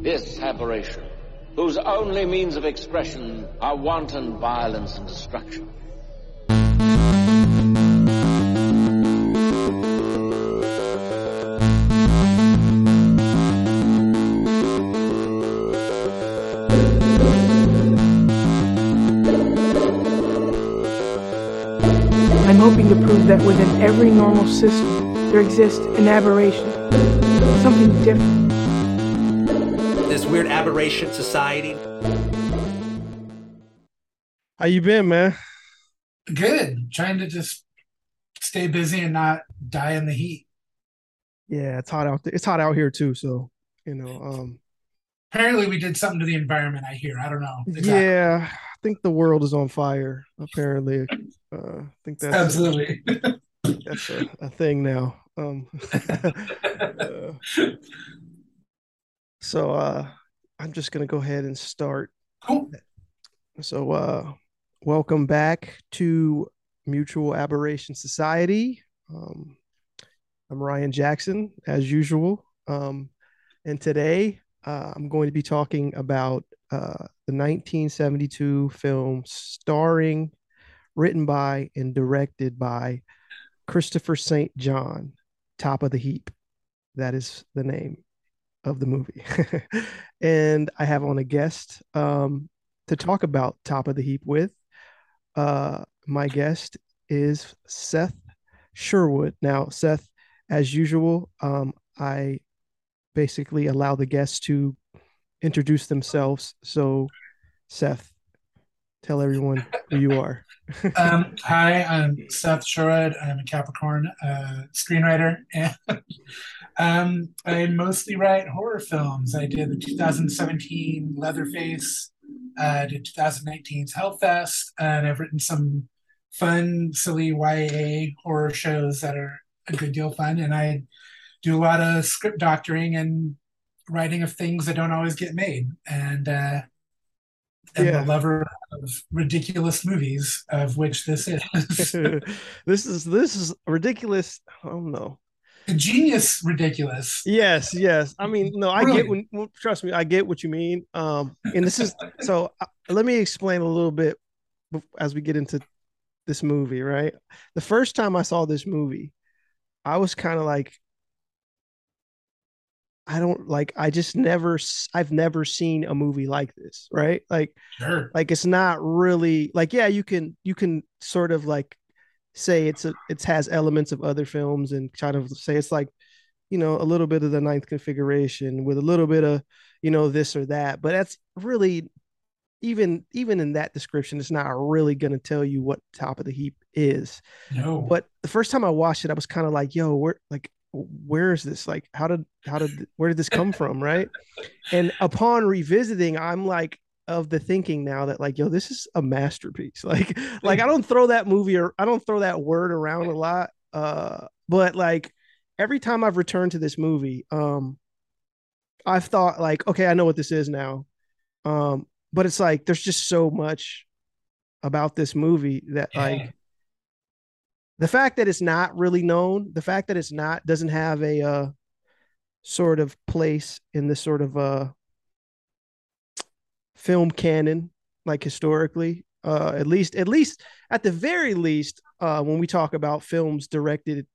This aberration, whose only means of expression are wanton violence and destruction. I'm hoping to prove that within every normal system, there exists an aberration, something different. This weird aberration society. How you been, man? Good. Trying to just stay busy and not die in the heat. Yeah, it's hot out there. It's hot out here too. So you know, um, Apparently, we did something to the environment. I hear. I don't know. exactly. yeah, I think the world is on fire. Apparently, uh, I think that's Absolutely. that's a, a thing now. Um, uh, so uh, I'm just gonna go ahead and start. cool. So, uh, welcome back to Mutual Aberration Society. Um, I'm Ryan Jackson, as usual. Um, and today uh, I'm going to be talking about uh, the 1972 film starring, written by, and directed by Christopher St. John, Top of the Heap. That is the name of the movie. and I have on a guest um, to talk about Top of the Heap with. Uh, my guest is Seth Sherwood. Now, Seth, as usual, um, I basically allow the guests to introduce themselves. So, Seth, tell everyone who you are. Um, hi, I'm Seth Sherwood. I'm a Capricorn uh, screenwriter, and um, I mostly write horror films. I did the 2017 Leatherface, uh, did 2019's Hellfest, and I've written some fun, silly YA horror shows that are a good deal fun. And I do a lot of script doctoring and writing of things that don't always get made. And uh, and Yeah. the lover of ridiculous movies, of which this is. this is this is ridiculous. I don't know. Genius ridiculous. Yes, yes. I mean, no, I get when trust me, I get what you mean. Um, and this is so. Uh, let me explain a little bit as we get into this movie. Right, the first time I saw this movie, I was kind of like, I don't like. I just never. I've never seen a movie like this. Right, like Sure. like it's not really like yeah you can you can sort of like say it's a it has elements of other films and kind of say it's like you know a little bit of the ninth configuration with a little bit of you know this or that but that's really even even in that description it's not really going to tell you what top of the heap is. No. but the first time i watched it i was kind of like yo where like where is this? Like how did how did where did this come from? Right? And upon revisiting i'm like of the thinking now that like yo this is a masterpiece. Like like i don't throw that movie or i don't throw that word around a lot uh but like every time i've returned to this movie um i've thought like okay i know what this is now. Um but it's like there's just so much about this movie that Yeah. like the fact that it's not really known the fact that it's not doesn't have a uh sort of place in this sort of uh film canon like historically uh at least at least at the very least uh when we talk about films directed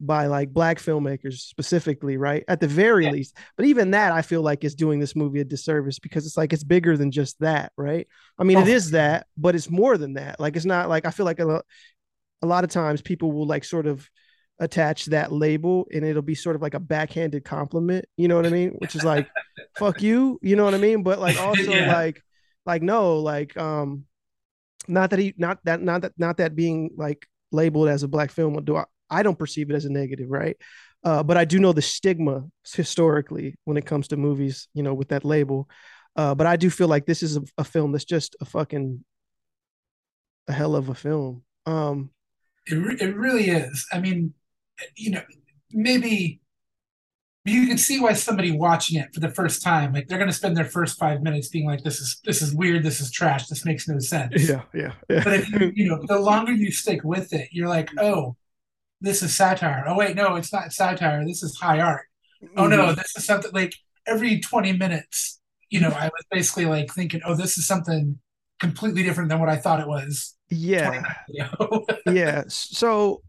by like black filmmakers specifically right? At the very Yeah. least. But even that i feel like is doing this movie a disservice because it's like it's bigger than just that right? I mean Oh, it is that but it's more than that. Like it's not like i feel like a, a lot of times people will like sort of attach that label and it'll be sort of like a backhanded compliment you know what i mean? Which is like fuck you you know what i mean? But like also Yeah. like like no like um not that he not that not that not that being like labeled as a black film do I, I don't perceive it as a negative right? Uh but i do know the stigma historically when it comes to movies you know with that label. Uh but i do feel like this is a, a film that's just a fucking a hell of a film. Um It, re- it really is. I mean, you know, maybe you can see why somebody watching it for the first time, like they're going to spend their first five minutes being like, "This is this is weird. This is trash. This makes no sense." yeah yeah yeah But if you you know, the longer you stick with it, you're like, "Oh, this is satire. Oh wait, no, it's not satire. This is high art. Oh no, mm-hmm. this is something like." every 20 minutes, you know, I was basically like thinking, oh, this is something completely different than what I thought it was. Yeah. yeah. So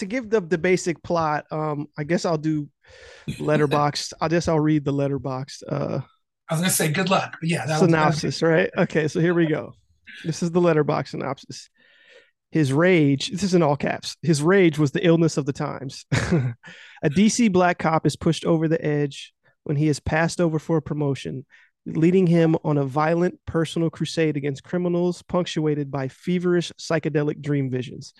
to give the the basic plot, um, I guess I'll do Letterboxd. I guess I'll read the Letterboxd uh I was gonna say good luck, but yeah, that synopsis, right? Okay, so here we go. This is the Letterboxd synopsis. His rage, this is in all caps. His rage was the illness of the times. a DC black cop is pushed over the edge when he is passed over for a promotion, leading him on a violent personal crusade against criminals, punctuated by feverish psychedelic dream visions.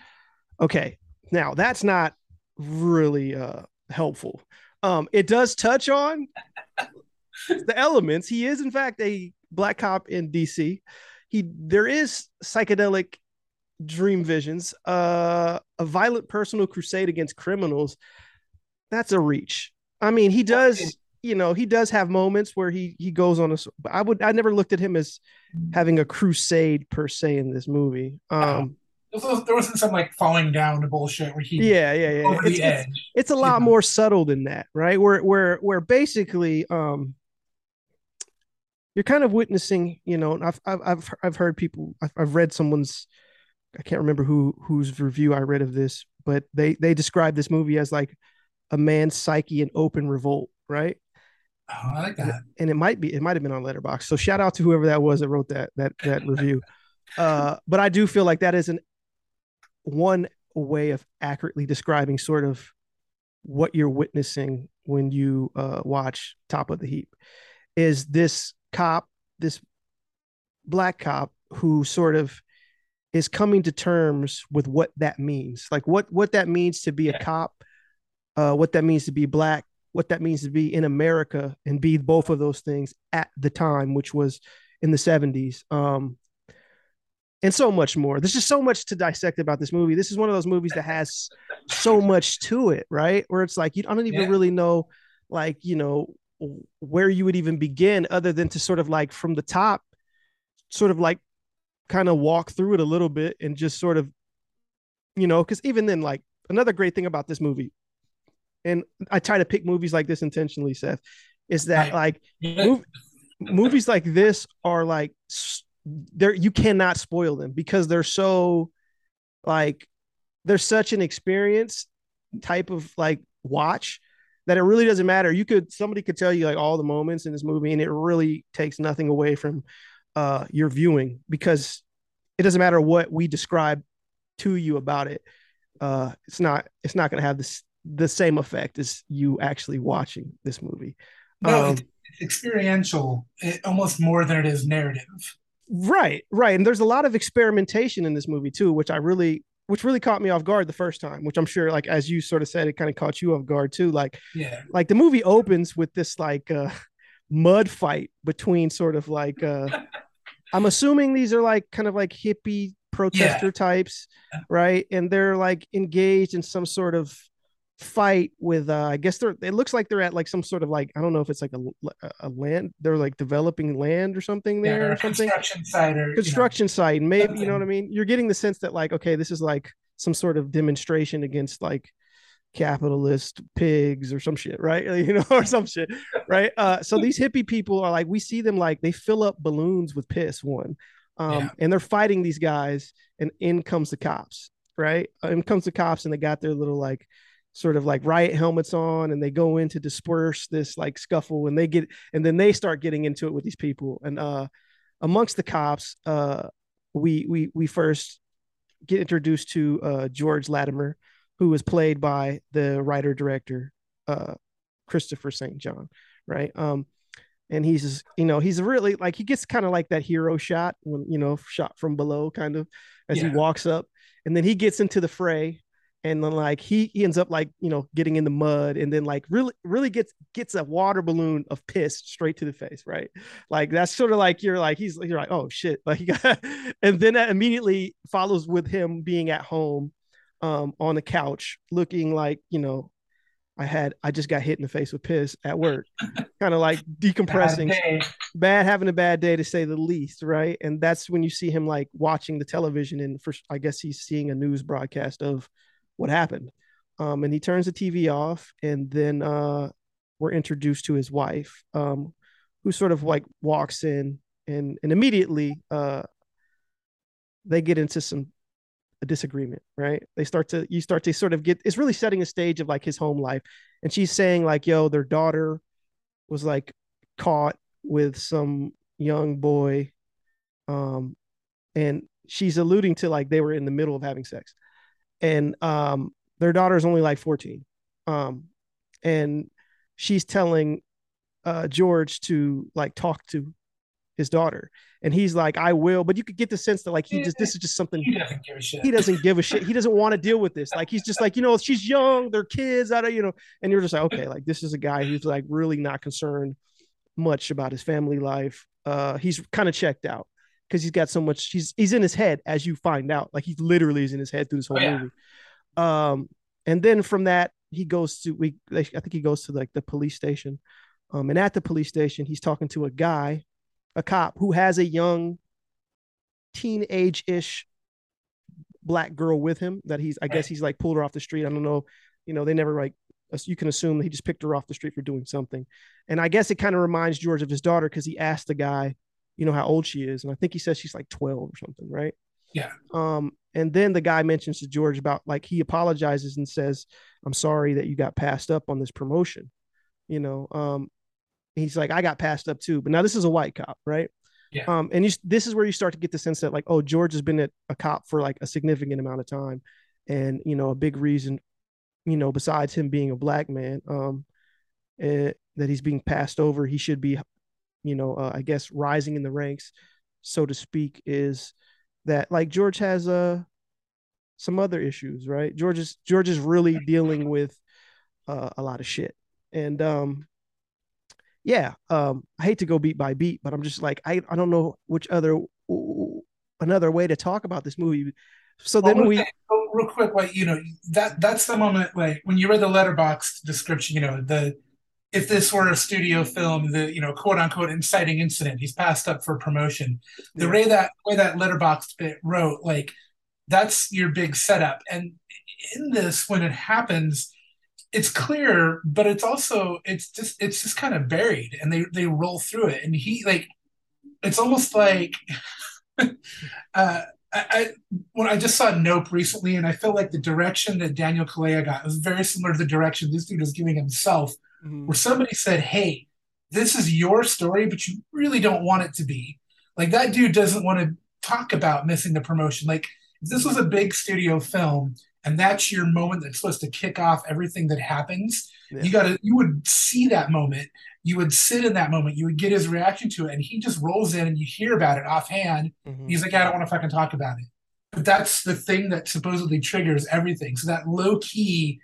Okay, now that's not really uh, helpful. Um, it does touch on the elements. He is, in fact, a black cop in DC. He there is psychedelic dream visions, uh, a violent personal crusade against criminals. That's a reach. I mean, he does, you know, he does have moments where he he goes on a. I would I never looked at him as having a crusade per se in this movie. Um, there wasn't some like falling down to bullshit where he yeah yeah yeah over it's, the it's, edge. it's a lot know? more subtle than that right where where where basically um you're kind of witnessing you know i've i've i've, I've heard people I've, I've read someone's i can't remember who whose review i read of this but they they describe this movie as like a man's psyche in open revolt right Oh, I like that. and it might be it might have been on Letterboxd so shout out to whoever that was that wrote that that that review uh but i do feel like that is an one way of accurately describing sort of what you're witnessing when you uh watch top of the heap is this cop this black cop who sort of is coming to terms with what that means like what what that means to be a cop uh what that means to be black what that means to be in America and be both of those things at the time, which was in the 70s. Um, and so much more. There's just so much to dissect about this movie. This is one of those movies that has so much to it, right? Where it's like you I don't even Yeah. really know, like you know, where you would even begin, other than to sort of like from the top, sort of like kind of walk through it a little bit and just sort of, you know, because even then, like another great thing about this movie, and I try to pick movies like this intentionally, Seth, is that like mov- movies like this are like s- they're you cannot spoil them because they're so like they're such an experience type of like watch that it really doesn't matter. You could somebody could tell you like all the moments in this movie and it really takes nothing away from uh your viewing because it doesn't matter what we describe to you about it. Uh it's not it's not going to have this the same effect as you actually watching this movie. No, Um, it's, it's experiential, it, almost more than it is narrative. Right, right. And there's a lot of experimentation in this movie too, which I really which really caught me off guard the first time, which I'm sure like as you sort of said, it kind of caught you off guard too. Like Yeah. like the movie opens with this like uh mud fight between sort of like uh I'm assuming these are like kind of like hippie protester types, right? And they're like engaged in some sort of fight with uh I guess they're it looks like they're at like some sort of like I don't know if it's like a, a land they're like developing land or something there yeah, or something. construction site or you know, construction site maybe you know what i mean? You're getting the sense that like okay this is like some sort of demonstration against like capitalist pigs or some shit right? You know or some shit right? Uh so these hippie people are like we see them like they fill up balloons with piss one um Yeah. and they're fighting these guys and in comes the cops right? In comes the cops and they got their little like sort of like riot helmets on and they go in to disperse this like scuffle and they get and then they start getting into it with these people. And uh amongst the cops uh we we we first get introduced to uh george latimer who was played by the writer director uh christopher st john right? Um and he's you know he's really like he gets kind of like that hero shot when you know shot from below kind of as he walks up. And then he gets into the fray and then like he, he ends up like you know getting in the mud and then like really really gets gets a water balloon of piss straight to the face right? Like that's sort of like you're like he's you're like oh shit. Like he got and then that immediately follows with him being at home um on the couch looking like you know i had i just got hit in the face with piss at work. Kind of like decompressing. Day. bad having a bad day to say the least right? And that's when you see him like watching the television and first i guess he's seeing a news broadcast of what happened um and he turns the tv off and then uh we're introduced to his wife, um, who sort of like walks in and and immediately uh, they get into some a disagreement, right? They start to you start to sort of get it's really setting a stage of like his home life. And she's saying like, yo, their daughter was like caught with some young boy. Um and she's alluding to like they were in the middle of having sex. And um their daughter is only like 14. Um and she's telling uh George to like talk to his daughter. And he's like i will. But you could get the sense that like he just this is just something He doesn't give a shit. he doesn't give a shit. He doesn't want to deal with this. Like he's just like you know she's young they're kids i don't you know. And you're just like okay like this is a guy who's like really not concerned much about his family life. Uh he's kind of checked out because he's got so much he's he's in his head as you find out. Like he literally is in his head through this whole Oh, yeah. movie. Um and then from that he goes to we i think he goes to like the police station. Um and at the police station he's talking to a guy a cop who has a young teenage-ish black girl with him that he's i guess he's like pulled her off the street. I don't know you know they never like you can assume that he just picked her off the street for doing something. And i guess it kind of reminds george of his daughter because he asked the guy you know how old she is and i think he says she's like 12 or something right Yeah. um and then the guy mentions to george about like he apologizes and says i'm sorry that you got passed up on this promotion you know um he's like i got passed up too but now this is a white cop right Yeah. um and you, this is where you start to get the sense that like oh george has been a, a cop for like a significant amount of time and you know a big reason you know besides him being a black man um eh, that he's being passed over he should be you know uh, i guess rising in the ranks so to speak is that like george has uh some other issues right? George is george is really dealing with uh, a lot of shit. And um yeah um i hate to go beat by beat but i'm just like i, I don't know which other another way to talk about this movie. So then we real quick, like you know, that that's the moment, like when you read the Letterboxd description, you know, the if this were a studio film, the you know, quote unquote inciting incident, he's passed up for promotion. The Yeah. way that way that Letterboxd bit wrote, like that's your big setup. And in this, when it happens, it's clear, but it's also it's just it's just kind of buried, and they they roll through it, and he like it's almost like. uh, I, I when I just saw Nope recently, and I felt like the direction that Daniel Kaluuya got was very similar to the direction this dude was giving himself, Mhm. where somebody said, "Hey, this is your story, but you really don't want it to be." Like that dude doesn't want to talk about missing the promotion. Like if this was a big studio film, and that's your moment that's supposed to kick off everything that happens. Yeah. You gotta, you would see that moment. You would sit in that moment. You would get his reaction to it, and he just rolls in, and you hear about it offhand. Mhm. He's like, I don't want to fucking talk about it. But that's the thing that supposedly triggers everything. So that low key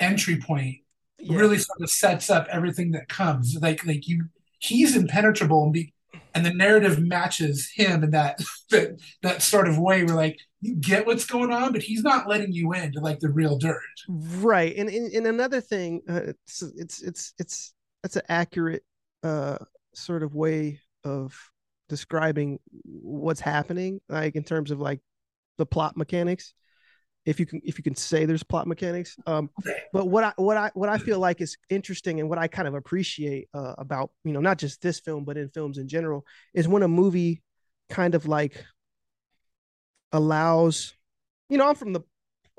entry point Yeah. really sort of sets up everything that comes. Like like you, he's impenetrable, and be, and the narrative matches him in that that that sort of way. Where like you get what's going on, but he's not letting you into like the real dirt. right and and, and another thing uh, it's it's it's it's that's an accurate uh sort of way of describing what's happening like in terms of like the plot mechanics if you can if you can say there's plot mechanics um but what i what i what i feel like is interesting and what i kind of appreciate uh, about you know not just this film but in films in general is when a movie kind of like allows you know i'm from the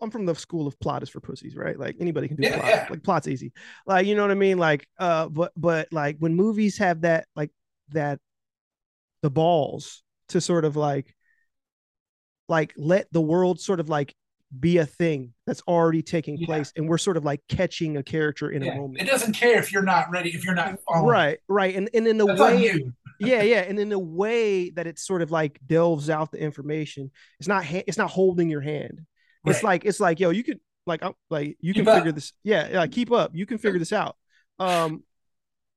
i'm from the school of plot is for pussies right? Like anybody can do Yeah, plot. yeah. like plot's easy. Like you know what i mean? Like uh but but like when movies have that like that the balls to sort of like like let the world sort of like be a thing that's already taking Yeah. place and we're sort of like catching a character in a Yeah. moment It doesn't care if you're not ready, if you're not following. right right and, and in a That's way yeah yeah and in the way that it sort of like delves out the information it's not ha- it's not holding your hand it's like it's like yo you could like I'm like you Keep can up. figure this yeah yeah keep up you can figure this out um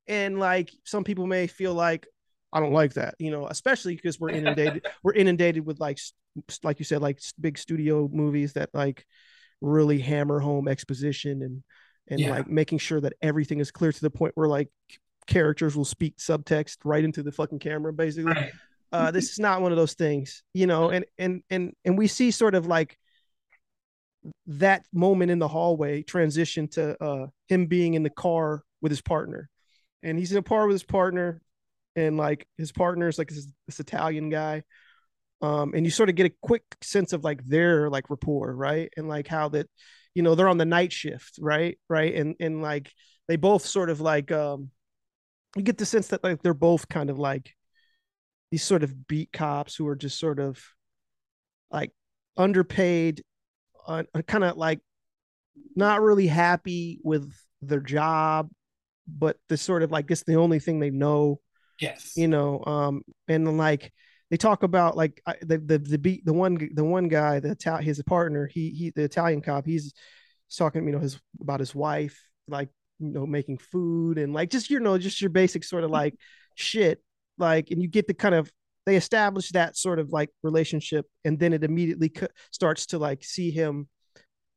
and like some people may feel like i don't like that you know especially because we're inundated we're inundated with like like you said like big studio movies that like really hammer home exposition and and Yeah. like making sure that everything is clear to the point where like characters will speak subtext right into the fucking camera basically Right. uh this is not one of those things you know and and and and we see sort of like that moment in the hallway transition to uh him being in the car with his partner, and he's in a par with his partner, and like his partners, like this, this Italian guy, um, and you sort of get a quick sense of like their like rapport, right, and like how that, you know, they're on the night shift, right, right, and and like they both sort of like um, you get the sense that like they're both kind of like these sort of beat cops who are just sort of like underpaid, uh, kind of like not really happy with their job, but the sort of like it's the only thing they know. Yes. You know, um, and like they talk about like the the the beat the one the one guy the Ital- his partner he he the Italian cop he's talking you know his about his wife like you know making food and like just you know just your basic sort of like shit like and you get the kind of they establish that sort of like relationship and then it immediately co- starts to like see him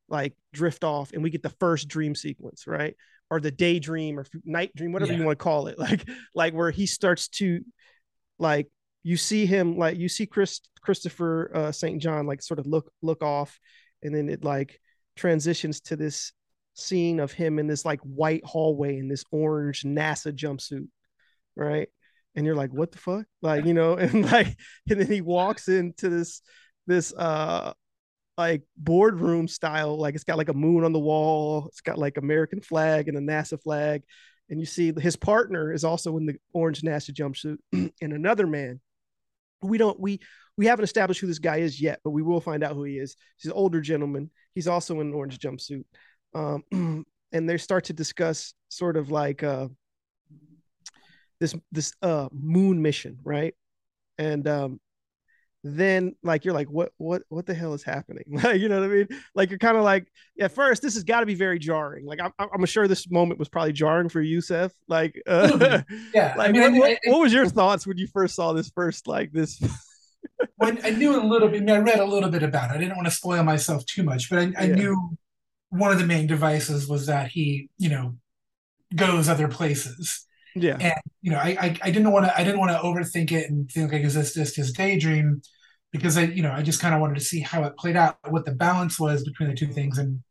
like drift off and we get the first dream sequence right? Or the daydream or night dream whatever Yeah. you want to call it. Like like where he starts to like you see him like you see chris christopher uh st john like sort of look look off and then it like transitions to this scene of him in this like white hallway in this orange nasa jumpsuit right? And you're like what the fuck? Like you know and like and then he walks into this this uh like boardroom style like it's got like a moon on the wall it's got like american flag and a nasa flag and you see his partner is also in the orange nasa jumpsuit and another man. We don't we we haven't established who this guy is yet but we will find out who he is. He's an older gentleman. He's also in an orange jumpsuit. Um and they start to discuss sort of like uh this this uh moon mission right? And um then like you're like what what what the hell is happening like you know what i mean like you're kind of like at first this has got to be very jarring like I'm, I'm sure this moment was probably jarring for you seth like uh, Yeah, like I mean, what, I- what, what was your thoughts when you first saw this first like this when I knew a little bit, I, mean, I read a little bit about it. I didn't want to spoil myself too much, but I, I Yeah. knew one of the main devices was that he, you know, goes other places. yeah And you know, I I, I didn't want to I didn't want to overthink it and think like is this just his daydream? Because I, you know, I just kind of wanted to see how it played out, what the balance was between the two things and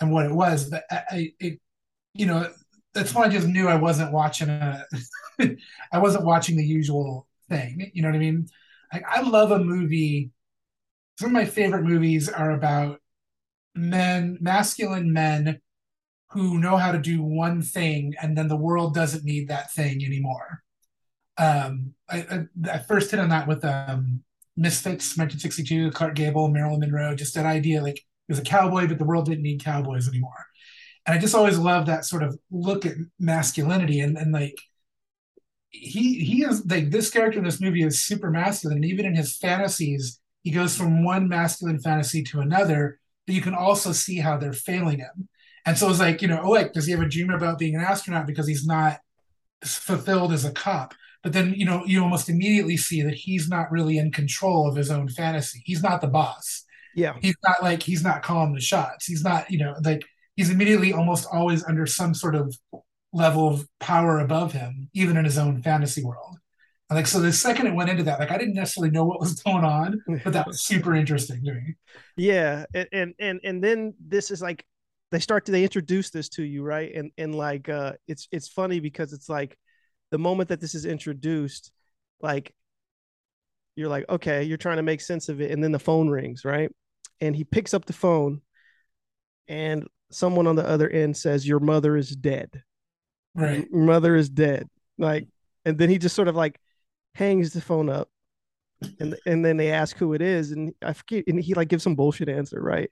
and what it was. But I, I it, you know, that's when I just knew I wasn't watching a I wasn't watching the usual thing. You know what I mean? Like I love a movie. Some of my favorite movies are about men, masculine men who know how to do one thing and then the world doesn't need that thing anymore. Um, I, I, I first hit on that with um, Misfits, 1962, Clark Gable, Marilyn Monroe, just that idea like he was a cowboy, but the world didn't need cowboys anymore. And I just always love that sort of look at masculinity and, and like he he is like this character in this movie is super masculine and even in his fantasies he goes from one masculine fantasy to another but you can also see how they're failing him and so it's like you know oh like does he have a dream about being an astronaut because he's not fulfilled as a cop but then you know you almost immediately see that he's not really in control of his own fantasy. He's not the boss. Yeah. He's not like he's not calling the shots. He's not you know like he's immediately almost always under some sort of level of power above him even in his own fantasy world. And like so the second it went into that like i didn't necessarily know what was going on but that was super interesting to me. Yeah and, and and and then this is like they start to they introduce this to you right? And and like uh it's it's funny because it's like the moment that this is introduced like you're like okay you're trying to make sense of it and then the phone rings right? And he picks up the phone and someone on the other end says your mother is dead. Right. Your mother is dead. Like and then he just sort of like hangs the phone up and and then they ask who it is and i forget and he like gives some bullshit answer right?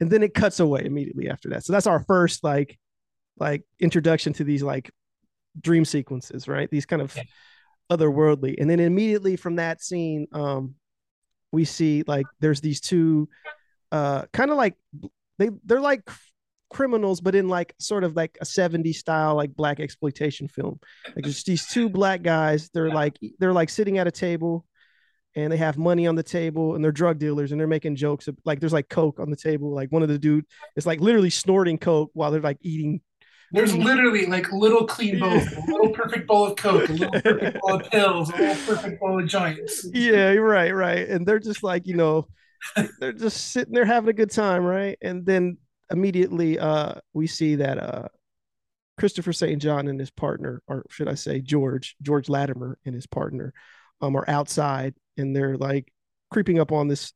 And then it cuts away immediately after that. So that's our first like like introduction to these like dream sequences right? These kind of Yeah. otherworldly. And then immediately from that scene um we see like there's these two uh kind of like they they're like criminals but in like sort of like a 70s style like black exploitation film. Like just these two black guys they're like they're like sitting at a table and they have money on the table and they're drug dealers and they're making jokes of, like there's like coke on the table. Like one of the dude is like literally snorting coke while they're like eating there's literally like little clean bowls a little perfect bowl of coke a little perfect bowl of pills a little perfect bowl of joints. Yeah right right. And they're just like you know they're just sitting there having a good time right? And then immediately uh we see that uh Christopher St. John and his partner, or should I say George, George Latimer and his partner, um, are outside and they're like creeping up on this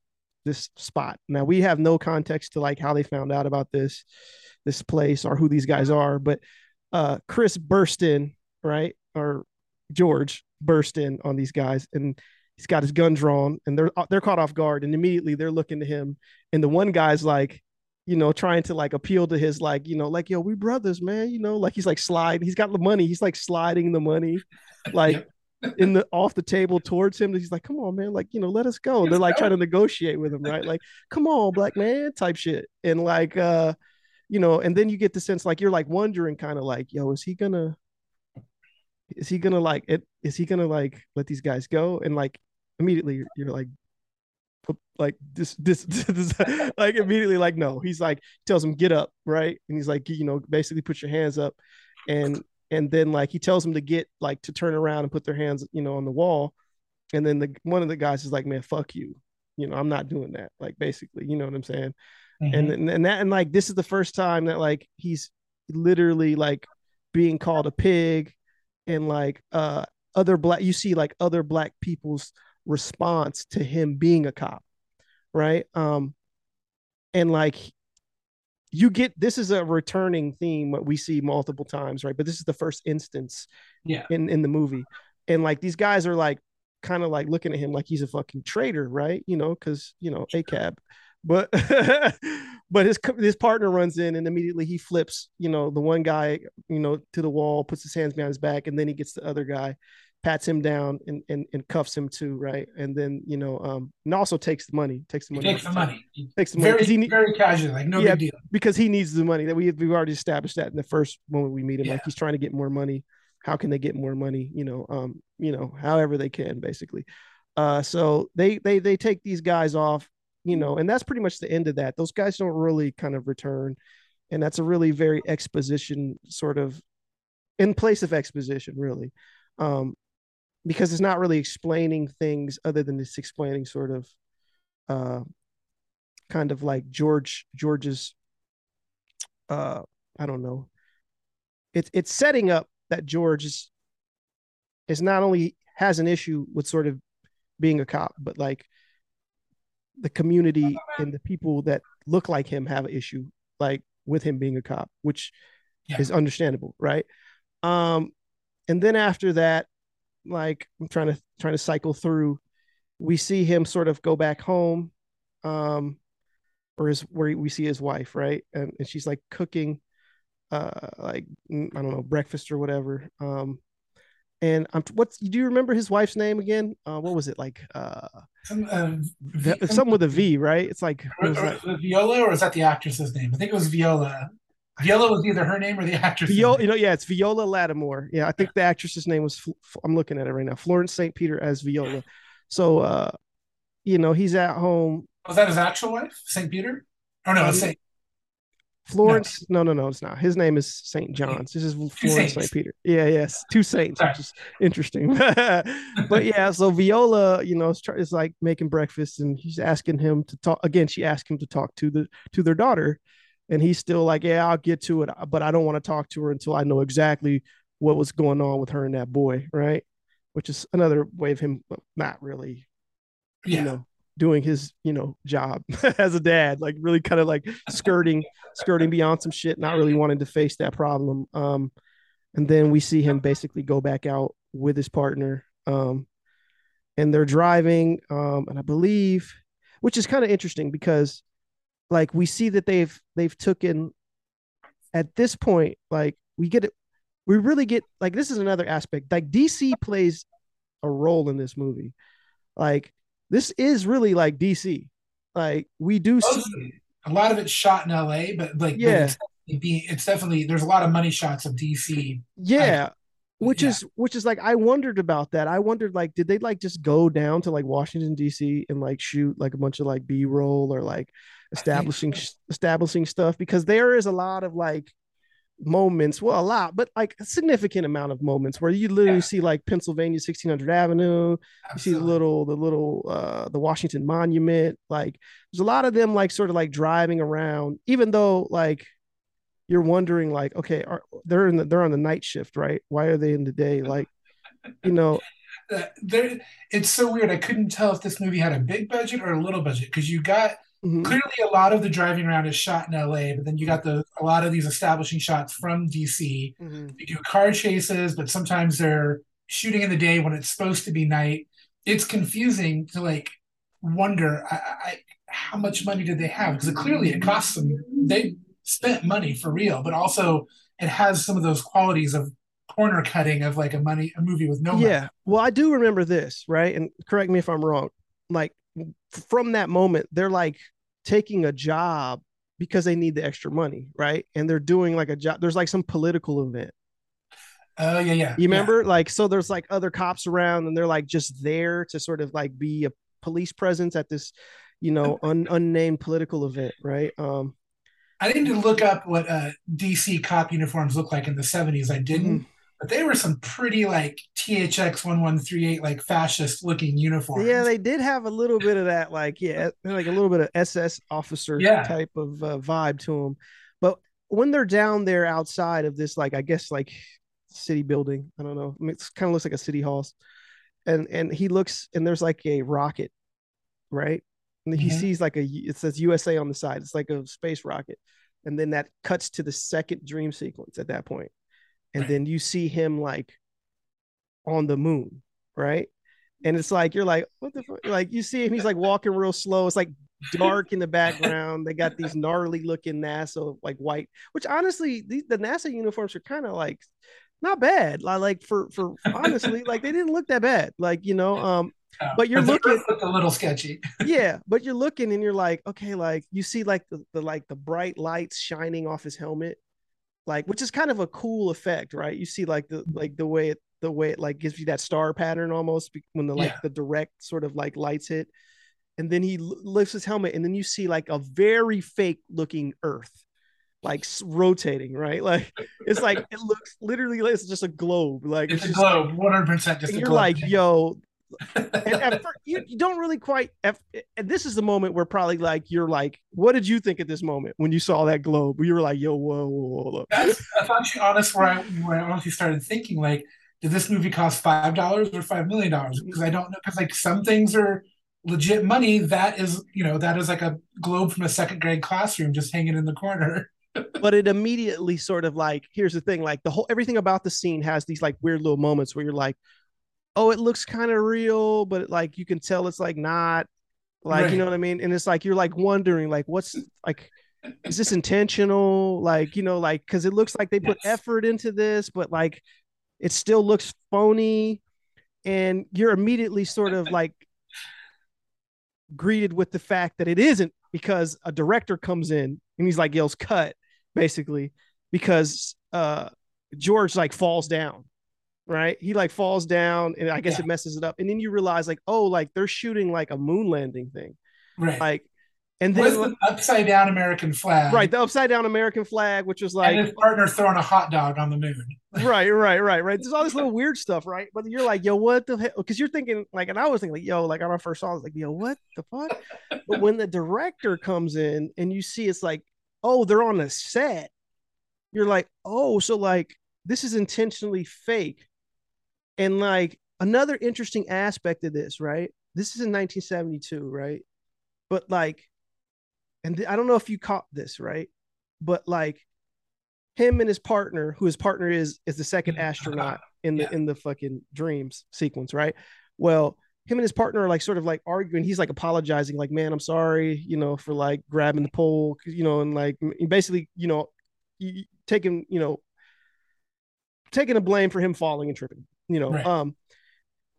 this spot. Now we have no context to like how they found out about this this place or who these guys are, but uh Chris burst in, right? Or George burst in on these guys and he's got his gun drawn and they're they're caught off guard and immediately they're looking to him and the one guy's like you know, trying to like appeal to his like, you know, like yo, we brothers, man. You know, like he's like sliding. He's got the money. He's like sliding the money, like in the off the table towards him. He's like, come on, man. Like you know, let us go. They're like trying to negotiate with him, right? Like, come on, black man, type shit. And like, uh, you know, and then you get the sense like you're like wondering, kind of like, yo, is he gonna, is he gonna like it? Is he gonna like let these guys go? And like immediately you're, like, like this, this, this, like immediately like no he's like tells him get up right and he's like you know basically put your hands up and and then like he tells them to get like to turn around and put their hands you know on the wall and then the one of the guys is like man fuck you. You know i'm not doing that. Like basically you know what i'm saying? Mm-hmm. and and that and like this is the first time that like he's literally like being called a pig and like uh other black you see like other black people's response to him being a cop right? Um and like you get this is a returning theme what we see multiple times right? But this is the first instance yeah. in in the movie. And like these guys are like kind of like looking at him like he's a fucking traitor right? You know because you know a cab. But but his his partner runs in and immediately he flips you know the one guy you know to the wall puts his hands behind his back and then he gets the other guy pats him down and, and, and cuffs him too, right? And then you know, um, and also takes the money, takes the money, he takes the money, takes the money, very he, very casual, like no yeah, big deal, because he needs the money. That we we've already established that in the first moment we meet him, yeah. like he's trying to get more money. How can they get more money? You know, um, you know, however they can, basically. Uh, so they they they take these guys off, you know, and that's pretty much the end of that. Those guys don't really kind of return, and that's a really very exposition sort of in place of exposition, really. Um, because it's not really explaining things other than it's explaining sort of uh kind of like George George's uh I don't know. It's it's setting up that George is is not only has an issue with sort of being a cop, but like the community and the people that look like him have an issue like with him being a cop, which yeah. is understandable, right? Um, and then after that, like I'm trying to trying to cycle through. We see him sort of go back home, um, or is where we see his wife, right? And, and she's like cooking, uh, like I don't know, breakfast or whatever. Um, and I'm what's do you remember his wife's name again? Uh, what was it like? Uh, some, uh, v- something with a V, right? It's like, or, or Viola, or is that the actress's name? I think it was Viola. Viola was either her name or the actress. Viola, you know, yeah, it's Viola Lattimore. Yeah, I think the actress's name was. I'm looking at it right now. Florence St. Peter as Viola. So, uh, you know, he's at home. Was that his actual wife, St. Peter? Oh no, St. Florence. No. no, no, no, it's not. His name is St. John's. This is Florence St. Peter. Yeah, yes, two saints, which is interesting. but yeah, so Viola, you know, is, is like making breakfast, and he's asking him to talk again. She asked him to talk to the to their daughter and he's still like, yeah, I'll get to it, but I don't want to talk to her until I know exactly what was going on with her and that boy, right? Which is another way of him not really, yeah. you know, doing his, you know, job as a dad, like really kind of like skirting, skirting beyond some shit, not really wanting to face that problem. Um, and then we see him basically go back out with his partner. Um, and they're driving, um, and I believe, which is kind of interesting because like we see that they've they've taken at this point like we get it we really get like this is another aspect like dc plays a role in this movie. Like this is really like dc like we do see a lot of it's shot in la but like yeah. but it's, it's, definitely there's a lot of money shots of dc yeah which yeah. is which is like i wondered about that i wondered like did they like just go down to like washington dc and like shoot like a bunch of like b-roll or like establishing establishing stuff because there is a lot of like moments well a lot but like a significant amount of moments where you literally yeah. see like pennsylvania 1600 avenue Absolutely. you see the little the little uh the washington monument like there's a lot of them like sort of like driving around even though like you're wondering like, okay, are they're in the they're on the night shift, right? Why are they in the day? Like, you know, Uh, there, it's so weird. I couldn't tell if this movie had a big budget or a little budget because you got mhm. clearly a lot of the driving around is shot in LA, but then you got the a lot of these establishing shots from DC. Mhm. They do car chases, but sometimes they're shooting in the day when it's supposed to be night. It's confusing to like wonder I, I, how much money did they have because clearly it costs them. They spent money for real, but also it has some of those qualities of corner cutting of like a money a movie with no money. yeah. Well, I do remember this, right? And correct me if I'm wrong. Like from that moment, they're like taking a job because they need the extra money, right? And they're doing like a job. There's like some political event. Oh yeah, yeah. You remember? Like, so there's like other cops around and they're like just there to sort of like be a police presence at this, you know, un- unnamed political event, right? Um, I to look up what uh, DC cop uniforms look like in the 70s. I didn't, Mm-hmm. but they were some pretty like THX 1138, like fascist looking uniforms. yeah, they did have a little bit of that, like, yeah, like a little bit of SS officer Yeah. type of uh, vibe to them. But when they're down there outside of this, like, I guess, like city building, I don't know, I mean, it kind of looks like a city hall. And, and he looks, and there's like a rocket, right? And he Mhm. sees like a, it says USA on the side. It's like a space rocket. And then that cuts to the second dream sequence at that. And Right. then you see him like on the moon, right? And it's like you're like, what the fuck? Like you see him, he's like walking real slow. It's like dark in the background. They got these gnarly looking NASA like white, which honestly, these, the NASA uniforms are kind of like not bad. Like, like for for honestly, like they didn't look that bad. Like you know, um, But you're looking- looked a little sketchy. yeah, but you're looking and you're like, okay, like you see like the, the like the bright lights shining off his helmet, like which is kind of a cool effect, right? You see like the like the way it the way it like gives you that star pattern almost when the like Yeah. the direct sort of like lights hit, and then he lifts his helmet and then you see like a very fake looking Earth. Like rotating, right? Like it's like it looks literally like it's just a globe. Like It's a just globe, 100% just and a you're globe. like, yo, and first, you, you don't really quite. At, and this is the moment where probably like you're like, what did you think at this moment when you saw that globe? You were like, yo, whoa, whoa, whoa, whoa. that's, that's actually honest where I, where I honestly started thinking like, did this movie cost $5 or $5 million? Because I don't know. Because like some things are legit money. That is, you know, that is like a globe from a second grade classroom just hanging in the corner. But it immediately sort of like, here's the thing, like the whole everything about the scene has these like weird little moments where you're like, oh, it looks kind of real, but like you can tell it's like not. Like, you know what I mean? And it's like you're like wondering, like, what's like is this intentional? Like, you know, like because it looks like they put Yes. effort into this, but like it still looks phony. And you're immediately sort of like greeted with the fact that it isn't because a director comes in and he's like yells cut basically because uh George like falls down right he like falls down and I guess Yeah. it messes it up and then you realize like oh like they're shooting like a moon landing thing Right. like and then the upside down American flag. right the upside down American flag which was and like his partner throwing a hot dog on the moon. right, right, right, right. There's all this little weird stuff, right? But you're like, yo, what the hell? Because you're thinking, like, and I was thinking, like, yo, like, on our first saw, I was like, yo, what the fuck? but when the director comes in and you see it's like, oh, they're on a set, you're like, oh, so like this is intentionally fake. And like another interesting aspect of this, right? This is in 1972, right? But like, and th- I don't know if you caught this, right? But like him and his partner, who his partner is, is the second mm. astronaut in the Yeah. in the fucking dreams sequence, right? Well, him and his partner are like sort of like arguing. He's like apologizing, like, man, I'm sorry, you know, for like grabbing the pole, you know, and like basically, you know, taking, you know, taking the blame for him falling and tripping, you know. Right. Um,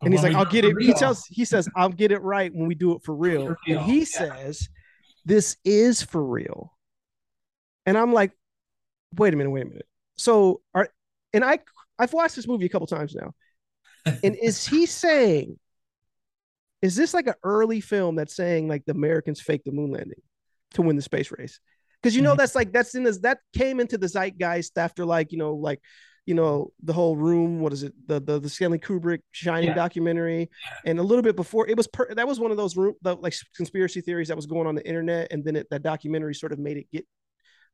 and he's like, I'll get it. He tells, he says, I'll get it right when we do it for real. For And he yeah. says, this is for real. And I'm like, wait a minute, wait a minute. So are, and I, I've watched this movie a couple times now. And is he saying, is this like an early film that's saying like the Americans faked the moon landing to win the space race? Because you know Mhm. that's like that's in this that came into the zeitgeist after like you know like you know the whole room what is it the the, the Stanley Kubrick Shining Yeah. documentary and a little bit before it was per, that was one of those room the like conspiracy theories that was going on the internet and then it, that documentary sort of made it get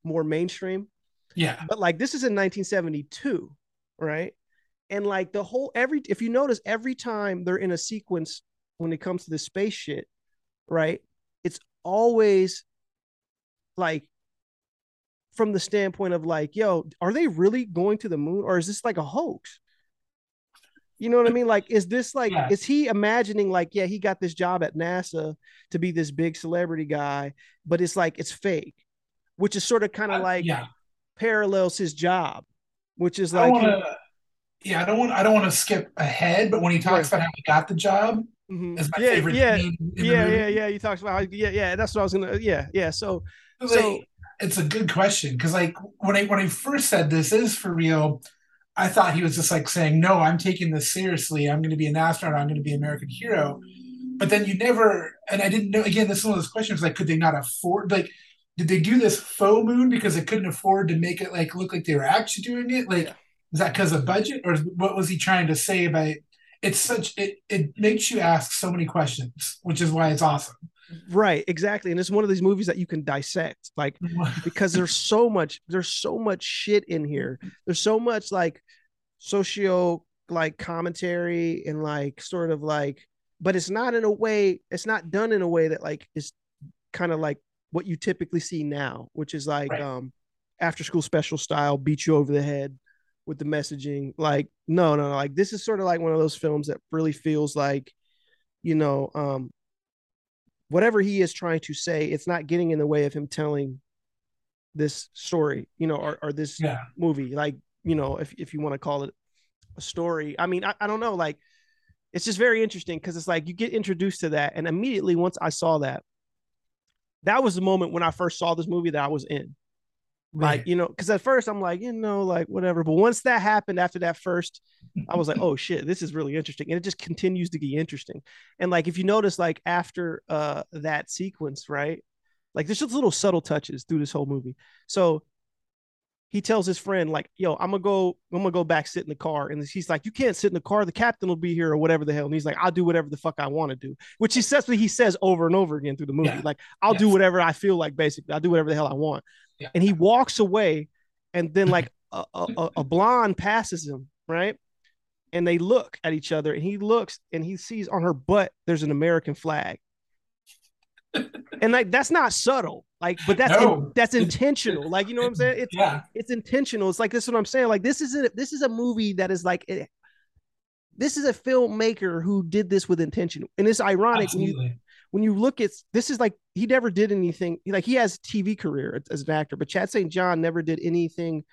more mainstream Yeah. But like this is in 1972, right? And like the whole every if you notice every time they're in a sequence when it comes to the space shit, right? It's always like from the standpoint of like, yo, are they really going to the moon or is this like a hoax? You know what I mean? Like, is this like, Yeah. is he imagining like, yeah, he got this job at NASA to be this big celebrity guy, but it's like it's fake, which is sort of kind of like yeah. parallels his job, which is like, want to. Yeah, I don't want. I don't want to skip ahead. But when he talks Right. about how he got the job, Mhm. is my yeah, favorite yeah, yeah, yeah, yeah. You talked about, how, yeah, yeah. That's what I was gonna, yeah, yeah. So, Like, so it's a good question because, like, when I when I first said this is for real, I thought he was just like saying, "No, I'm taking this seriously. I'm going to be an astronaut. I'm going to be an American hero." But then you never, and I didn't know. Again, this is one of those questions like, could they not afford? Like, did they do this faux moon because they couldn't afford to make it like look like they were actually doing it? Like, is that because of budget, or what was he trying to say by? It's such it. It makes you ask so many questions, which is why it's awesome. Right, exactly. And it's one of these movies that you can dissect, like because there's so much there's so much shit in here there's so much like socio like commentary and like sort of like but it's not in a way it's not done in a way that like is kind of like what you typically see now which is like Right. um after school special style beat you over the head with the messaging like no no no like this is sort of like one of those films that really feels like you know um whatever he is trying to say it's not getting in the way of him telling this story, you know, or, or this yeah, movie, like, you know, if, if you want to call it a story. I mean, I, I don't know, like, it's just very interesting because it's like you get introduced to that. And immediately once I saw that, that was the moment when I first saw this movie that I was in. Like, you know, because at first I'm like, you know, like whatever. But once that happened after that first, I was like, oh shit, this is really interesting. And it just continues to be interesting. And like if you notice, like after uh that sequence, right? Like there's just little subtle touches through this whole movie. So he tells his friend, like, yo, I'm gonna go, I'm gonna go back sit in the car. And he's like, You can't sit in the car, the captain will be here or whatever the hell. And he's like, I'll do whatever the fuck I want to do, which he says what he says over and over again through the movie. Yeah. Like, I'll do whatever I feel like, basically. I'll do whatever the hell I want. Yeah. And he walks away, and then like a, a, a- blonde passes him, right? And they look at each other, and he looks and he sees on her butt there's an American flag. and like that's not subtle, like, but that's No. that's intentional. Like, you know what I'm saying? It's yeah, it's intentional. It's like this is what I'm saying. Like this is a this is a movie that is like it, this is a filmmaker who did this with intention. And it's ironic when you when you look at this is like he never did anything like he has a TV career as an actor, but Chad St. John never did anything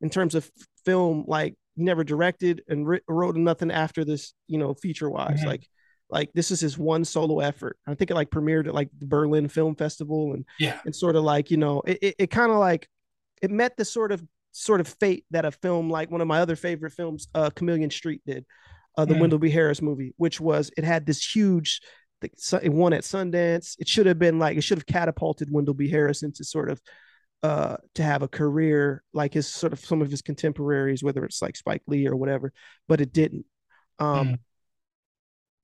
in terms of film like he never directed and wrote nothing after this, you know, feature wise. Mhm. Like like this is his one solo effort. I think it like premiered at like the Berlin Film Festival and Yeah, and sort of like you know it, it, it kind of like it met the sort of sort of fate that a film like one of my other favorite films uh chameleon street did uh the Mm. wendell b harris movie which was it had this huge it won at sundance. It should have been like it should have catapulted wendell b. Harris into sort of uh to have a career like his sort of some of his contemporaries whether it's like spike lee or whatever but it didn't. Um Mm.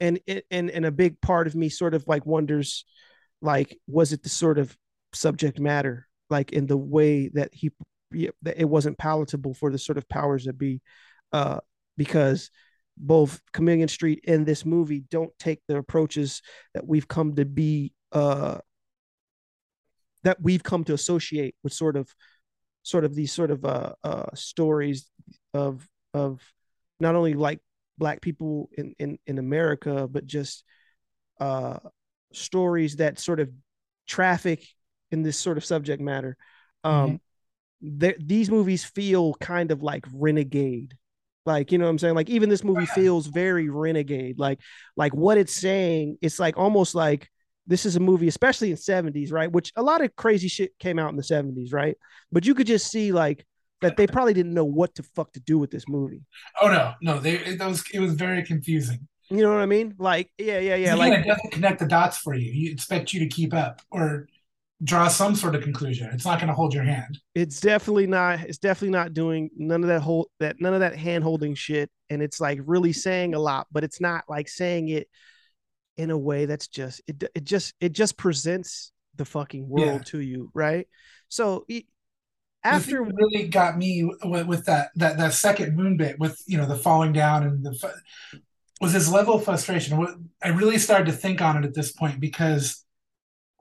and it and and a big part of me sort of like wonders like was it the sort of subject matter like in the way that he that it wasn't palatable for the sort of powers that be uh because both chameleon street and this movie don't take the approaches that we've come to be uh that we've come to associate with sort of sort of these sort of uh uh stories of of not only like black people in in in America but just uh stories that sort of traffic in this sort of subject matter. Um th- these movies feel kind of like renegade like you know what i'm saying? Like even this movie feels very renegade. Like like what it's saying it's like almost like this is a movie especially in 70s right? Which a lot of crazy shit came out in the 70s right? But you could just see like that they probably didn't know what to fuck to do with this movie. Oh no, no, they it was it was very confusing. you know what i mean? Like yeah yeah yeah like it doesn't connect the dots for you. You expect you to keep up or draw some sort of conclusion. It's not going to hold your hand. it's definitely not it's definitely not doing none of that whole that none of that hand holding shit and it's like really saying a lot but it's not like saying it in a way that's just it, it just it just presents the fucking world Yeah. to you right so it, after really got me with, with, that that that second moon bit with you know the falling down and the was his level of frustration. I really started to think on it at this point because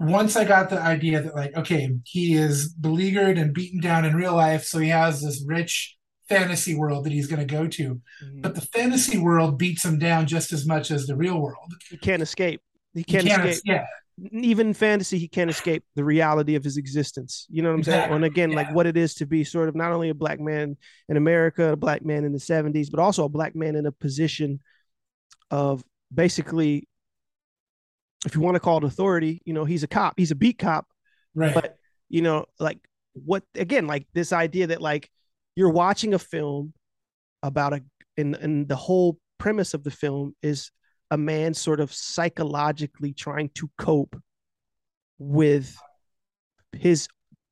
once I got the idea that like okay he is beleaguered and beaten down in real life, so he has this rich fantasy world that he's going to go to, mm-hmm. but the fantasy world beats him down just as much as the real world. He can't escape. He can't, he can't escape. Yeah, even fantasy, he can't escape the reality of his existence. You know what I'm exactly. saying? And again, yeah. like what it is to be sort of not only a black man in America, a black man in the 70s, but also a black man in a position of basically, if you want to call it authority, you know, he's a cop, he's a beat cop. Right. But, you know, like what, again, like this idea that like you're watching a film about a, and, and the whole premise of the film is a man sort of psychologically trying to cope with his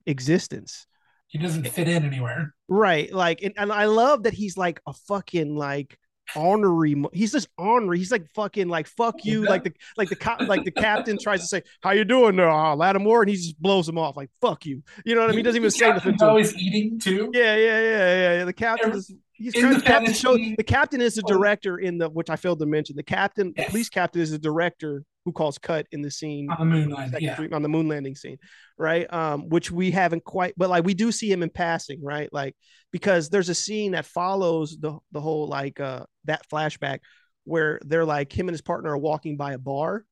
existence. He doesn't fit in anywhere. Right. Like, and, and I love that he's like a fucking like ornery. He's just ornery. He's like fucking like fuck you. Like the like the cop like the captain tries to say how you doing there, oh, Lattimore, and he just blows him off like fuck you. You know what I mean? He doesn't even say anything. He's always eating too. Yeah, yeah, yeah, yeah. yeah. The captain is He's kind of the captain. Show, the captain is the director in the which I failed to mention. The captain, yes. the police captain, is the director who calls cut in the scene on the moon landing, yeah. on the moon landing scene, right? Um, which we haven't quite, but like we do see him in passing, right? Like because there's a scene that follows the the whole like uh that flashback where they're like him and his partner are walking by a bar,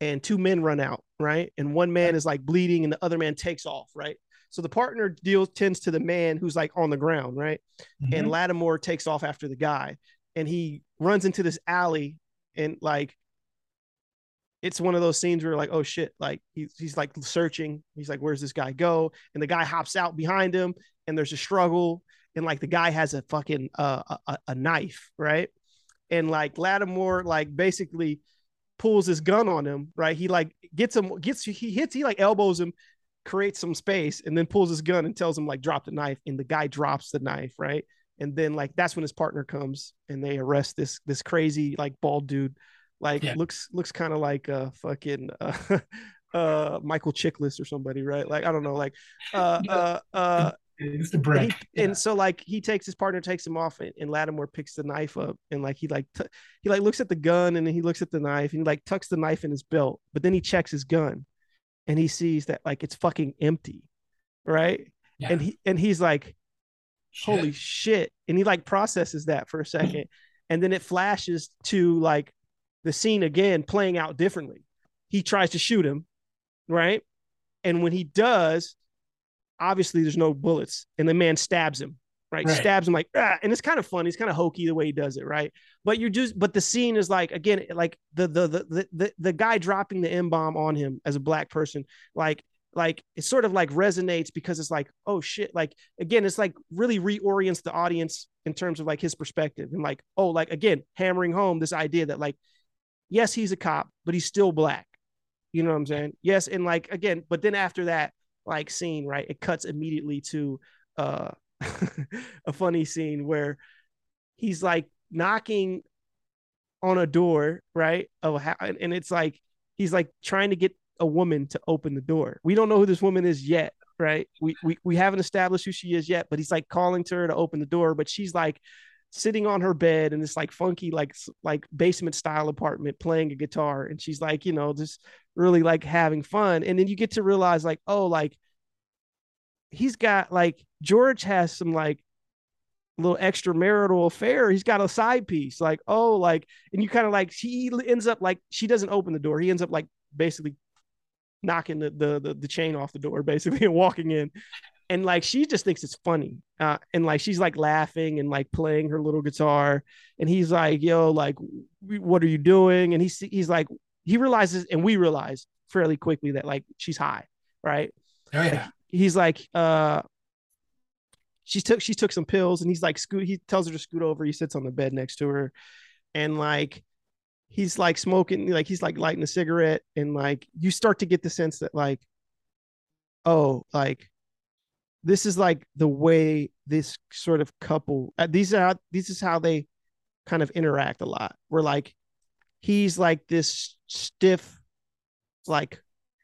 and two men run out, right? And one man is like bleeding, and the other man takes off, right? So the partner deals tends to the man who's like on the ground, right? Mm-hmm. And Lattimore takes off after the guy, and he runs into this alley, and like it's one of those scenes where like, oh shit, like he's he's like searching. He's like, where's this guy go? And the guy hops out behind him, and there's a struggle, and like the guy has a fucking uh, a, a knife, right? And like Lattimore, like basically pulls his gun on him, right? He like gets him, gets he hits, he like elbows him, creates some space and then pulls his gun and tells him like drop the knife and the guy drops the knife right and then like that's when his partner comes and they arrest this this crazy like bald dude like yeah. looks looks kind of like a fucking uh, uh Michael Chiklis or somebody right like I don't know like uh uh uh it's the break. And, yeah. and, so like he takes his partner, takes him off, and, and Lattimore picks the knife up, and like he like t- he like looks at the gun, and then he looks at the knife, and he like tucks the knife in his belt, but then he checks his gun, and he sees that like it's fucking empty, right? Yeah. And he and he's like, holy shit. And he like processes that for a second. and then it flashes to like the scene again playing out differently. He tries to shoot him, right? And when he does, obviously there's no bullets, and the man stabs him right? right. Stabs him like, ah, and it's kind of funny. He's kind of hokey the way he does it, right? But you're just, but the scene is like, again, like the the the the the guy dropping the M bomb on him as a black person, like like it sort of like resonates because it's like, oh shit, like again, it's like really reorients the audience in terms of like his perspective and like, oh, like again, hammering home this idea that like, yes, he's a cop, but he's still black. You know what I'm saying? Yes, and like again, but then after that, like scene, right? It cuts immediately to uh a funny scene where he's like knocking on a door, right? Of and it's like he's like trying to get a woman to open the door. We don't know who this woman is yet, right? We we we haven't established who she is yet, but he's like calling to her to open the door, but she's like sitting on her bed in this like funky like like basement style apartment playing a guitar and she's like, you know, just really like having fun. And then you get to realize like, oh, like he's got like George has some like little extramarital affair. He's got a side piece, like oh, like, and you kind of like she ends up like she doesn't open the door. He ends up like basically knocking the the the, the chain off the door, basically, and walking in. And like she just thinks it's funny, uh, and like she's like laughing and like playing her little guitar, and he's like, "Yo, like, what are you doing?" And he's he's like, he realizes, and we realize fairly quickly that like she's high, right? Oh yeah he's like, uh, she took she took some pills, and he's like, scoot. He tells her to scoot over. He sits on the bed next to her, and like, he's like smoking, like he's like lighting a cigarette, and like you start to get the sense that like, oh, like this is like the way this sort of couple uh, these are how, this is how they kind of interact a lot we're like he's like this stiff like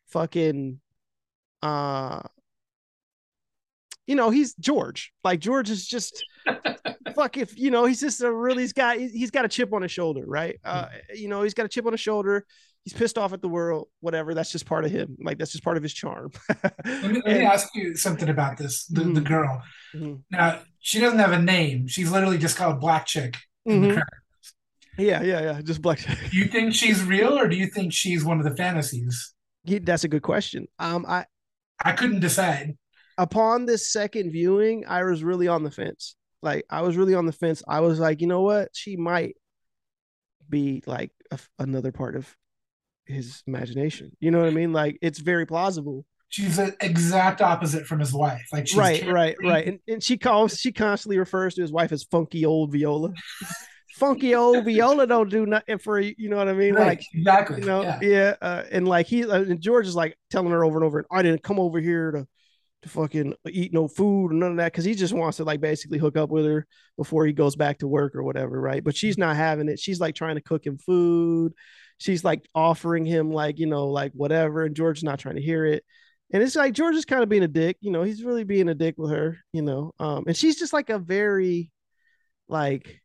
fucking uh you know, he's George. Like George is just fuck if you know, he's just a really he's got he's got a chip on his shoulder, right? Uh, you know, he's got a chip on his shoulder. He's pissed off at the world, whatever. That's just part of him. Like that's just part of his charm. Let me, let me ask you something about this. The, the Mhm. girl. Mhm. Now she doesn't have a name. She's literally just called Black Chick. in the Mhm. Yeah, yeah, yeah. Just black. Chick. Do you think she's real, or do you think she's one of the fantasies? Yeah, that's a good question. Um, I I couldn't decide. upon this second viewing, I was really on the fence. Like I was really on the fence. I was like, you know what? She might be like a, another part of his imagination. You know what I mean? Like it's very plausible. She's the exact opposite from his wife. Like she's right, right, right. And, and she calls, she constantly refers to his wife as funky old Viola. funky old Viola don't do nothing for you. You know what I mean? Right, Like exactly. you know yeah. yeah, uh, and like he uh, and george is like telling her over and over i didn't come over here to to fucking eat no food or none of that because he just wants to like basically hook up with her before he goes back to work or whatever right but she's not having it she's like trying to cook him food she's like offering him like you know like whatever and george's not trying to hear it and it's like george is kind of being a dick you know he's really being a dick with her you know um and she's just like a very like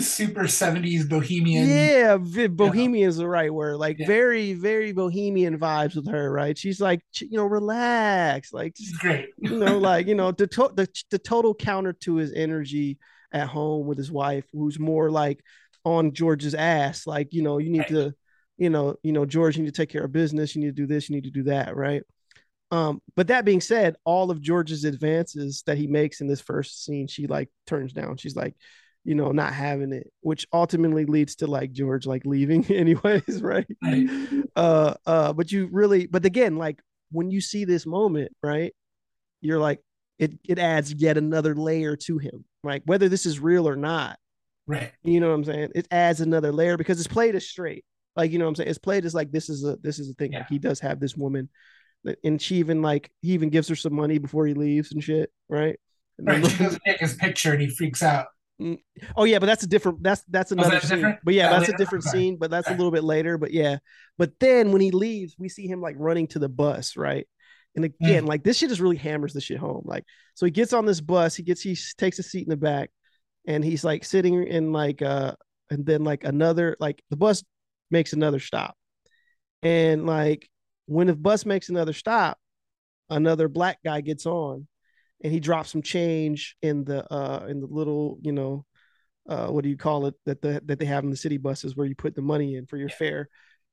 super 70s bohemian. yeah, bohemian is the right word. Like Yeah. very, very bohemian vibes with her, right? She's like, you know, relax, like, just, great. you know, like, you know, the, to- the the total counter to his energy at home with his wife, who's more like on George's ass, like, you know, you need Right. to, you know, you know, George, you need to take care of business, you need to do this, you need to do that, right? Um, but that being said, all of George's advances that he makes in this first scene, she like turns down. She's like, you know, not having it, which ultimately leads to like George like leaving anyways, right? Right. Uh uh, but you really, but again, like when you see this moment, right, you're like, it it adds yet another layer to him, right? Whether this is real or not, Right. you know what I'm saying? It adds another layer because it's played as straight. Like, you know what I'm saying? It's played as like this is a this is a thing. Yeah. Like he does have this woman and she even like he even gives her some money before he leaves and shit, right? And then- Right. She doesn't take his picture and he freaks out. oh yeah, but that's a different that's that's another that scene. But yeah, Yeah, that's a different Okay. scene, but that's a little bit later. But yeah. But then when he leaves, we see him like running to the bus, right? And again, Mm. like this shit just really hammers the shit home. Like, so he gets on this bus, he gets he takes a seat in the back, and he's like sitting in like uh and then like another like the bus makes another stop. And like when the bus makes another stop, another black guy gets on and he drops some change in the uh in the little, you know, uh what do you call it that the that they have in the city buses where you put the money in for your fare.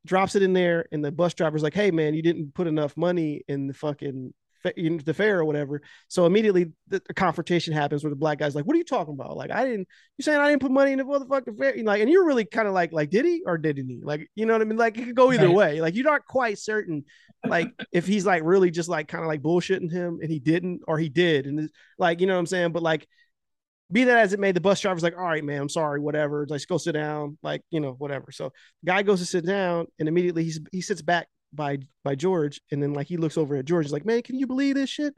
Drops it in there and the bus driver's like, "Hey man, you didn't put enough money in the fucking the fare or whatever." So immediately the, the confrontation happens where the black guy's like, "What are you talking about? Like I didn't you saying I didn't put money in the motherfucking fare?" Like and you're really kind of like like did he or didn't he? Like you know what I mean? Like it could go either Right. way. Like you're not quite certain like if he's like really just like kind of like bullshitting him and he didn't or he did and like you know what I'm saying? But like be that as it may, the bus driver's like, all right, man, I'm sorry, whatever. Like, go sit down, like, you know, whatever. So guy goes to sit down and immediately he's he sits back by by George, and then like he looks over at George, he's like, Man, can you believe this shit?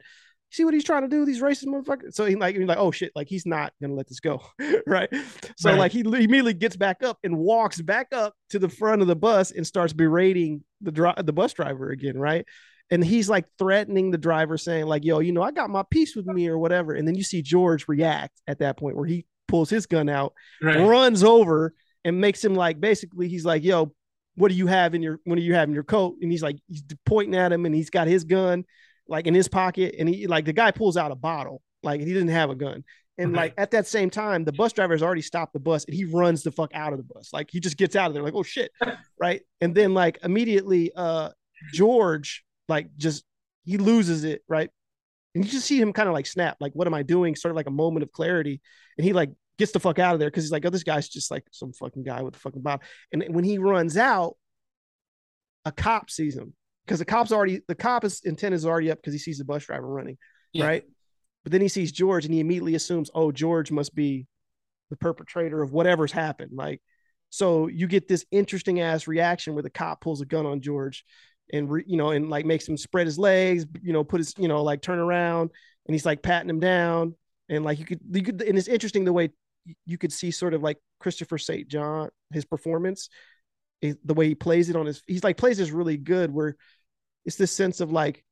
See what he's trying to do, these racist motherfuckers. So he like he's like, oh shit, like he's not gonna let this go. right. So Right. like he immediately gets back up and walks back up to the front of the bus and starts berating the dri- the bus driver again, right? and he's like threatening the driver saying like yo you know i got my piece with me or whatever and then you see george react at that point where he pulls his gun out Right. runs over and makes him like basically he's like yo what do you have in your what do you have in your coat? And he's like he's pointing at him and he's got his gun like in his pocket and he like the guy pulls out a bottle like he didn't have a gun. And Okay. like at that same time the bus driver has already stopped the bus and he runs the fuck out of the bus. Like he just gets out of there like oh shit. Right? And then like immediately uh george like just he loses it right? And you just see him kind of like snap like what am i doing? Sort of like a moment of clarity. And he like gets the fuck out of there because he's like oh this guy's just like some fucking guy with a fucking bottle and when he runs out a cop sees him because the cop's already the cop is intent is already up because he sees the bus driver running Yeah. right but then he sees george and he immediately assumes oh george must be the perpetrator of whatever's happened like so you get this interesting ass reaction where the cop pulls a gun on george and re, you know and like makes him spread his legs you know put his you know like turn around and he's like patting him down and like you could you could and it's interesting the way you could see sort of like christopher st john his performance the way he plays it on his he's like plays is really good where it's this sense of like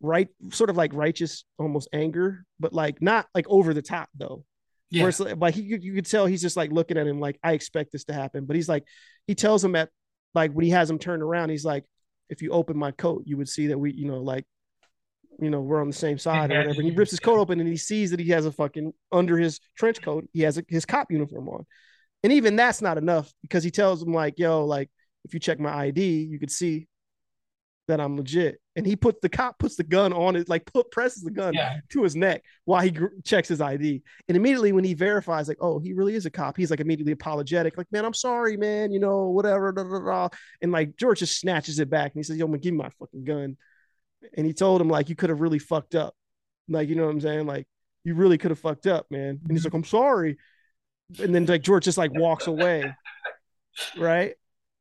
right sort of like righteous almost anger but like not like over the top though Yeah. where it's like, like he, you could tell he's just like looking at him like I expect this to happen but he's like he tells him at like when he has him turned around he's like if you open my coat you would see that we you know like you know we're on the same side or whatever. And he rips his coat open and he sees that he has a fucking under his trench coat he has a, his cop uniform on. And even that's not enough because he tells him like yo like if you check my id you could see that i'm legit. And he puts the cop puts the gun on it like put presses the gun Yeah. to his neck while he gr- checks his id and immediately when he verifies like oh he really is a cop he's like immediately apologetic like man i'm sorry man you know whatever da, da, da. and like george just snatches it back and he says yo man give me my fucking gun and he told him like you could have really fucked up. Like you know what i'm saying? Like you really could have fucked up man. And he's like i'm sorry. And then like george just like walks away right?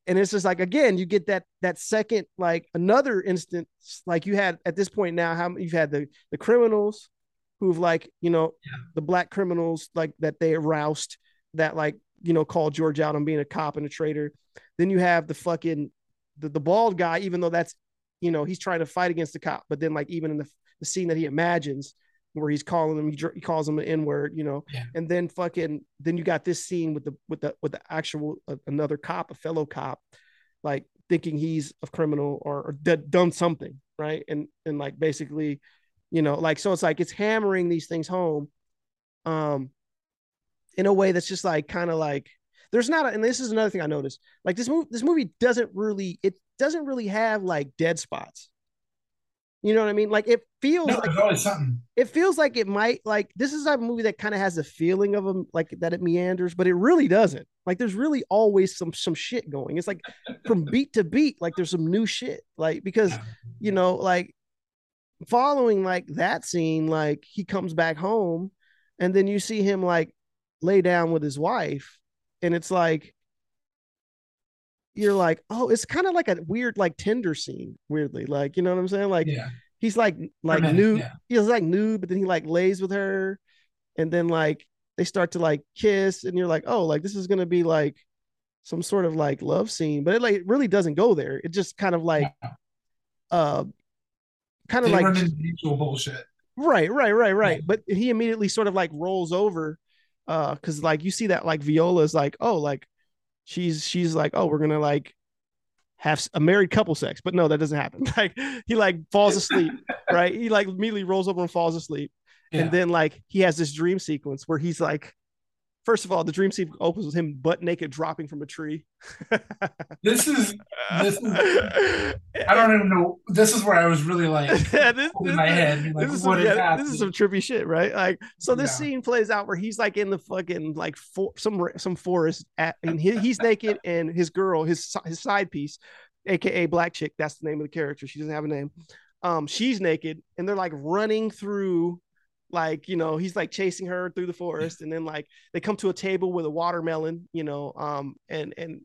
And it's just like again you get that that second like another instance like you had at this point now how you've had the the criminals who've like you know Yeah. the black criminals like that they roused that like you know called george out on being a cop and a traitor. Then you have the fucking the, the bald guy even though that's you know he's trying to fight against the cop but then like even in the, the scene that he imagines where he's calling him he, dr- he calls him an n-word you know Yeah. and then fucking then you got this scene with the with the with the actual uh, another cop a fellow cop like thinking he's a criminal or, or d- done something right and and like basically you know like so it's like it's hammering these things home um in a way that's just like kind of like there's not a, and this is another thing i noticed like this movie this movie doesn't really it doesn't really have like dead spots you know what i mean like it feels No, like something. it feels like it might like this is a movie that kind of has a feeling of a like that it meanders, but it really doesn't. Like there's really always some some shit going. It's like from beat to beat, like there's some new shit. Like because you know, like following like that scene, like he comes back home, and then you see him like lay down with his wife, and it's like you're like, oh, it's kind of like a weird like Tinder scene, weirdly. Like, you know what I'm saying? Like Yeah. he's like like minute, nude. yeah. He's like nude, but then he like lays with her, and then like they start to like kiss, and you're like, oh, like this is gonna be like some sort of like love scene, but it like really doesn't go there. It just kind of like Yeah. uh kind of like just- bullshit. right, right, right, right. Yeah. But he immediately sort of like rolls over uh because like you see that like Viola's like, oh, like she's she's like, oh, we're gonna like have a married couple sex, but no, that doesn't happen. Like he like falls asleep, right? He like immediately rolls over and falls asleep. Yeah. And then like he has this dream sequence where he's like, first of all, the dream sequence opens with him butt naked dropping from a tree. This is this is I don't even know. This is where I was really like Yeah, this, in my head. Like, this is what some, is yeah, this is some trippy shit, right? Like, so this Yeah. scene plays out where he's like in the fucking like for, some some forest, at, and he, he's naked, and his girl, his his side piece, aka Black Chick, that's the name of the character. She doesn't have a name. Um, she's naked, and they're like running through, like you know, he's like chasing her through the forest, and then like they come to a table with a watermelon, you know, um, and and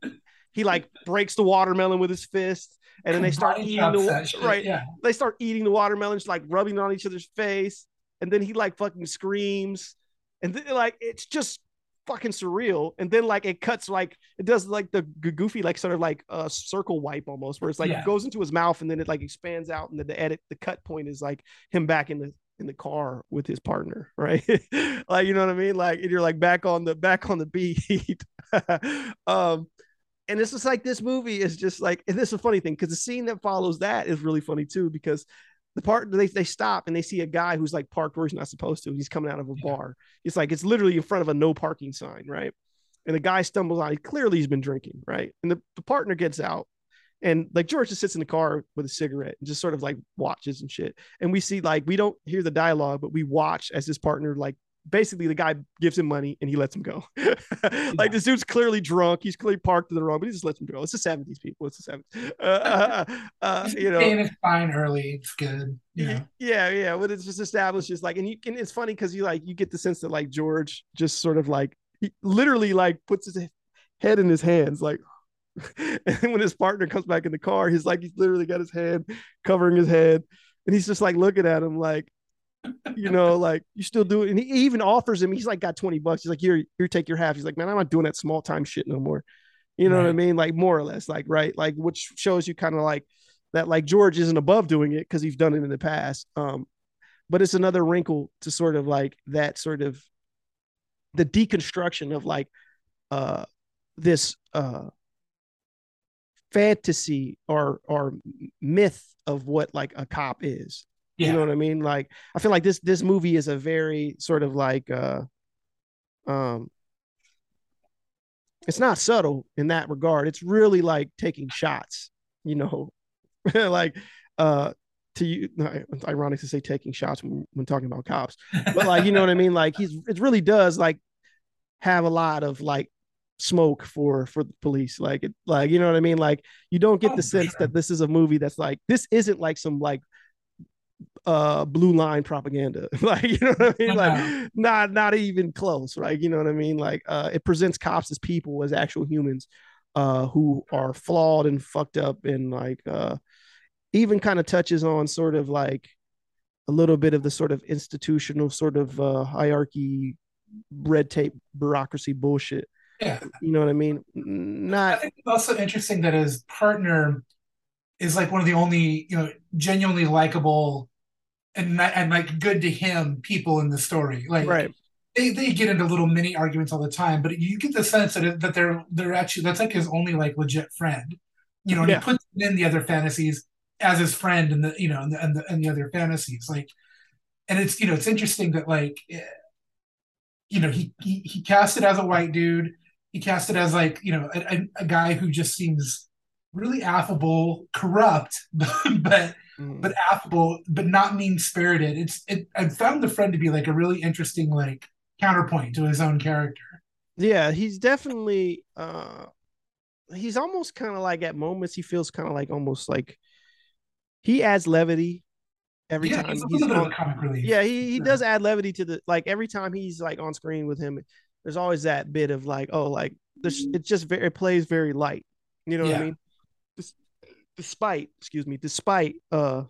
he like breaks the watermelon with his fist, and then they start eating the right Yeah. they start eating the watermelon, just like rubbing it on each other's face, and then he like fucking screams, and then like it's just fucking surreal. And then like it cuts like it does like the goofy like sort of like a uh, circle wipe almost, where it's like Yeah. it goes into his mouth and then it like expands out, and then the edit the cut point is like him back in the in the car with his partner, right? like you know what I mean? Like and you're like back on the back on the beat. um and it's just like this movie is just like and this is a funny thing because the scene that follows that is really funny too because the part they, they stop and they see a guy who's like parked where he's not supposed to he's coming out of a Yeah. bar it's like it's literally in front of a no parking sign right and the guy stumbles out. he clearly he's been drinking right and the, the partner gets out and like george just sits in the car with a cigarette and just sort of like watches and shit and we see like we don't hear the dialogue but we watch as his partner like basically the guy gives him money and he lets him go. like this dude's clearly drunk. He's clearly parked in the wrong, but he just lets him go. It's the 70s, people. It's the 70s. Uh, uh, uh, you know, and it's fine early. It's good. Yeah, yeah, yeah. But it's just established just like, and you can, it's funny because you like, you get the sense that like George just sort of like, he literally like puts his head in his hands, like, and when his partner comes back in the car, he's like, he's literally got his hand covering his head, and he's just like looking at him, like, you know, like you still do it. And he even offers him, he's like got 20 bucks. He's like, here, here, take your half. He's like, man, I'm not doing that small time shit no more. You know what I mean? Like more or less, like, right. Like, which shows you kind of like that like George isn't above doing it because he's done it in the past. Um, but it's another wrinkle to sort of like that sort of the deconstruction of like uh this uh fantasy or or myth of what like a cop is. Yeah. You know what I mean? Like I feel like this this movie is a very sort of like uh um it's not subtle in that regard. It's really like taking shots, you know, like uh to you it's ironic to say taking shots when, when talking about cops. But like you know what I mean? Like he's it really does like have a lot of like smoke for for the police like it like you know what i mean? Like you don't get Oh, the sense sure. that this is a movie that's like this isn't like some like uh blue line propaganda. Like you know what i mean? Like not not even close right? You know what i mean? Like uh it presents cops as people as actual humans uh who are flawed and fucked up and like uh even kind of touches on sort of like a little bit of the sort of institutional sort of uh hierarchy red tape bureaucracy bullshit Yeah. you know what i mean Not. I think it's also interesting that his partner is like one of the only, you know, genuinely likable and and like good to him people in the story. Like right they, they get into little mini arguments all the time, but you get the sense that it, that they're they're actually that's like his only like legit friend. You know, and Yeah. he puts in the other fantasies as his friend and the you know and the, and the and the other fantasies like and it's you know it's interesting that like eh, you know he he he cast it as a white dude he cast it as like you know a, a, guy who just seems really affable corrupt but Mm. but affable but not mean spirited it's it i found the friend to be like a really interesting like counterpoint to his own character yeah he's definitely uh he's almost kind of like at moments he feels kind of like almost like he adds levity every yeah time he's a he's little bit of on a comic relief yeah he, he Sure. does add levity to the like every time he's like on screen with him there's always that bit of like oh like this it's just very it plays very light you know what i mean despite excuse me despite uh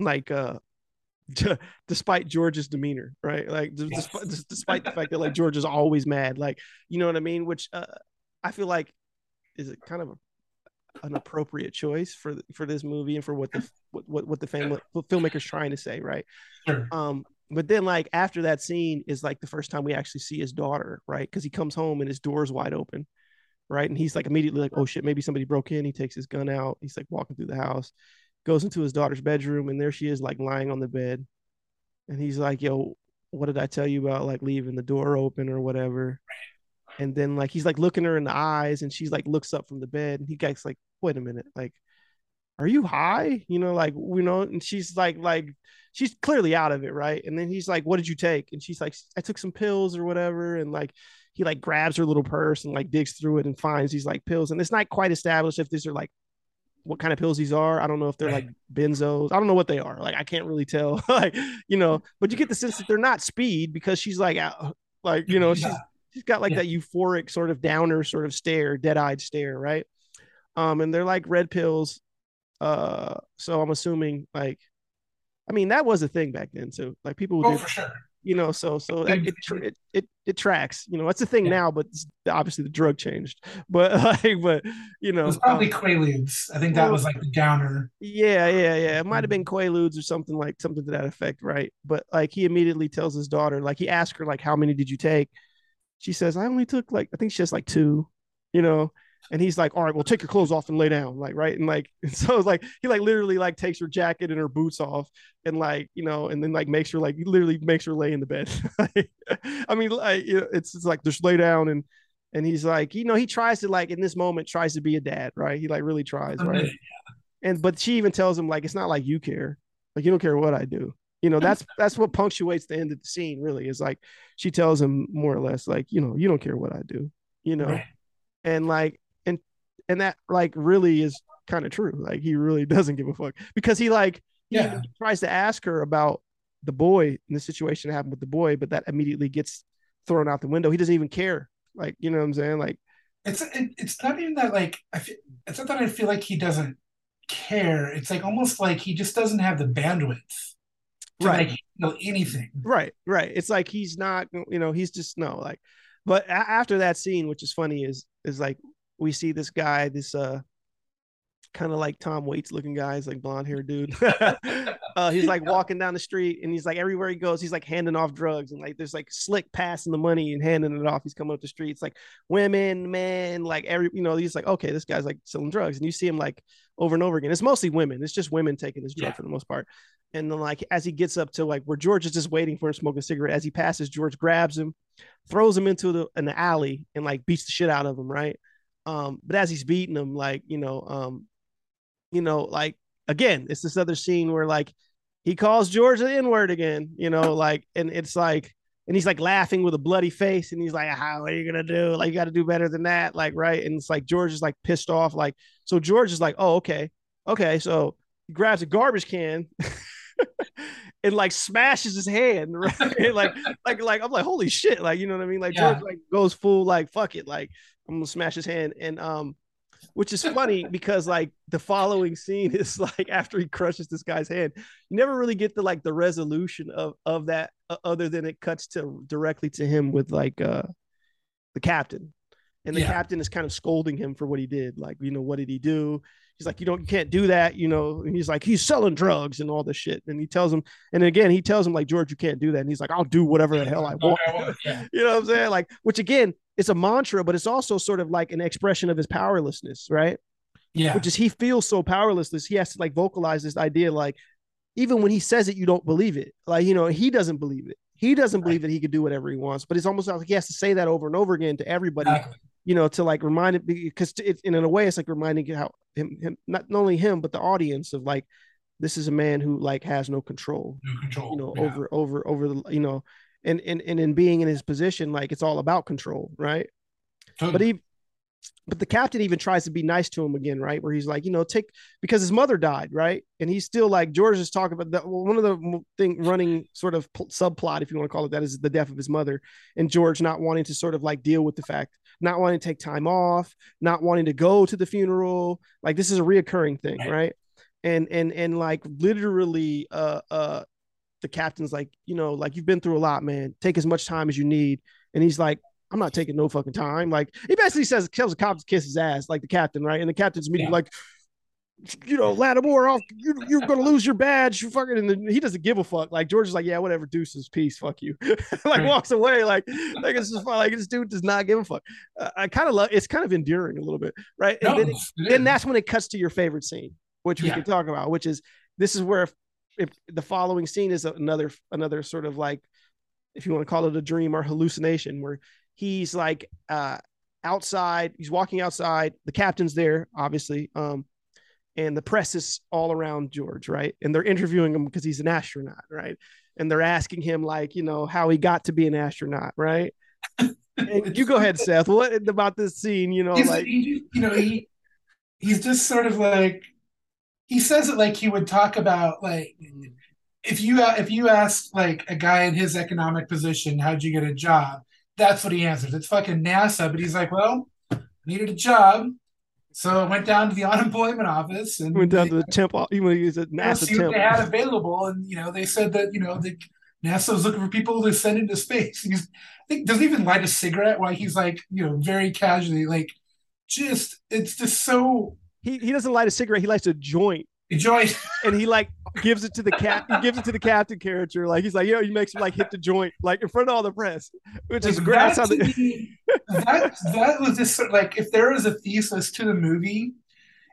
like uh despite George's demeanor, right? Like Yes. despite, despite the fact that like George is always mad, like you know what I mean. Which uh, I feel like is a kind of a, an appropriate choice for for this movie and for what the what what, the film what filmmaker's trying to say, right? Sure. Um, but then like after that scene is like the first time we actually see his daughter, right? Because he comes home and his door's wide open, right? And he's like immediately like, oh shit, maybe somebody broke in. He takes his gun out. He's like walking through the house, goes into his daughter's bedroom, and there she is like lying on the bed. And he's like, yo, what did I tell you about like leaving the door open or whatever? And then like he's like looking her in the eyes, and she's like looks up from the bed, and he gets like, wait a minute, like, are you high? You know, like you know, and she's like, like she's clearly out of it, right? And then he's like, what did you take? And she's like, I took some pills or whatever, and like he like grabs her little purse and like digs through it and finds these like pills, and it's not quite established if these are like what kind of pills these are. I don't know if they're like benzos. I don't know what they are. Like I can't really tell. like you know, but you get the sense that they're not speed because she's like out, like you know she's she's got like Yeah. that euphoric sort of downer sort of stare, dead eyed stare, right? Um, and they're like red pills. Uh, so I'm assuming like, I mean that was a thing back then too. Like people oh did, for sure you know, so so that, it, it it it tracks. You know, it's a thing Yeah. now, but obviously the drug changed. But like, but you know, it was probably um, quaaludes i think that well- was like the downer yeah, yeah, yeah. It might have been Quaaludes or something like something to that effect, right? But like he immediately tells his daughter, like he asked her, like, how many did you take? She says, I only took like I think she has like two, you know. And he's like, all right, well, take your clothes off and lay down, like, right? And like, and so it's like he like literally like takes her jacket and her boots off, and like, you know, and then like makes her like literally makes her lay in the bed. I mean, like, you know, it's it's like just lay down and and he's like, you know, he tries to like in this moment tries to be a dad, right? He like really tries, right? and but she even tells him like it's not like you care like you don't care what i do you know that's that's what punctuates the end of the scene really is like she tells him more or less like you know you don't care what i do you know Right. and like and that like really is kind of true like he really doesn't give a fuck because he like he Yeah. tries to ask her about the boy and the situation that happened with the boy but that immediately gets thrown out the window he doesn't even care like you know what i'm saying like it's it, it's not even that like I feel, it's not that I feel like he doesn't care. It's like almost like he just doesn't have the bandwidth to Right. like handle anything. Right, right. It's like he's not, you know, he's just no like. But a- after that scene, which is funny, is is like we see this guy, this uh kind of like Tom Waits looking guy. He's like blonde haired dude. uh, he's like walking down the street and he's like everywhere he goes, he's like handing off drugs and like there's like slick passing the money and handing it off. He's coming up the streets like women, men, like every you know, he's like, okay, this guy's like selling drugs. And you see him like over and over again. It's mostly women. It's just women taking this drug Yeah. for the most part. And then like as he gets up to like where George is just waiting for him smoking a cigarette, as he passes, George grabs him, throws him into the an alley and like beats the shit out of him, right? Um, but as he's beating him, like, you know, um, you know, like again, it's this other scene where like he calls George the N-word again, you know, like, and it's like, and he's like laughing with a bloody face, and he's like, "How are you gonna do? Like, you got to do better than that, like, right?" And it's like George is like pissed off, like, so George is like, "Oh, okay, okay." So he grabs a garbage can and like smashes his hand, right? Like, like, like I'm like, "Holy shit!" Like, you know what I mean? Like Yeah. George like goes full like, "Fuck it," like I'm gonna smash his hand, and um, which is funny because like the following scene is like after he crushes this guy's hand, you never really get the like the resolution of of that uh, other than it cuts to directly to him with like uh the captain. And the Yeah. captain is kind of scolding him for what he did. Like, you know, what did he do? He's like, you don't, you can't do that, you know. And he's like, he's selling drugs and all this shit. And he tells him, and again, he tells him like, George, you can't do that. And he's like, I'll do whatever the hell I want. Yeah. you know what I'm saying? Like, which again, it's a mantra, but it's also sort of like an expression of his powerlessness, right? Yeah. which is he feels so powerless he has to like vocalize this idea like even when he says it you don't believe it like you know he doesn't believe it he doesn't believe that he could do whatever he wants but it's almost like he has to say that over and over again to everybody Exactly. You know to like remind it because it's in a way it's like reminding how him, him not, only him but the audience of like this is a man who like has no control No control. you know Yeah. over over over the you know and and and in being in his position like it's all about control right but Totally. But the captain even tries to be nice to him again right? Where he's like you know take because his mother died right? And he's still like george is talking about that well, one of the thing running sort of subplot if you want to call it that is the death of his mother and george not wanting to sort of like deal with the fact not wanting to take time off not wanting to go to the funeral like this is a reoccurring thing Right. right? And and and like literally uh uh the captain's like you know like you've been through a lot man. Take as much time as you need. And he's like I'm not taking no fucking time. Like he basically says, tells the cops to kiss his ass, like the captain, right? And the captain's immediately Yeah. like, you know, Lattimore, off, you, you're gonna lose your badge. You fucking, and then he doesn't give a fuck. Like George is like, yeah, whatever, deuces, peace, fuck you. like walks away, like, like it's just fine. Like this dude does not give a fuck. Uh, I kind of love. It's kind of endearing a little bit, right? And No, then, it then that's when it cuts to your favorite scene, which we Yeah. can talk about, which is this is where if, if the following scene is another another sort of like if you want to call it a dream or hallucination where he's like uh outside he's walking outside the captain's there obviously um and the press is all around george right? And they're interviewing him because he's an astronaut right? And they're asking him like you know how he got to be an astronaut right? And you go ahead seth. What about this scene you know He's, like he, you know, he he's just sort of like he says it like he would talk about like if you if you ask like a guy in his economic position, how'd you get a job? That's what he answers. It's fucking NASA, but he's like, well, I needed a job, so I went down to the unemployment office and went down they- to the temp You though he was at yeah, nasa see what temp they had available, and you know they said that you know the NASA was looking for people to send into space. He's, I think doesn't even light a cigarette while he's like you know very casually like just it's just so he, he doesn't light a cigarette he lights a joint enjoy. and he like gives it to the cat. He gives it to the captain character. Like he's like, yo, he makes him like hit the joint like in front of all the press, which is great. That, the, that that was just sort of like if there was a thesis to the movie,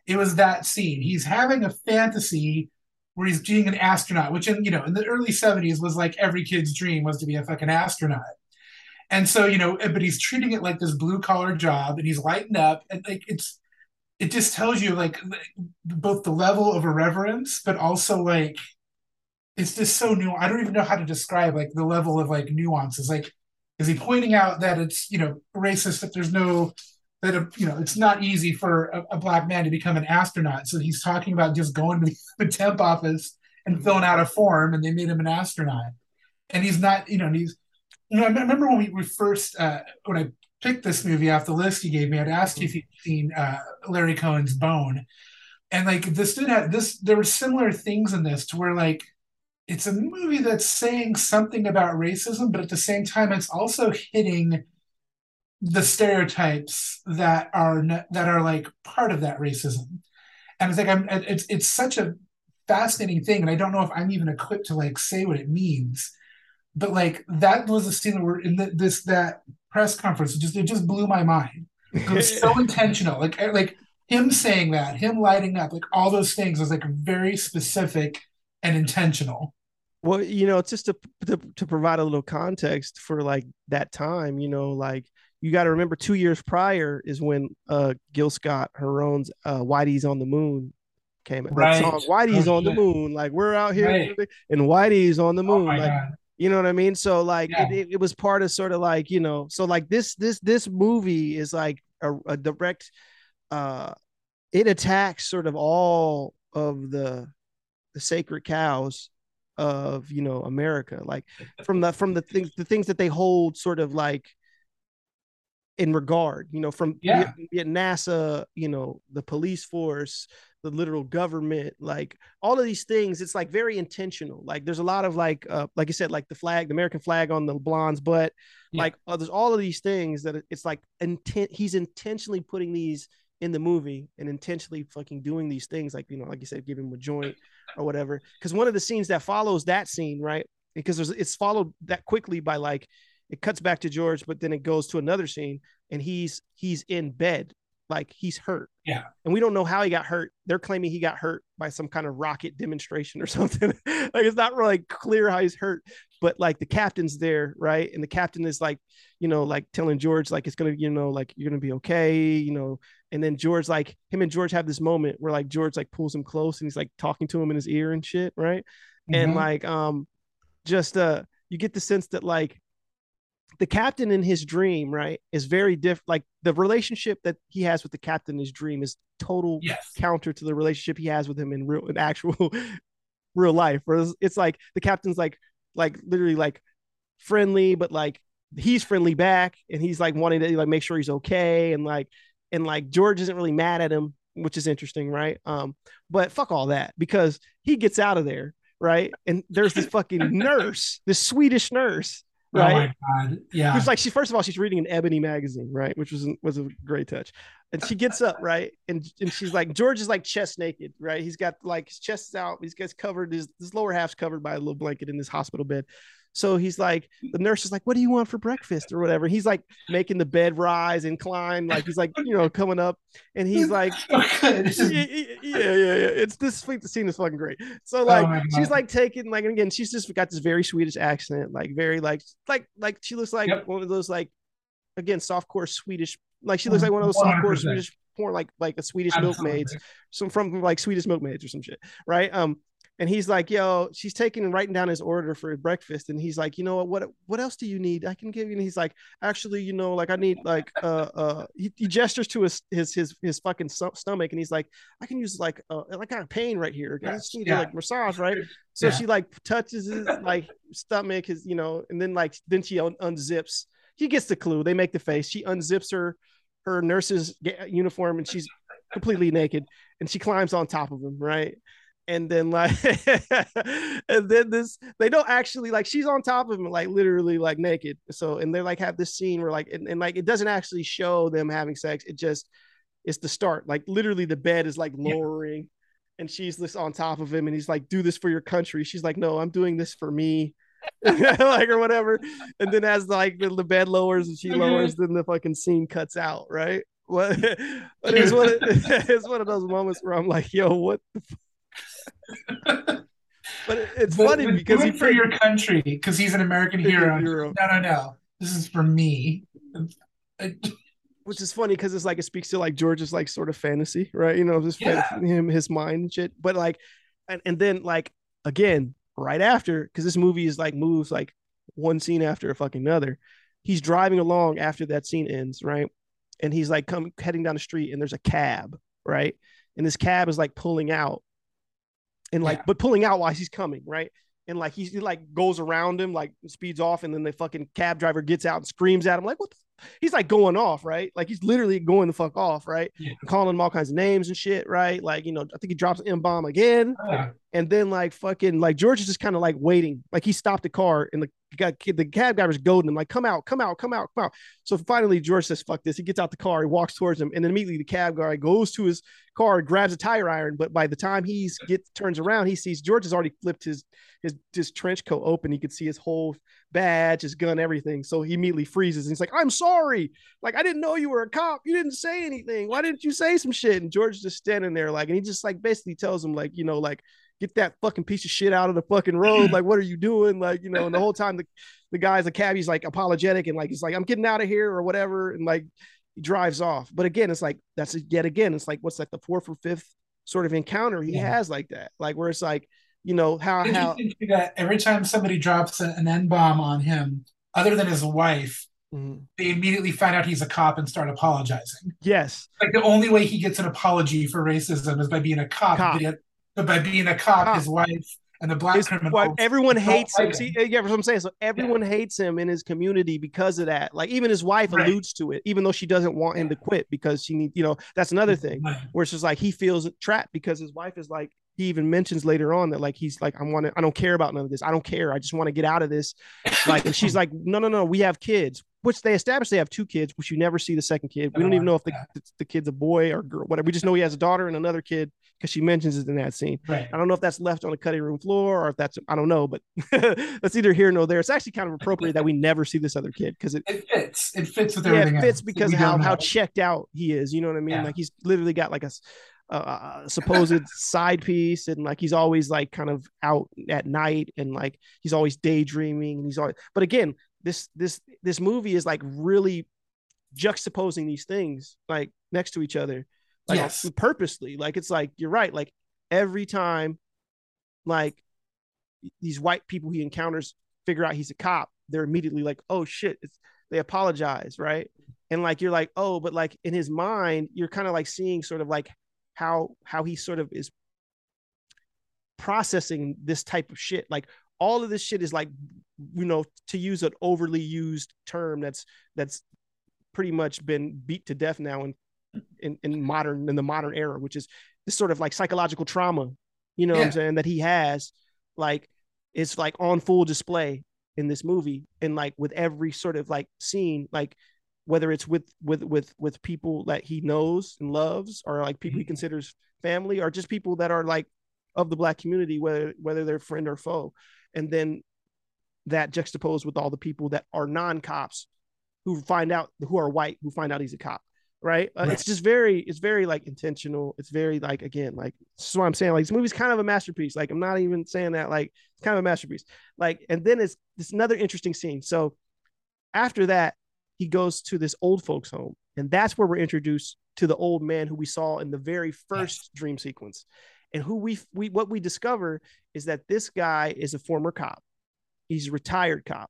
it was that scene. He's having a fantasy where he's being an astronaut, which in you know in the early '70s was like every kid's dream was to be a fucking astronaut. And so you know, but he's treating it like this blue collar job, and he's lighting up, and like it's it just tells you like both the level of irreverence, but also like it's just so new. I don't even know how to describe like the level of like nuances. Like, is he pointing out that it's you know racist that there's no that a, you know it's not easy for a, a black man to become an astronaut? So he's talking about just going to the temp office and filling out a form, and they made him an astronaut. And he's not, you know, he's, you know, I remember when we, we first uh, when I picked this movie off the list you gave me, I'd asked you if you'd seen uh, Larry Cohen's Bone, and like this did have this. There were similar things in this to where like it's a movie that's saying something about racism, but at the same time, it's also hitting the stereotypes that are that are like part of that racism. and it's like I'm it's it's such a fascinating thing, and I don't know if I'm even equipped to like say what it means. But like that was a scene that we're in the, this that press conference. It just it just blew my mind. It was so intentional. Like like him saying that, him lighting up, like all those things was like very specific and intentional. Well, you know, it's just to, to to provide a little context for like that time, you know, like you got to remember two years prior is when uh Gil Scott Heron's uh Whitey's on the Moon came out. Right. That song Whitey's Oh, on the moon, like we're out here Right. and Whitey's on the Oh moon, my like god. You know what I mean? So like Yeah. it, it, it was part of sort of like, you know, so like this this this movie is like a, a direct uh it attacks sort of all of the the sacred cows of you know America like from the from the things the things that they hold sort of like in regard you know from Yeah. be it- be it NASA you know the police force the literal government like all of these things it's like very intentional. Like there's a lot of like uh like you said like the flag the American flag on the blonde's butt Yeah. like uh, there's all of these things that it's like intent he's intentionally putting these in the movie and intentionally fucking doing these things like you know like you said giving him a joint or whatever. Because one of the scenes that follows that scene right because there's it's followed that quickly by like it cuts back to george but then it goes to another scene and he's he's in bed. Like he's hurt Yeah. and we don't know how he got hurt they're claiming he got hurt by some kind of rocket demonstration or something like it's not really clear how he's hurt but like the captain's there right and the captain is like you know like telling george like it's gonna you know like you're gonna be okay you know and then George, like him and George have this moment where like George like pulls him close and he's like talking to him in his ear and shit, right? And Mhm. like um just uh you get the sense that like the captain in his dream, right, is very different. Like the relationship that he has with the captain in his dream is total yes. counter to the relationship he has with him in real in actual real life. Whereas it's like the captain's like like literally like friendly, but like he's friendly back and he's like wanting to like make sure he's okay and like and like George isn't really mad at him, which is interesting, right? Um, but fuck all that because he gets out of there, right? And there's this fucking nurse, this Swedish nurse, Oh right? my god. Yeah. It's like she first of all she's reading an Ebony magazine, right? Which was was a great touch. And she gets up, right? And and she's like George is like chest naked, right? He's got like his chest is out, he's gets covered, his his lower half's covered by a little blanket in this hospital bed. So he's like, the nurse is like, "What do you want for breakfast or whatever?" He's like making the bed rise and climb, like he's like, you know, coming up, and he's like. It's yeah, yeah, yeah, yeah. It's this the scene is fucking great. So like Oh she's like taking like and again, she's just got this very Swedish accent, like very like like like she looks like Yep. one of those like again softcore Swedish like she looks like one of those softcore 100%. Swedish porn like like a Swedish Absolutely. milkmaids, some from like Swedish milkmaids or some shit, right? Um and he's like, yo, she's taking and writing down his order for breakfast. And he's like, you know what, what, what else do you need? I can give you. And he's like, actually, you know, like I need like, uh, uh, he, he gestures to his, his, his, his fucking sto- stomach. And he's like, I can use like, uh, like kind of pain right here. I just need Yeah. to like massage, right? So Yeah. she like touches his like stomach, his, you know, and then like, then she un- unzips. He gets the clue. They make the face. She unzips her, her nurse's uniform and she's completely naked and she climbs on top of him, right? And then like, and then this, they don't actually like she's on top of him, like literally like naked. So, and they like have this scene where like, and, and like it doesn't actually show them having sex. It just, it's the start. Like literally the bed is like Yeah. lowering and she's just on top of him and he's like, do this for your country. She's like, no, I'm doing this for me. like or whatever. And then as like the, the bed lowers and she Mhm. lowers, then the fucking scene cuts out, right? What but it's one of, it's one of those moments where I'm like, yo, what the f-? But it's But- funny because do he for your country because he's an American hero. hero. No, no, no. This is for me. Which is funny because it's like it speaks to like George's like sort of fantasy, right? You know, just Yeah. him, his mind and shit. But like, and, and then like again, right after, because this movie is like moves like one scene after a fucking another. He's driving along after that scene ends, right? And he's like come heading down the street, and there's a cab, right? And this cab is like pulling out, and like, Yeah. but pulling out while he's coming, right? And like he's he like goes around him, like speeds off, and then the fucking cab driver gets out and screams at him, like, what the he's like going off, right? Like he's literally going the fuck off, right? Yeah. Calling him all kinds of names and shit, right? Like, you know, I think he drops an M bomb again. yeah. And then like fucking like George is just kind of like waiting, like he stopped the car and the guy, the cab driver's goading him, like come out, come out, come out, come out. So finally George says, "Fuck this." He gets out the car, he walks towards him, and then immediately the cab guy goes to his car, grabs a tire iron. But by the time he's gets turns around, he sees George has already flipped his his his trench coat open. He could see his whole badge, his gun, everything. So he immediately freezes and he's like, "I'm sorry. Like I didn't know you were a cop. You didn't say anything. Why didn't you say some shit?" And George just standing there like, and he just like basically tells him like, you know, like get that fucking piece of shit out of the fucking road. Like, what are you doing? Like, you know, and the whole time the, the guy's a cabbie's like apologetic and like he's like, I'm getting out of here or whatever. And like he drives off. But again, it's like that's it. yet again, it's like what's like the fourth or fifth sort of encounter he Yeah. has like that. Like where it's like, you know, how how that every time somebody drops an N bomb on him, other than his wife, Mhm. they immediately find out he's a cop and start apologizing. yes. Like the only way he gets an apology for racism is by being a cop. Cop. But, by being a cop, Cop. his wife and the black His- everyone hates him. See, yeah, that's what I'm saying. So everyone hates him in his community because of that. Like even his wife Right. alludes to it, even though she doesn't want him to quit because she needs, you know, that's another thing. Right. where it's just like he feels trapped because his wife is like he even mentions later on that like he's like I want to I don't care about none of this I don't care I just want to get out of this like and she's like no no no we have kids which they established they have two kids which you never see the second kid we don't even uh-huh. know if the, the kid's a boy or girl whatever we just know he has a daughter and another kid because she mentions it in that scene Right. I don't know if that's left on the cutting room floor or if that's I don't know but that's either here nor there it's actually kind of appropriate that we never see this other kid because it It fits. It fits with yeah, it fits else. because how how checked out he is. You know what I mean? Yeah. Like he's literally got like a, a- a supposed side piece, and like he's always like kind of out at night, and like he's always daydreaming, and he's always. But again, this this this movie is like really juxtaposing these things like next to each other, like Yes. purposely. Like it's like you're right. Like every time, like these white people he encounters figure out he's a cop, they're immediately like, oh shit, it's, they apologize, right? And like you're like, oh, but like in his mind, you're kind of like seeing sort of like how how he sort of is processing this type of shit. Like all of this shit is like, you know, to use an overly used term that's that's pretty much been beat to death now in in, in modern in the modern era, which is this sort of like psychological trauma, you know what I'm saying, that he has, like it's like on full display in this movie and like with every sort of like scene like whether it's with with with with people that he knows and loves or like people he Mhm. considers family or just people that are like of the black community whether whether they're friend or foe. And then that juxtaposed with all the people that are non-cops who find out who are white who find out he's a cop right, Uh, Right. it's just very it's very like intentional. It's very like again like this is what i'm saying like this movie's kind of a masterpiece. Like i'm not even saying that like it's kind of a masterpiece. Like and then it's it's another interesting scene. So after that he goes to this old folks home. And that's where we're introduced to the old man who we saw in the very first dream sequence. And who we we what we discover is that this guy is a former cop. He's a retired cop.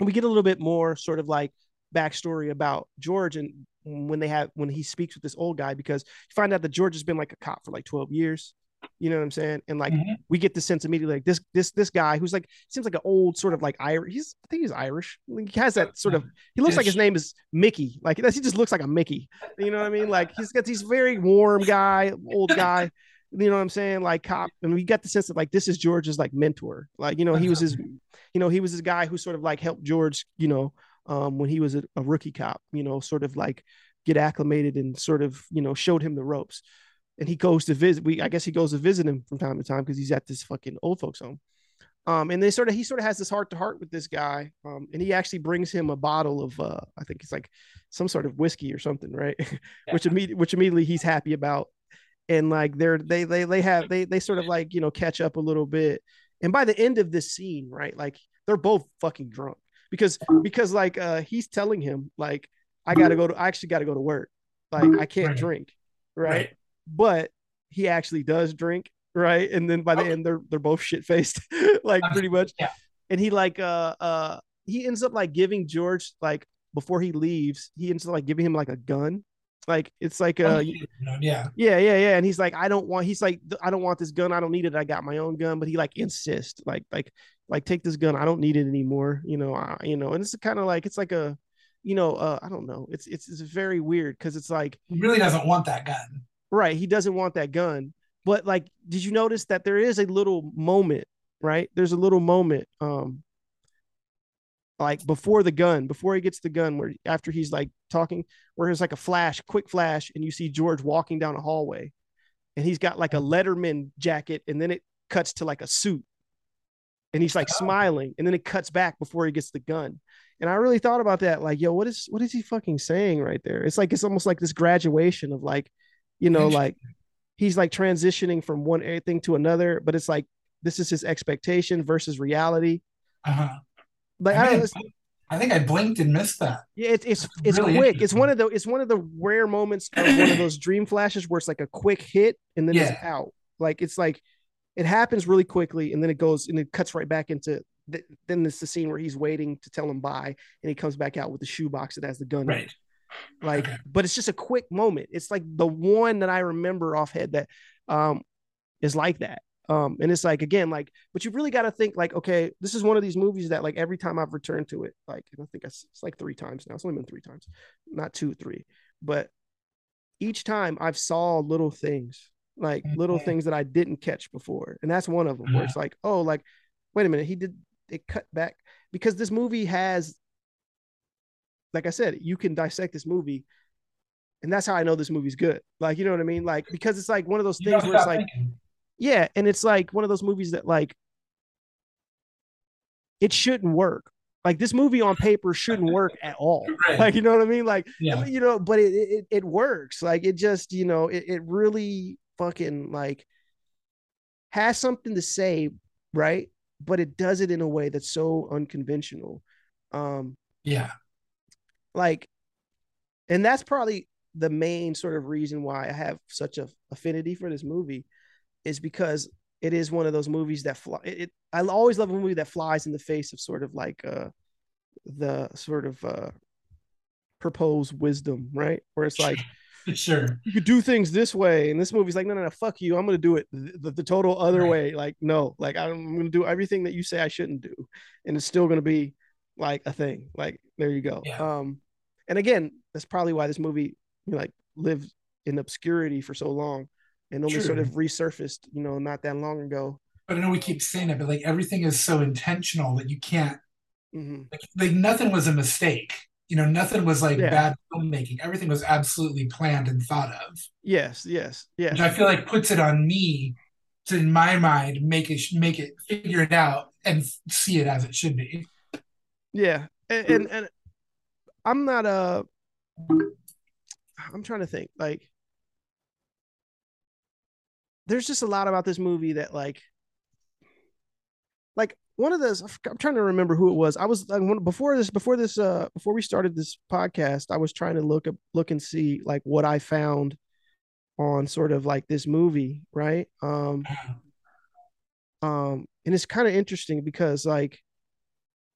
And we get a little bit more sort of like backstory about george and when they have when he speaks with this old guy because you find out that george has been like a cop for like 12 years you know what i'm saying? And like Mhm. we get the sense immediately like this this this guy who's like seems like an old sort of like irish he's i think he's irish. Like, he has that sort of he looks like his name is mickey. Like he just looks like a mickey. You know what i mean? Like he's got these very warm guy old guy. You know what i'm saying? Like cop and we get the sense that like this is george's like mentor. Like you know he was his you know he was this guy who sort of like helped george you know um when he was a, a rookie cop you know sort of like get acclimated and sort of you know showed him the ropes and he goes to visit we i guess he goes to visit him from time to time because he's at this fucking old folks home. Um and they sort of he sort of has this heart to heart with this guy um and he actually brings him a bottle of uh i think it's like some sort of whiskey or something right? Which immediately which immediately he's happy about. And like they're they they they have they they sort of like you know catch up a little bit. And by the end of this scene right like they're both fucking drunk. Because because like uh he's telling him like i gotta go to i actually gotta go to work. Like i can't Right. drink. Right? Right. But he actually does drink right and then by the end they're they're both shit faced like pretty much Yeah. and he like uh uh he ends up like giving george like before he leaves he ends up like giving him like a gun like it's like uh yeah. yeah, yeah, yeah. And he's like, I don't want. He's like, I don't want this gun. I don't need it. I got my own gun. But he like insists, like, like, like, take this gun. I don't need it anymore. You know, I, you know. And it's kind of like it's like a, you know, uh, I don't know. It's it's it's very weird because it's like He really doesn't want that gun. Right. He doesn't want that gun, but like, did you notice that there is a little moment, right? There's a little moment, um, like before the gun, before he gets the gun, where after he's like talking, where there's like a flash, quick flash, and you see George walking down a hallway, and he's got like a Letterman jacket, and then it cuts to like a suit, and he's like Oh. smiling, and then it cuts back before he gets the gun. And I really thought about that, like, yo, what is what is he fucking saying right there? It's like it's almost like this graduation of like, you know, like he's like transitioning from one thing to another, but it's like this is his expectation versus reality. Uh-huh. Like I, I don't know, I think I blinked and missed that. yeah, it's it's That's it's really quick. It's one of the it's one of the rare moments of one of those dream flashes where it's like a quick hit and then it's out. Like it's like it happens really quickly and then it goes and it cuts right back into the, then it's the scene where he's waiting to tell him bye and he comes back out with the shoebox that has the gun. in. Right. Like but it's just a quick moment. It's like the one that i remember off head that um is like that. Um and it's like again like but you really got to think like okay this is one of these movies that like every time i've returned to it like i think it's, it's like three times now. It's only been three times not two three. But each time i've saw little things like little Mhm. things that i didn't catch before. And that's one of them where it's like oh like wait a minute he did it cut back. Because this movie has like I said, you can dissect this movie, and that's how I know this movie's good. Like, you know what I mean? Like, because it's like one of those You things where it's like, thinking. yeah, and it's like one of those movies that like it shouldn't work. Like this movie on paper shouldn't work at all. Right. Like, you know what I mean? Like, Yeah. you know, but it, it it works. Like it just, you know, it, it really fucking like has something to say, right? But it does it in a way that's so unconventional. Um, Yeah. Like and that's probably the main sort of reason why i have such a affinity for this movie is because it is one of those movies that fly it, it i always love a movie that flies in the face of sort of like uh the sort of uh proposed wisdom right where it's like Sure. you could do things this way and this movie's like no no no fuck you i'm gonna do it the, the total other Right. way like no like i'm gonna do everything that you say i shouldn't do and it's still gonna be like a thing like there you go Yeah. um and again that's probably why this movie you know, like lived in obscurity for so long and only sort of resurfaced you know not that long ago But I know we keep saying it, but like everything is so intentional that you can't hmm like, like nothing was a mistake. You know, nothing was like Yeah. bad filmmaking. Everything was absolutely planned and thought of. yes yes yes Which I feel like puts it on me to, in my mind, make it make it figure it out and see it as it should be. Yeah, and and, and I'm not uh I'm trying to think like there's just a lot about this movie that like like one of those I'm trying to remember who it was. I was like, when- before this before this uh before we started this podcast, I was trying to look up look and see like what I found on sort of like this movie, right? Um um and it's kind of interesting because like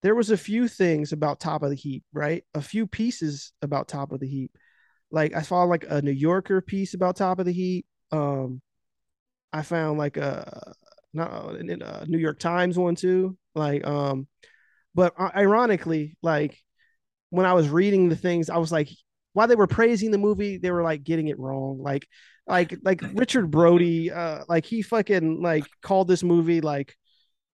there was a few things about top of the heap right? A few pieces about top of the heap. Like i saw like a new yorker piece about top of the heap. Um i found like a not a, a new york times one too. Like um but uh, ironically like when i was reading the things i was like while they were praising the movie they were like getting it wrong. Like like like richard brody uh like he fucking like called this movie like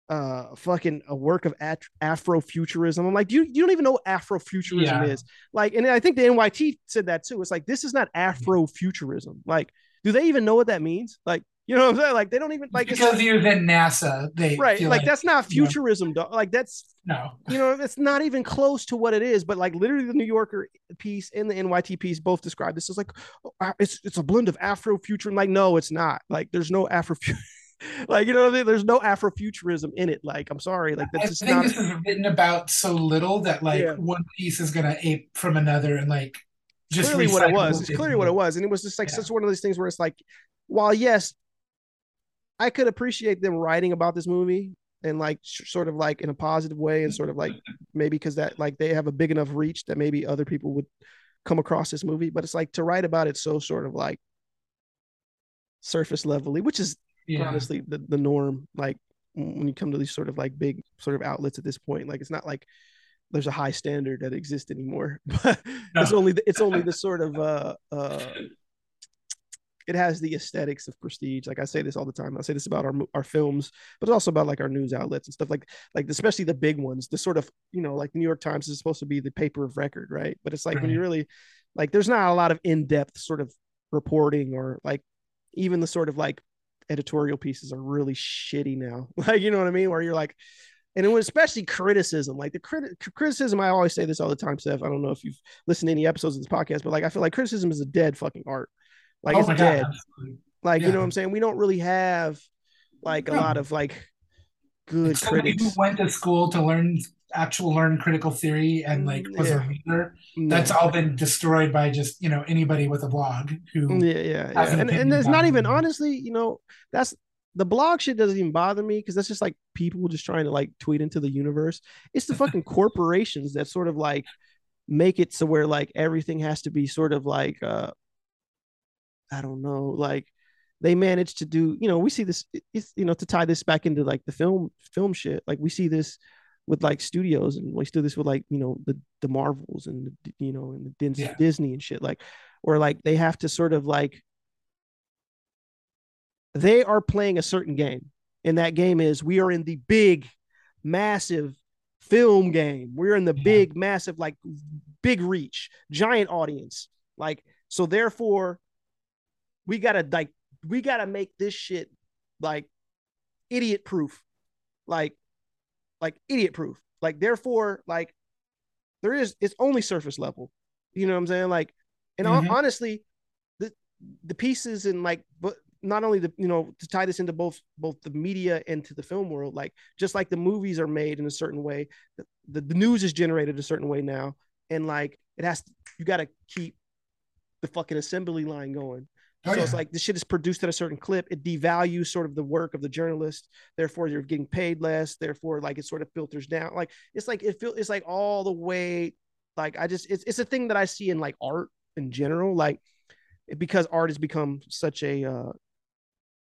uh fucking a work of at- afrofuturism i'm like you you don't even know what afrofuturism Yeah. is like and i think the nyt said that too it's like this is not afrofuturism like do they even know what that means like you know what i'm saying like they don't even like because he was in NASA, they right feel like that's not futurism dog. like that's no. you know, it's not even close to what it is. But like literally, the New Yorker piece and the NYT piece both describe this as like oh, it's it's a blend of Afrofuture. And like, no, it's not. Like, there's no Afro. like you know, what I mean? there's no Afrofuturism in it. Like, I'm sorry, like I that's just think not. this is written about so little that like Yeah. one piece is gonna ape from another and like just clearly what it was. It's clearly what it was, and it was just like Yeah. such one of those things where it's like, while yes, I could appreciate them writing about this movie and like sh- sort of like in a positive way, and sort of like maybe because that like they have a big enough reach that maybe other people would come across this movie, but it's like to write about it so sort of like surface levelly, which is Yeah. honestly the, the norm. Like when you come to these sort of like big sort of outlets at this point, like it's not like there's a high standard that exists anymore. But it's only the, it's only the sort of uh uh it has the aesthetics of prestige. Like I say this all the time. I say this about our our films, but it's also about like our news outlets and stuff like like especially the big ones. The sort of you know like the New York Times is supposed to be the paper of record, right? But it's like right. when you really like there's not a lot of in depth sort of reporting or like even the sort of like editorial pieces are really shitty now. Like you know what I mean? Where you're like and it was especially criticism like the criti- criticism i always say this all the time Seth. i don't know if you've listened to any episodes of this podcast but like i feel like criticism is a dead fucking art like oh it's dead God, like yeah. you know what i'm saying we don't really have like a lot of like good critics who went to school to learn actual learn critical theory and like mm, was yeah. a reader mm, that's all been destroyed by just you know anybody with a blog who mm, yeah yeah, yeah. and, and it's not even honestly you know that's the blog shit doesn't even bother me because that's just like people just trying to like tweet into the universe. It's the fucking corporations that sort of like make it so where like everything has to be sort of like uh I don't know, like they manage to do, you know, we see this it's you know, to tie this back into like the film film shit, like we see this with like studios and we do this with like, you know, the the Marvels and the, you know, and the Disney, yeah. Disney and shit, like or like they have to sort of like they are playing a certain game. And that game is we are in the big, massive film game. We're in the yeah. big, massive, like big reach, giant audience. Like, so therefore, we gotta like we gotta make this shit like idiot proof. Like, like idiot proof. Like, therefore, like there is it's only surface level. You know what I'm saying? Like, and mm-hmm. honestly, the the pieces and like but not only the you know to tie this into both both the media and to the film world like just like the movies are made in a certain way the, the, the news is generated a certain way now and like it has to, you got to keep the fucking assembly line going oh, so yeah. it's like this shit is produced at a certain clip. It devalues sort of the work of the journalist. Therefore you're getting paid less. Therefore like it sort of filters down. Like it's like it feels it's like all the way like i just it's, it's a thing that i see in like art in general like because art has become such a uh,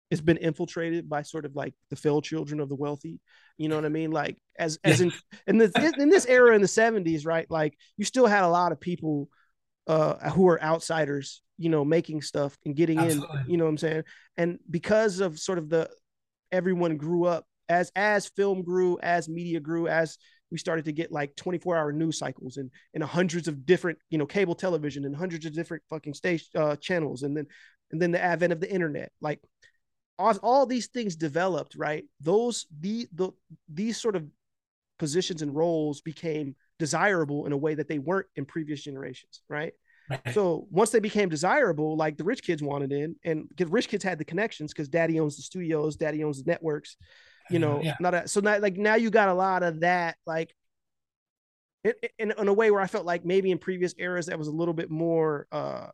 it's been infiltrated by sort of like the failed children of the wealthy. You know what i mean? Like as as in in this in this era in the 70s right? Like you still had a lot of people uh who are outsiders you know making stuff and getting Absolutely. in you know what i'm saying and because of sort of the everyone grew up as as film grew as media grew as we started to get like 24 hour news cycles and and hundreds of different you know cable television and hundreds of different fucking station uh, channels and then and then the advent of the internet like all, all these things developed, right? Those the the these sort of positions and roles became desirable in a way that they weren't in previous generations, right? So once they became desirable, like the rich kids wanted in, and because rich kids had the connections because daddy owns the studios, daddy owns the networks, you know. Yeah. Not a, so now like now you got a lot of that, like in, in a way where I felt like maybe in previous eras that was a little bit more, uh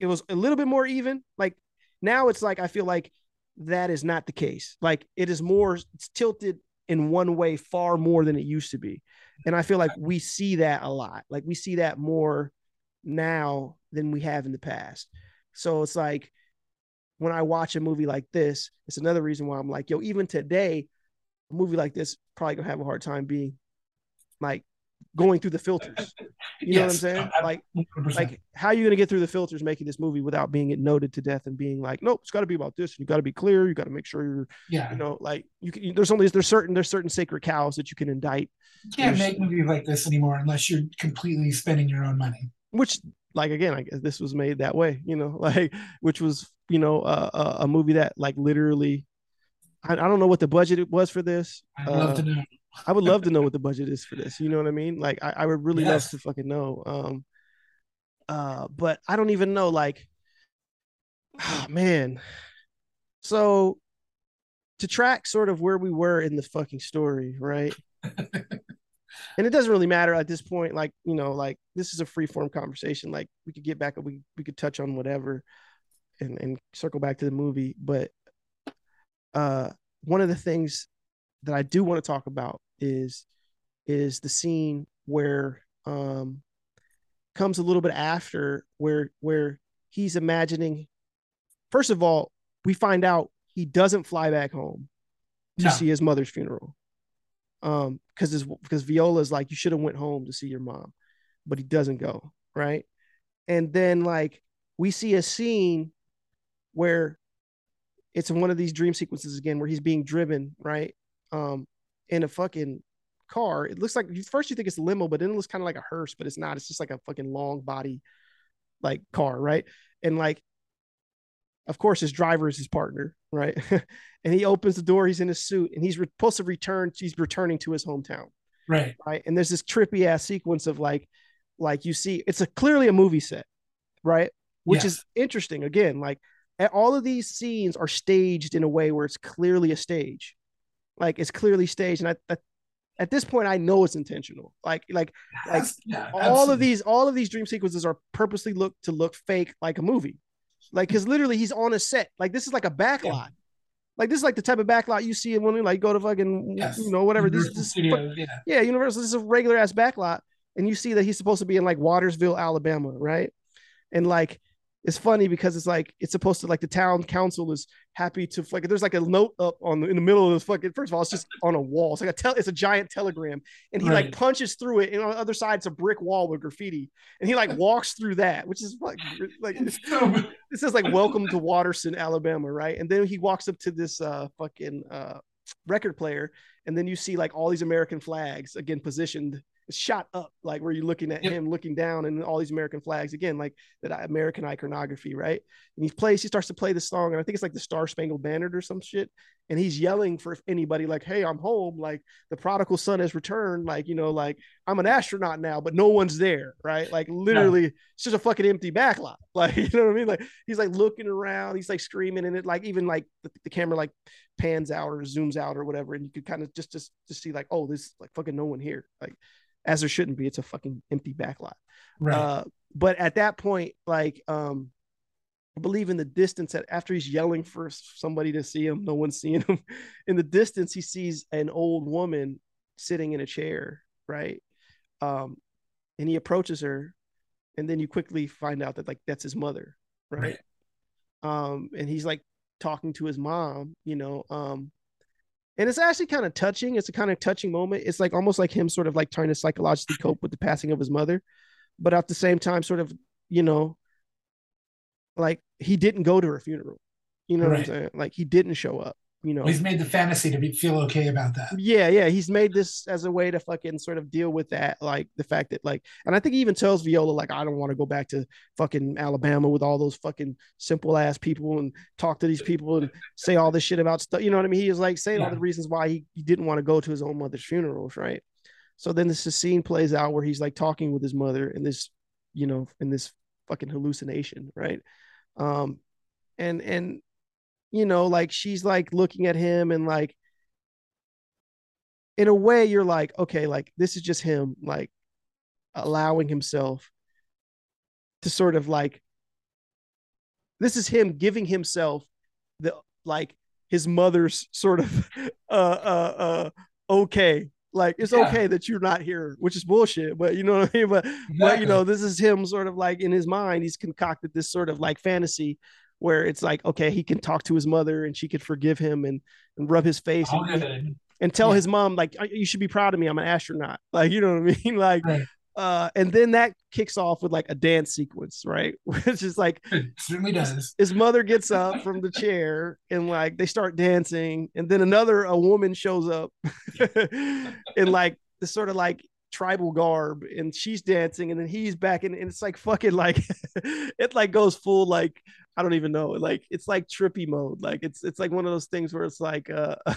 it was a little bit more even. Like now it's like I feel like that is not the case. Like it is more it's tilted in one way far more than it used to be. And I feel like we see that a lot. Like we see that more now than we have in the past. So it's like when I watch a movie like this, it's another reason why I'm like, yo, even today, a movie like this probably gonna have a hard time being like going through the filters. You know what I'm saying? Like, 100%. like how are you to get through the filters making this movie without being noted to death and being like, nope, it's got to be about this. You got to be clear. You got to make sure you're, yeah, you know, like you can. There's only there's certain there's certain sacred cows that you can indict. You can't there's, make movies like this anymore unless you're completely spending your own money. Which, like again, I guess this was made that way. You know, like which was you know uh, a, movie that like literally. I, I, don't know what the budget it was for this. I'd love uh, to know I would love to know what the budget is for this. You know what I mean? Like I, I would really yes. love to fucking know. Um uh but I don't even know like oh man. So to track sort of where we were in the fucking story, right? and it doesn't really matter at this point. Like, you know, like this is a free form conversation. Like we could get back we we could touch on whatever and, and circle back to the movie. But uh one of the things that I do want to talk about is is the scene where um comes a little bit after where where he's imagining first of all we find out he doesn't fly back home to no. see his mother's funeral um because because viola's like you should have went home to see your mom but he doesn't go right? And then like we see a scene where it's one of these dream sequences again where he's being driven right um in a fucking car. It looks like first you think it's a limo but then it looks kind of like a hearse but it's not. It's just like a fucking long body like car right? And like of course his driver is his partner right and he opens the door he's in a suit and he's supposed to return he's returning to his hometown Right. right and there's this trippy ass sequence of like like you see it's a clearly a movie set right which Yes. is interesting again like all of these scenes are staged in a way where it's clearly a stage like it's clearly staged and I, I at this point i know it's intentional like like like yeah, all absolutely. of these all of these dream sequences are purposely looked to look fake like a movie like because literally he's on a set like this is like a backlot Yeah. like this is like the type of backlot you see when you like go to fucking Yes. you know whatever this, Universal this Studios, yeah. yeah, Universal this is a regular ass backlot, and you see that he's supposed to be in like Watersville, Alabama, right? And like it's funny because it's like it's supposed to like the town council is happy to like there's like a note up on the, in the middle of this fucking first of all it's just on a wall. It's like a tel it's a giant telegram. And he like punches through it and on the other side it's a brick wall with graffiti. And he like walks through that which is like like it says like welcome to Waterson, Alabama, right? And then he walks up to this uh fucking uh record player, and then you see like all these American flags again positioned shot up, like where you're looking at Yep. him looking down and all these American flags again, like that American iconography, right? And he plays, he starts to play the song, and I think it's like the Star Spangled Banner or some shit. And he's yelling for anybody, like, hey, I'm home, like the prodigal son has returned, like, you know, like I'm an astronaut now, but no one's there, right? Like literally, it's just a fucking empty backlot. Like, you know what I mean? Like he's like looking around, he's like screaming, and it like even like the, the camera like pans out or zooms out or whatever, and you could kind of just just just see like, oh, there's like fucking no one here. Like, as there shouldn't be. It's a fucking empty backlot. right. Uh, but at that point, like, um, I believe in the distance that after he's yelling for somebody to see him, no one's seeing him. In the distance, he sees an old woman sitting in a chair, right? Um, and he approaches her, and then you quickly find out that like that's his mother, right? Um, and he's like talking to his mom, you know. Um, and it's actually kind of touching. It's a kind of touching moment. It's like almost like him sort of like trying to psychologically cope with the passing of his mother, but at the same time, sort of, you know, like he didn't go to her funeral. You know what I'm saying? Like he didn't show up. You know, He's made the fantasy to be, feel okay about that. yeah, yeah. He's made this as a way to fucking sort of deal with that, like the fact that, like, and I think he even tells Viola, like, I don't want to go back to fucking Alabama with all those fucking simple ass people and talk to these people and say all this shit about stuff. You know what I mean? He is like saying all the reasons why he, he didn't want to go to his own mother's funerals, right? So then this scene plays out where he's like talking with his mother in this, you know, in this fucking hallucination, right? Um, and and you know, like she's like looking at him and like in a way you're like, okay, like this is just him like allowing himself to sort of like this is him giving himself the like his mother's sort of uh uh uh okay. Like it's Yeah. okay that you're not here which is bullshit but you know what i mean? But but you know this is him sort of like in his mind he's concocted this sort of like fantasy where it's like okay he can talk to his mother and she could forgive him and, and rub his face All and, and tell Yeah. his mom like you should be proud of me i'm an astronaut like you know what i mean like Right. uh and then that kicks off with like a dance sequence right which is like It certainly does. his mother gets up from the chair and like they start dancing and then another a woman shows up in like this sort of like tribal garb and she's dancing and then he's back and, and it's like fucking like it like goes full like i don't even know like it's like trippy mode like it's it's like one of those things where it's like uh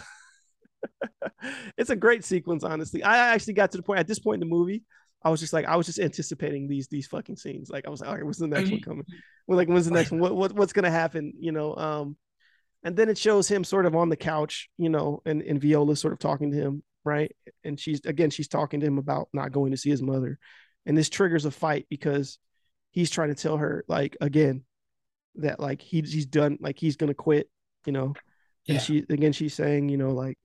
it's a great sequence honestly i actually got to the point at this point in the movie I was just like, I was just anticipating these these fucking scenes. Like I was like, all right, what's the next one coming? Well, like when's the next one? What, what what's gonna happen? You know. Um, and then it shows him sort of on the couch, you know, and and Viola sort of talking to him, right? And she's again, she's talking to him about not going to see his mother, and this triggers a fight because he's trying to tell her like again that like he, he's done, like he's gonna quit, you know. And Yeah. she again, she's saying, you know, like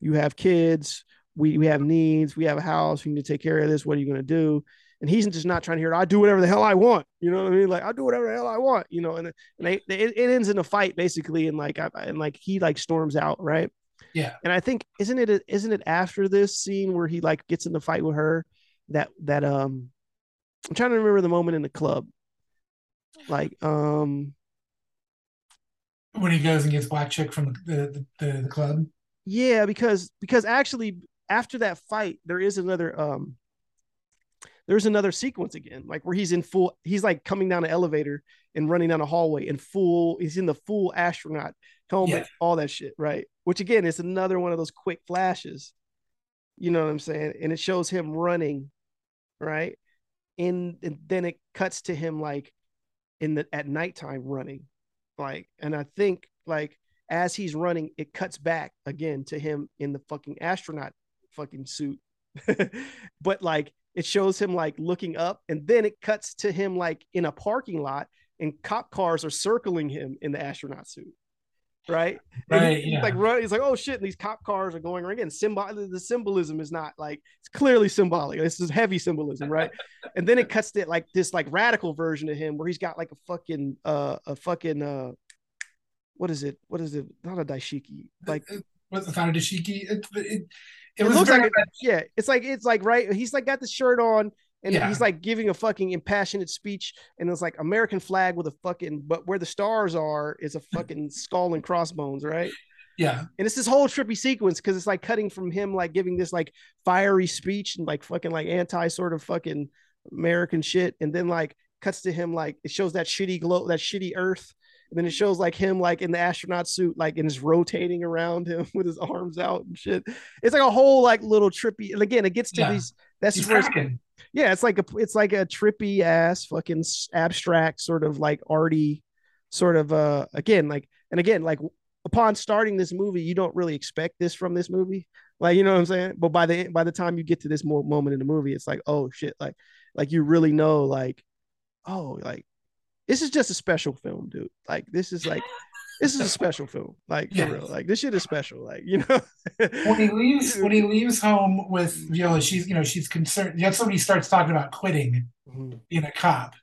you have kids, we we have needs, we have a house, we need to take care of this. What are you gonna do? And he's just not trying to hear. it. I do whatever the hell I want. You know what I mean? Like I do whatever the hell I want. You know, and, and they, they it, it ends in a fight basically, and like I, and like he like storms out, right? Yeah. And I think isn't it isn't it after this scene where he like gets in the fight with her that that um I'm trying to remember the moment in the club. Like um when he goes and gets black chick from the the, the, the club. Yeah, because because actually after that fight, there is another um there's another sequence again, like where he's in full, he's like coming down an elevator and running down a hallway in full, he's in the full astronaut helmet, Yeah. all that shit, right? Which again is another one of those quick flashes. You know what I'm saying? And it shows him running, right? And, and then it cuts to him like in the at nighttime running. Like, and I think like as he's running, it cuts back again to him in the fucking astronaut fucking suit. but like it shows him like looking up, and then it cuts to him like in a parking lot, and cop cars are circling him in the astronaut suit. Right, Right, he's yeah. like run. He's like, "Oh shit!" These cop cars are going again. Symbol. The symbolism is not like it's clearly symbolic. This is heavy symbolism, right? and then it cuts to like this like radical version of him where he's got like a fucking uh a fucking uh what is it? What is it? Not a daishiki. Like What's the founder Dashiki? It, it, it, it, looks like yeah. It's like it's like right. He's like got the shirt on and Yeah. he's like giving a fucking impassionate speech and it's like American flag with a fucking but where the stars are is a fucking skull and crossbones, right? yeah, And it's this whole trippy sequence because it's like cutting from him like giving this like fiery speech and like fucking like anti sort of fucking American shit, and then like cuts to him like it shows that shitty glow, that shitty Earth, and then it shows like him like in the astronaut suit, like and is rotating around him with his arms out and shit. It's like a whole like little trippy, and again, it gets to Yeah. these. That's he's where it's, yeah, it's like a it's like a trippy ass fucking abstract sort of like arty sort of uh again like and again like upon starting this movie you don't really expect this from this movie. Like you know what I'm saying? But by the by the time you get to this mo- moment in the movie it's like oh shit like like you really know like oh like this is just a special film dude. Like this is like this is a special film like for real like this shit is special like you know when he leaves when he leaves home with Viola, she's you know she's concerned. That's when he starts talking about quitting Mhm. being a cop,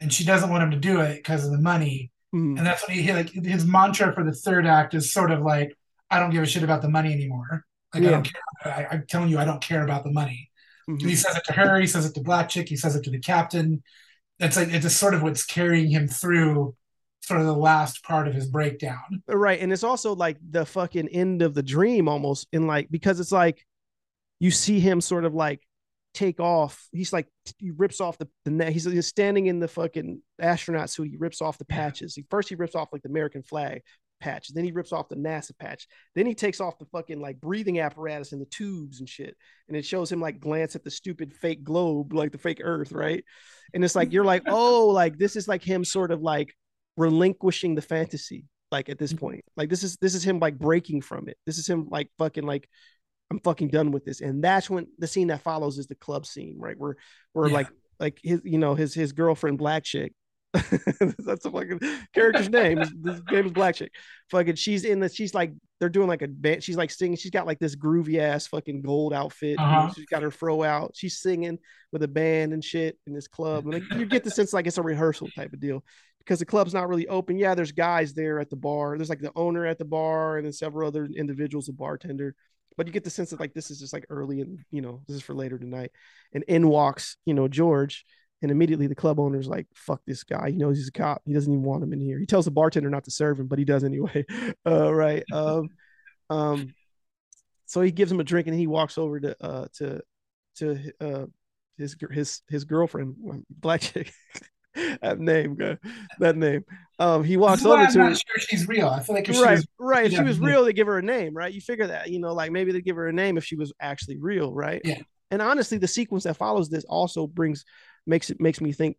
and she doesn't want him to do it because of the money. Mhm. And that's when he he, like his mantra for the third act is sort of like, "I don't give a shit about the money anymore. Like I don't care. I, I'm telling you, I don't care about the money." Mhm. He says it to her. He says it to Black Chick. He says it to the captain. It's like it's just sort of what's carrying him through, sort of the last part of his breakdown. right and it's also like the fucking end of the dream almost in like because it's like you see him sort of like take off. He's like he rips off the, the net. He's, he's standing in the fucking astronaut suit. He rips off the patches. He first he rips off like the american flag patch. Then he rips off the nasa patch. Then he takes off the fucking like breathing apparatus and the tubes and shit. And it shows him like glance at the stupid fake globe like the fake earth right? And it's like you're like oh like this is like him sort of like relinquishing the fantasy like at this point. Like this is this is him like breaking from it. This is him like fucking like i'm fucking done with this. And that's when the scene that follows is the club scene right? Where where Yeah. like like his you know his his girlfriend black chick. That's a fucking character's name. His, his name is black chick. Fucking she's in the she's like they're doing like a band she's like singing. She's got like this groovy ass fucking gold outfit. Uh-huh. she's got her fro out. She's singing with a band and shit in this club. And like, you get the sense like it's a rehearsal type of deal because the club's not really open. Yeah, there's guys there at the bar. There's like the owner at the bar and then several other individuals, a bartender. But you get the sense that like this is just like early and you know, this is for later tonight. And in walks, you know, George. And immediately the club owner's like, fuck this guy. He knows he's a cop. He doesn't even want him in here. He tells the bartender not to serve him, but he does anyway. Uh, right. Um, um, so he gives him a drink and he walks over to uh to to uh his his his girlfriend, black chick. that name, guy. that name. Um, he walks This is why over I'm to her. not sure she's real. I feel like if she Right, was right. If she was real, they give her a name, right? You figure that, you know, like maybe they give her a name if she was actually real, right? Yeah. And honestly, the sequence that follows this also brings makes it makes me think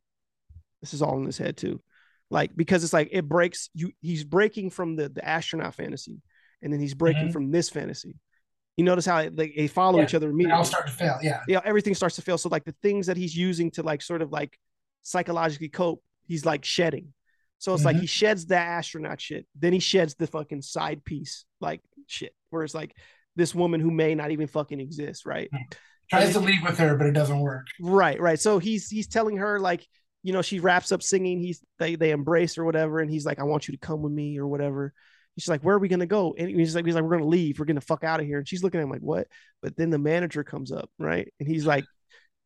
this is all in his head too, like because it's like it breaks you. He's breaking from the the astronaut fantasy, and then he's breaking Mhm. from this fantasy. You notice how they, they follow Yeah, each other they immediately all start to fail. Yeah. yeah, everything starts to fail. So like the things that he's using to like sort of like psychologically cope, he's like shedding. So it's like Mhm. he sheds the astronaut shit, then he sheds the fucking side piece like shit, where it's like this woman who may not even fucking exist, right? Tries to leave with her, but it doesn't work. Right, right. So he's he's telling her like, you know, she wraps up singing. He's they they embrace or whatever, and he's like, I want you to come with me or whatever. She's like, where are we gonna go? And he's like, he's like, we're gonna leave. We're gonna fuck out of here. And she's looking at him like, what? But then the manager comes up, right? And he's like,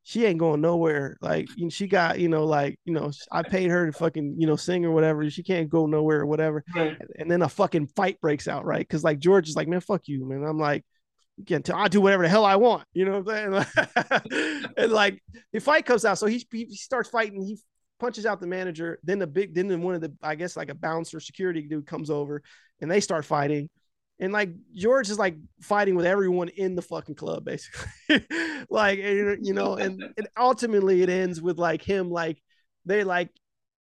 she ain't going nowhere. Like you know, she got, you know, like, you know, I paid her to fucking, you know, sing or whatever. She can't go nowhere or whatever. Right. And then a fucking fight breaks out, right? Because like George is like, man, fuck you, man. I'm like, you can't tell I do whatever the hell I want. You know what I'm saying? and like the fight comes out. So he, he starts fighting. He punches out the manager. Then the big, then one of the, I guess like a bouncer security dude comes over and they start fighting. And like George is like fighting with everyone in the fucking club, basically. like, you know, and, and ultimately it ends with like him, like they like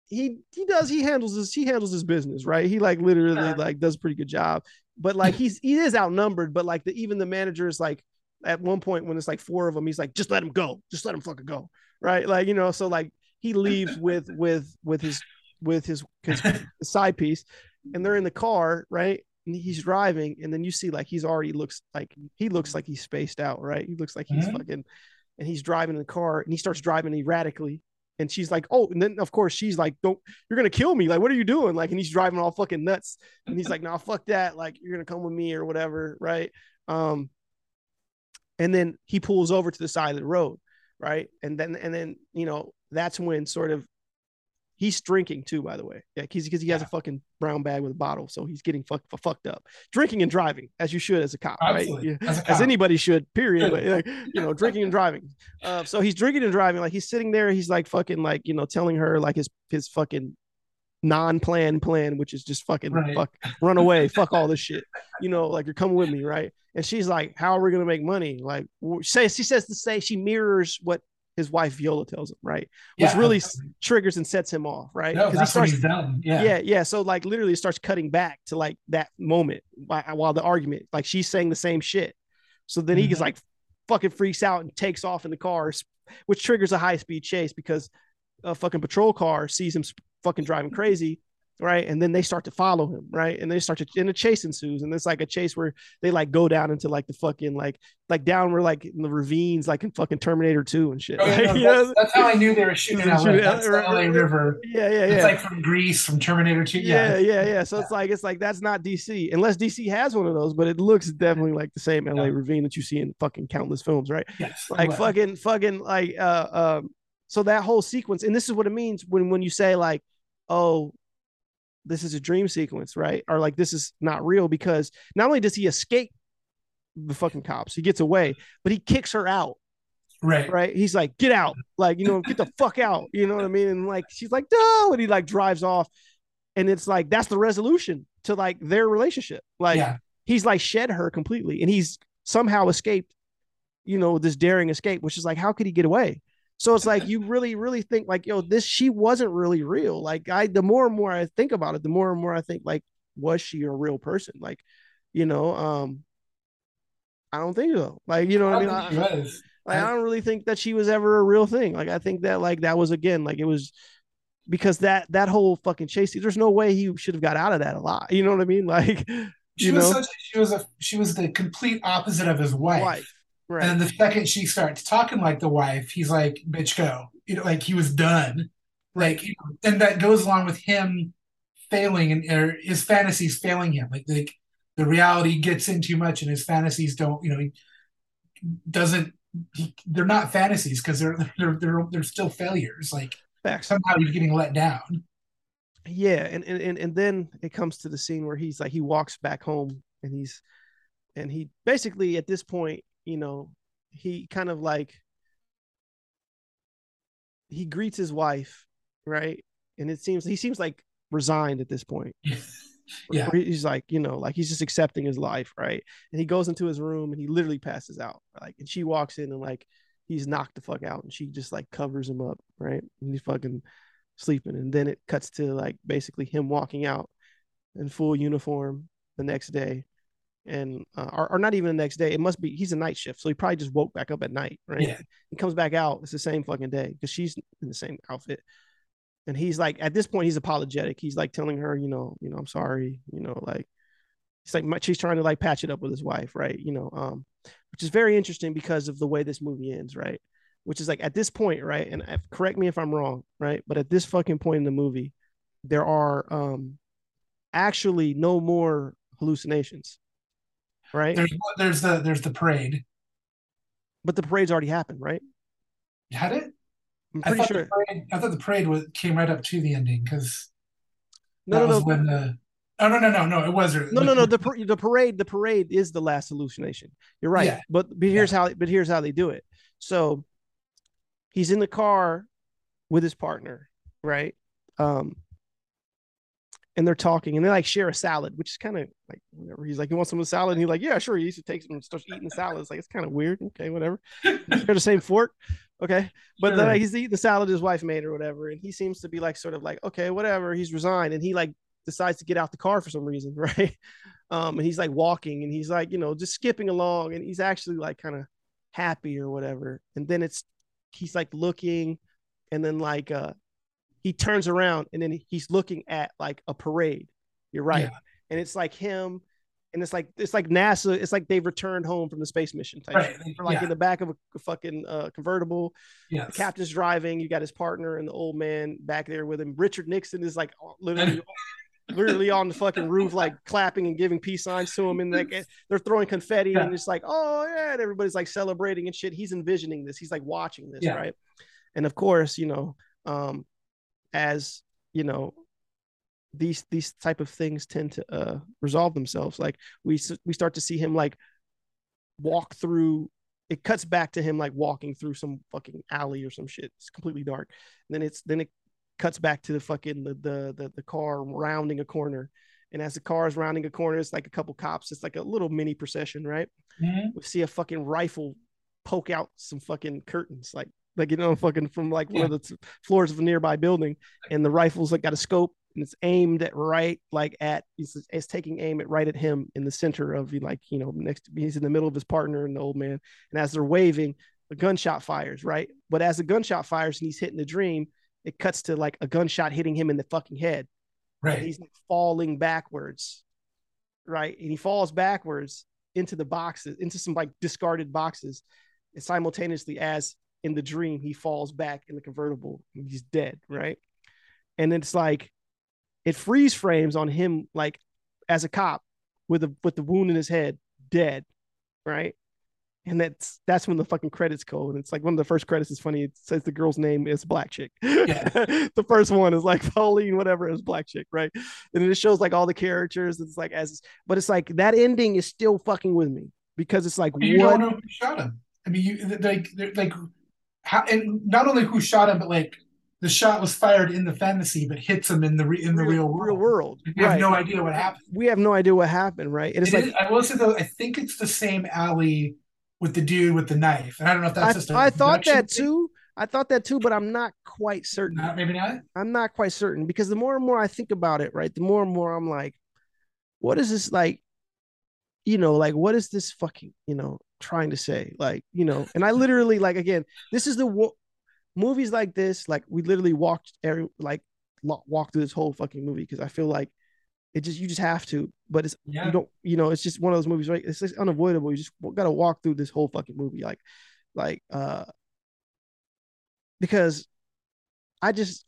he he does he handles his he handles his business right? He like literally Yeah. like does a pretty good job. But like he's he is outnumbered but like the even the manager is like at one point when it's like four of them he's like just let him go. Just let him fucking go. Right? Like you know so like he leaves with with with his with his, his side piece and they're in the car right and he's driving and then you see like he's already looks like he looks like he's spaced out right? He looks like he's Mhm. fucking and he's driving in the car and he starts driving erratically and she's like oh and then of course she's like don't you're gonna kill me like what are you doing? Like and he's driving all fucking nuts and he's like no fuck that like you're gonna come with me or whatever right? Um and then he pulls over to the side of the road right? And then and then you know that's when sort of he's drinking too by the way yeah because he has a fucking brown bag with a bottle so he's getting fucked fucked up drinking and driving as you should as a cop Absolutely. right Yeah As, a as anybody should, period. But like, you know, drinking and driving. Uh, so he's drinking and driving. Like he's sitting there, he's like fucking like, you know, telling her like his his fucking non-plan plan, which is just fucking Right. fuck run away, fuck all this shit. You know, like you're coming with me, right? And she's like, How are we gonna make money? Like say she says to say she mirrors what his wife Viola tells him, right? Which Yeah, really s- triggers and sets him off, right? no, he starts. Yeah. yeah. yeah so like literally it starts cutting back to like that moment while, while the argument like she's saying the same shit so then he gets like fucking freaks out and takes off in the car which triggers a high speed chase because a fucking patrol car sees him fucking driving crazy right and then they start to follow him right and they start to and a chase ensues and it's like a chase where they like go down into like the fucking like like down where like in the ravines like in fucking terminator 2 and shit Oh, yeah, Like, no, that's, that's how I knew they were shooting in LA. Shooting- That's the LA River. yeah yeah yeah It's like from Grease, from Terminator 2. yeah, Yeah. yeah, yeah. So it's like it's like that's not DC unless DC has one of those, but it looks definitely like the same LA Yeah. ravine that you see in fucking countless films, right? Yes. Like Well, fucking fucking like uh um so that whole sequence, and this is what it means when when you say like, oh, this is a dream sequence, right? Or like this is not real because not only does he escape the fucking cops, he gets away, but he kicks her out Right. right? He's like, get out, like, you know, get the fuck out, you know what I mean? And like, she's like, no, and he like drives off. And it's like, that's the resolution to like their relationship. Like, yeah. he's like shed her completely and he's somehow escaped, you know, this daring escape, which is like, how could he get away? So it's like, you really, really think like, yo, this, she wasn't really real. Like, I, the more and more I think about it, the more and more I think, like, was she a real person? Like, you know, um, I don't think so. Like, you know what I mean? I I, think he was. like, I don't really think that she was ever a real thing. Like I think that like that was again like it was because that that whole fucking chase. There's no way he should have got out of that alive. You know what I mean? Like She you was know, such. She was a. She was the complete opposite of his wife. wife, right? And then the second she starts talking like the wife, he's like, "Bitch, go!" You know, like he was done. Like, you know, and that goes along with him failing and or his fantasies failing him. Like, like the reality gets in too much, and his fantasies don't. You know, he doesn't. He, they're not fantasies because they're they're they're they're still failures. Like Facts. somehow he's getting let down. Yeah, and and and then it comes to the scene where he's like he walks back home and he's and he basically at this point, you know, he kind of like he greets his wife, right? And it seems he seems like resigned at this point. Yeah. He's like, you know, like he's just accepting his life, right? And he goes into his room and he literally passes out. Like, and she walks in and like he's knocked the fuck out, and she just like covers him up, right? And he's fucking sleeping. And then it cuts to like basically him walking out in full uniform the next day, and uh, or, or not even the next day. It must be he's a night shift, so he probably just woke back up at night, right? Yeah. He comes back out. It's the same fucking day because she's in the same outfit. And he's like, at this point, he's apologetic. He's like telling her, you know, you know, I'm sorry, you know, like he's like, my, she's trying to like patch it up with his wife, right? You know, um, which is very interesting because of the way this movie ends, right? Which is like at this point, right? And if, correct me if I'm wrong, right? But at this fucking point in the movie, there are um actually no more hallucinations, right? There's there's the there's the parade. but the parade's already happened, right? Had it? I'm pretty thought sure. parade, I thought the parade was, came right up to the ending because No, that no, was no. when the. Oh no no no no! It was No, no, no. The par- the parade, the parade is the last hallucination. You're right. Yeah. But but here's how but here's how they do it. So he's in the car with his partner, right? Um and they're talking and they like share a salad, which is kind of like whatever. He's like, You want some of the salad? And he's like, Yeah, sure. He used to take some and starts eating the salad. It's like it's kind of weird. Okay, whatever. Share the same fork. Okay. But then like, he's eating the salad his wife made or whatever. And he seems to be like sort of like, okay, whatever. He's resigned. And he like decides to get out the car for some reason, right? Um, and he's like walking and he's like, you know, just skipping along, and he's actually like kind of happy or whatever. And then it's he's like looking, and then like uh he turns around and then he's looking at like a parade. You're right. Yeah. And it's like him, and it's like it's like NASA, it's like they've returned home from the space mission type. Right. They're, like yeah. in the back of a, fucking uh, convertible the captain's driving. You got his partner and the old man back there with him. Richard Nixon is like literally, literally on the fucking roof, like clapping and giving peace signs to him. And like they're throwing confetti and it's like, oh yeah, and everybody's like celebrating and shit. He's envisioning this. He's like watching this, Yeah. right? And of course, you know, um, as you know, these these type of things tend to uh resolve themselves. Like we we start to see him like walk through it cuts back to him like walking through some fucking alley or some shit. It's completely dark. And then it's then it cuts back to the fucking the the the, the car rounding a corner. And as the car is rounding a corner, it's like a couple cops. It's like a little mini procession, right? Mhm. We see a fucking rifle poke out some fucking curtains, like like you know, fucking from like one of the t- floors of a nearby building, and the rifle's like got a scope and it's aimed at right, like at it's, it's taking aim at right at him in the center of like you know next he's in the middle of his partner and the old man, and as they're waving, a gunshot fires, right? But as the gunshot fires and he's hitting the dream, it cuts to like a gunshot hitting him in the fucking head and Right. he's like falling backwards, right? And he falls backwards into the boxes, into some like discarded boxes, and simultaneously as in the dream he falls back in the convertible, and he's dead, right? And it's like it freeze frames on him like as a cop with a with the wound in his head, dead, right? And that's that's when the fucking credits go. And it's like one of the first credits is funny. It says the girl's name is Black Chick. Yeah. the first one is like Pauline, whatever is Black Chick, right? And it shows like all the characters. It's like as but it's like that ending is still fucking with me because it's like You what don't know who shot him. I mean, you like like how, and not only who shot him, but like the shot was fired in the fantasy, but hits him in the re, in the real, world. real world. We have no idea what happened. we have no idea what happened, right? It's It like is- I will say though, I think it's the same alley with the dude with the knife, and I don't know if that's I, just. a I thought that thing. too. I thought that too, but I'm not quite certain. Not, maybe not. I'm not quite certain because the more and more I think about it, right, the more and more I'm like, what is this like? You know, like what is this fucking, you know, trying to say? Like, you know, and I literally like again, this is the wo- movies like this, like we literally walked every like walked through this whole fucking movie because I feel like it just you just have to, but it's Yeah. you don't, you know, it's just one of those movies, right? It's just unavoidable. You just got to walk through this whole fucking movie, like, like, uh, because I just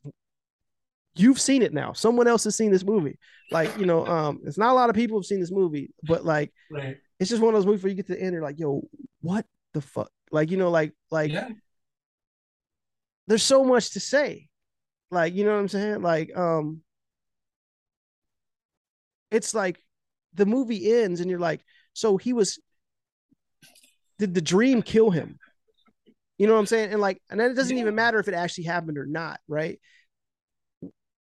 you've seen it now. Someone else has seen this movie. Like, you know, um, it's not a lot of people have seen this movie, but like Right. It's just one of those movies where you get to the end, you're like, yo, what the fuck? Like, you know, like like yeah. there's so much to say. Like, you know what I'm saying? Like, um, it's like the movie ends and you're like, so he was did the dream kill him? You know what I'm saying? And like, and then it doesn't Yeah. even matter if it actually happened or not, right?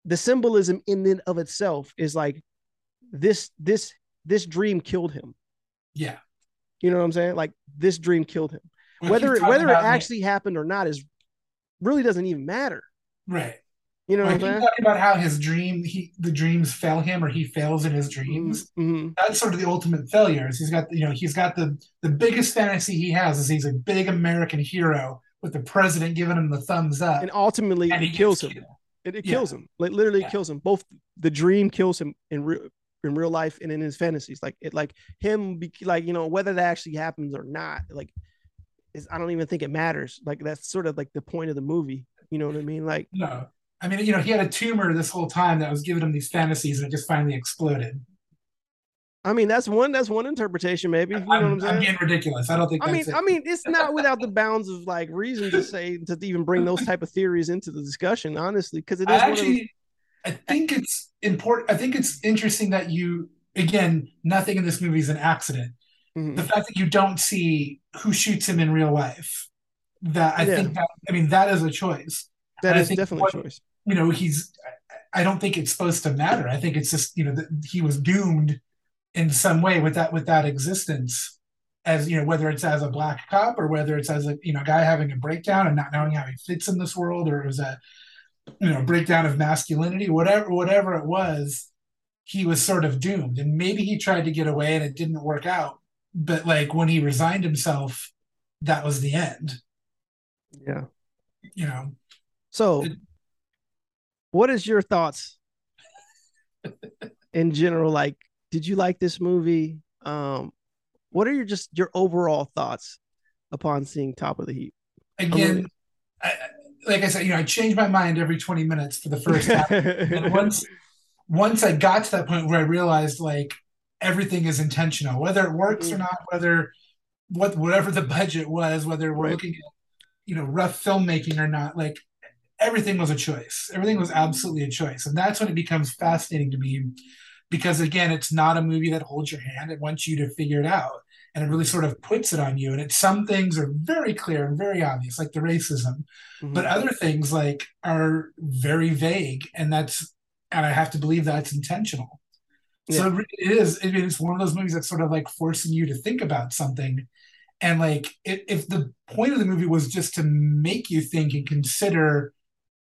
The symbolism in and of itself is like this, this, this dream killed him. Yeah. You know what I'm saying? Like this dream killed him. Well, whether it, whether it actually happened or not is really doesn't even matter. right. You know Like what I'm talking about how his dream, he the dreams fail him, or he fails in his dreams. saying? Mhm. That's sort of the ultimate failure. Is he's got you know he's got the the biggest fantasy he has is he's a big American hero with the president giving him the thumbs up, And ultimately, and it he kills him. killed. It, it Yeah. kills him. Like literally Yeah. kills him. Both the dream kills him in real in real life and in his fantasies. Like it, like him, be, like you know whether that actually happens or not. Like, is I don't even think it matters. Like that's sort of like the point of the movie. You know what I mean? Like No, I mean you know he had a tumor this whole time that was giving him these fantasies, and it just finally exploded. I mean, that's one. That's one interpretation, maybe. You know I'm I'm, saying? I'm being ridiculous. I don't think. I mean, it. I mean, it's not without the bounds of like reason to say to even bring those type of theories into the discussion, honestly, because it is I of those, actually, I think it's important. I think it's interesting that you, again, nothing in this movie is an accident. Mhm. The fact that you don't see who shoots him in real life, that I Yeah. think that, I mean, that is a choice. that and is definitely what- a choice. You know, he's, I don't think it's supposed to matter. I think it's just, you know, that he was doomed in some way with that, with that existence as, you know, whether it's as a black cop or whether it's as a, you know, guy having a breakdown and not knowing how he fits in this world or was a, you know, breakdown of masculinity, whatever, whatever it was, he was sort of doomed. And maybe he tried to get away and it didn't work out. But like when he resigned himself, that was the end, Yeah. you know. So, It- what is your thoughts in general? Like, did you like this movie? Um, what are your just your overall thoughts upon seeing Top of the Heap? Again, I, like I said, you know, I changed my mind every 20 minutes for the first half. and once once I got to that point where I realized like everything is intentional, whether it works or Mhm. not, whether what whatever the budget was, whether we're Right. looking at you know rough filmmaking or not, like everything was a choice. Everything was absolutely a choice, and that's when it becomes fascinating to me because again, it's not a movie that holds your hand; it wants you to figure it out, and it really sort of puts it on you. And it's some things are very clear and very obvious, like the racism, Mhm. but other things like are very vague and that's and i have to believe that's intentional so it it is it is one of those movies that's sort of like forcing you to think about something and like if, if the point of the movie was just to make you think and consider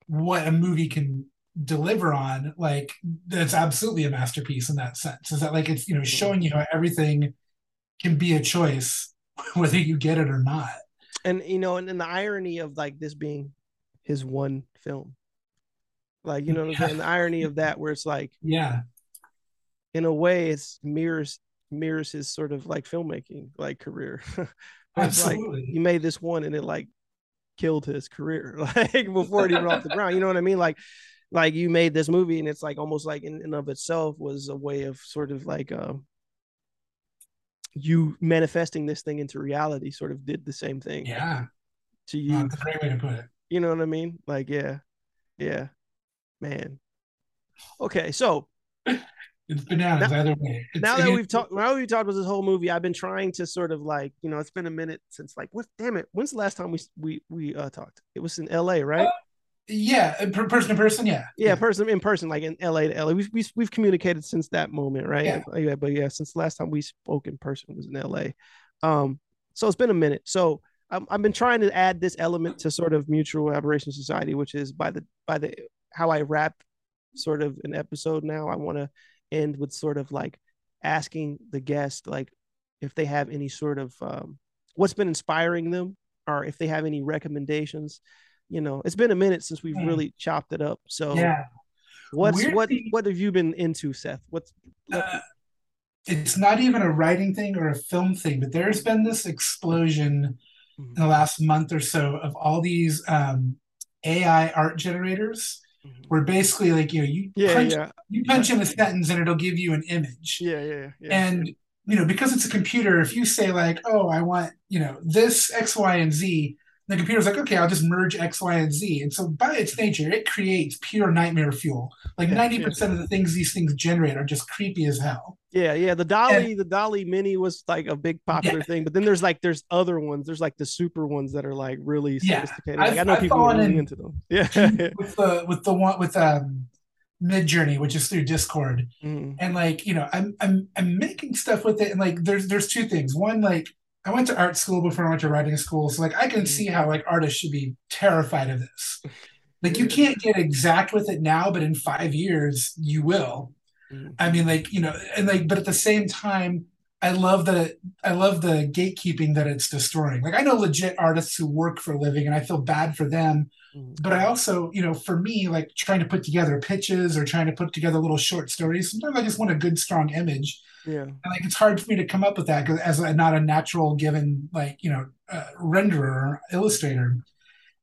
what a movie can deliver on like that's absolutely a masterpiece in that sense is that like it's you know showing you how everything can be a choice whether you get it or not and you know, and, and the irony of like this being his one film, like you know, what I'm saying? the irony of that, where it's like, yeah in a way, it's mirrors mirrors his sort of like filmmaking like career. It's like absolutely you made this one and it like killed his career like before it even off the ground. You know what I mean? Like like you made this movie and it's like almost like in and of itself was a way of sort of like um you manifesting this thing into reality sort of did the same thing yeah to you. That's a great way to put it. You know what I mean? Like, yeah. Yeah. Man. Okay, so It's bananas either way. It's, now that again, we've talked now we've talked about this whole movie, I've been trying to sort of like, you know, it's been a minute since like what damn it, when's the last time we we we uh talked? It was in LA, right? Yeah, uh, per- person to person, yeah, yeah, person in person, like in LA to LA. We've, we've we've communicated since that moment, right? Yeah. yeah. But yeah, since the last time we spoke in person was in LA. Um, so it's been a minute. So I'm, I've been trying to add this element to sort of mutual aberration society, which is by the by the how I wrap sort of an episode now. I want to end with sort of like asking the guest like if they have any sort of um, what's been inspiring them or if they have any recommendations you know it's been a minute since we've Hmm. really chopped it up. So yeah. what's what Weirdly- what have you been into seth? What's Uh, it's not even a writing thing or a film thing, but there's been this explosion in the last month or so of all these um, AI art generators, where basically, like you know, you yeah punch, yeah. you punch in a sentence and it'll give you an image. yeah yeah yeah and you know because it's a computer if you say like oh i want you know this x y and z the computer's like okay i'll just merge x y and z. And so by its nature it creates pure nightmare fuel. Like Yeah, 90% of the things these things generate are just creepy as hell. Yeah yeah the dolly the DALL-E mini was like a big popular thing but then there's like there's other ones. There's like the super ones that are like really Yeah, sophisticated. Like I've- know I've people are really in- into them. Yeah. with the with the one with um Midjourney which is through discord. Mhm. and like you know i'm i'm i'm making stuff with it and like there's there's two things. One like i went to art school before i went to writing school so like i can see how like artists should be terrified of this like you can't get exact with it now but in five years you will Mhm. i mean like you know and like but at the same time i love that it, i love the gatekeeping that it's destroying like i know legit artists who work for a living and i feel bad for them. But I also, you know, for me, like trying to put together pitches or trying to put together little short stories, sometimes I just want a good, strong image. yeah And like it's hard for me to come up with that because as a, not a natural given, like, you know, uh, renderer illustrator.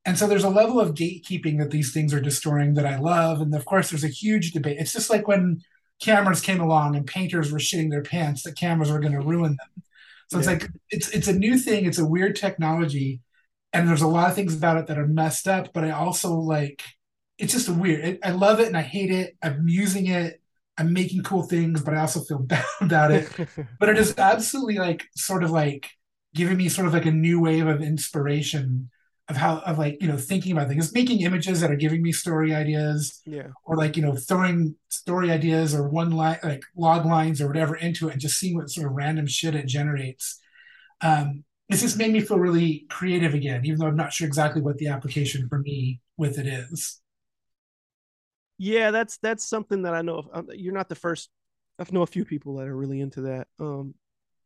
And so there's a level of gatekeeping that these things are destroying that I love. And of course, there's a huge debate. It's just like when cameras came along and painters were shitting their pants that cameras were going to ruin them. So it's like it's it's a new thing. It's a weird technology, and there's a lot of things about it that are messed up. But I also like it's just a weird. It, I love it and I hate it. I'm using it. I'm making cool things, but I also feel bad about it. But it is absolutely like sort of like giving me sort of like a new wave of inspiration of how of like you know thinking about things, making images that are giving me story ideas yeah. or like you know throwing story ideas or one line like log lines or whatever into it and just seeing what sort of random shit it generates um it's just made me feel really creative again even though i'm not sure exactly what the application for me with it is Yeah, that's that's something that I know. Of. You're not the first. I've know a few people that are really into that. Um,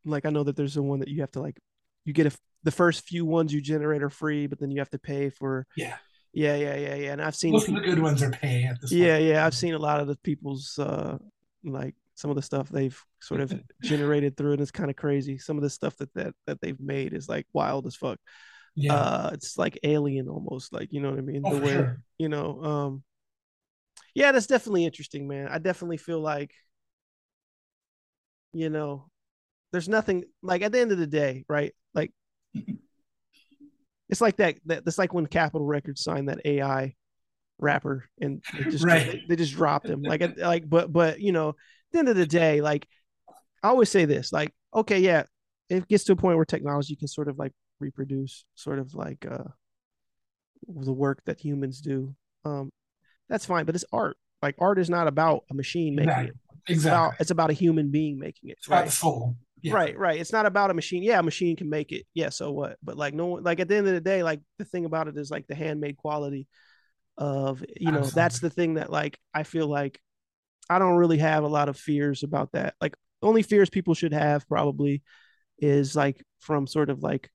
like I know that there's the one that you have to like, you get a, the first few ones you generate are free, but then you have to pay for. yeah Yeah, yeah, yeah, yeah. And I've seen. most of the good ones are pay at this yeah, point yeah. I've seen a lot of the people's uh, like some of the stuff they've sort of generated through it. It's kind of crazy. Some of the stuff that that that they've made is like wild as fuck. yeah Uh, it's like alien almost. Like you know what I mean? oh, the way sure. you know um yeah that's definitely interesting man i definitely feel like you know there's nothing like at the end of the day right like it's like that that that's like when capitol records signed that ai rapper and they just Right. they, they just dropped him like like but but you know the end of the day like i always say this like okay yeah it gets to a point where technology can sort of like reproduce sort of like uh the work that humans do um that's fine but it's art. Like art is not about a machine making exactly. it. It's about exactly. it's about a human being making it it's about right? the soul. Yeah. right right. It's not about a machine. Yeah a machine can make it. Yeah so what? But like no one like at the end of the day like the thing about it is like the handmade quality of you know that's the thing that like i feel like i don't really have a lot of fears about that. Like the only fears people should have probably is like from sort of like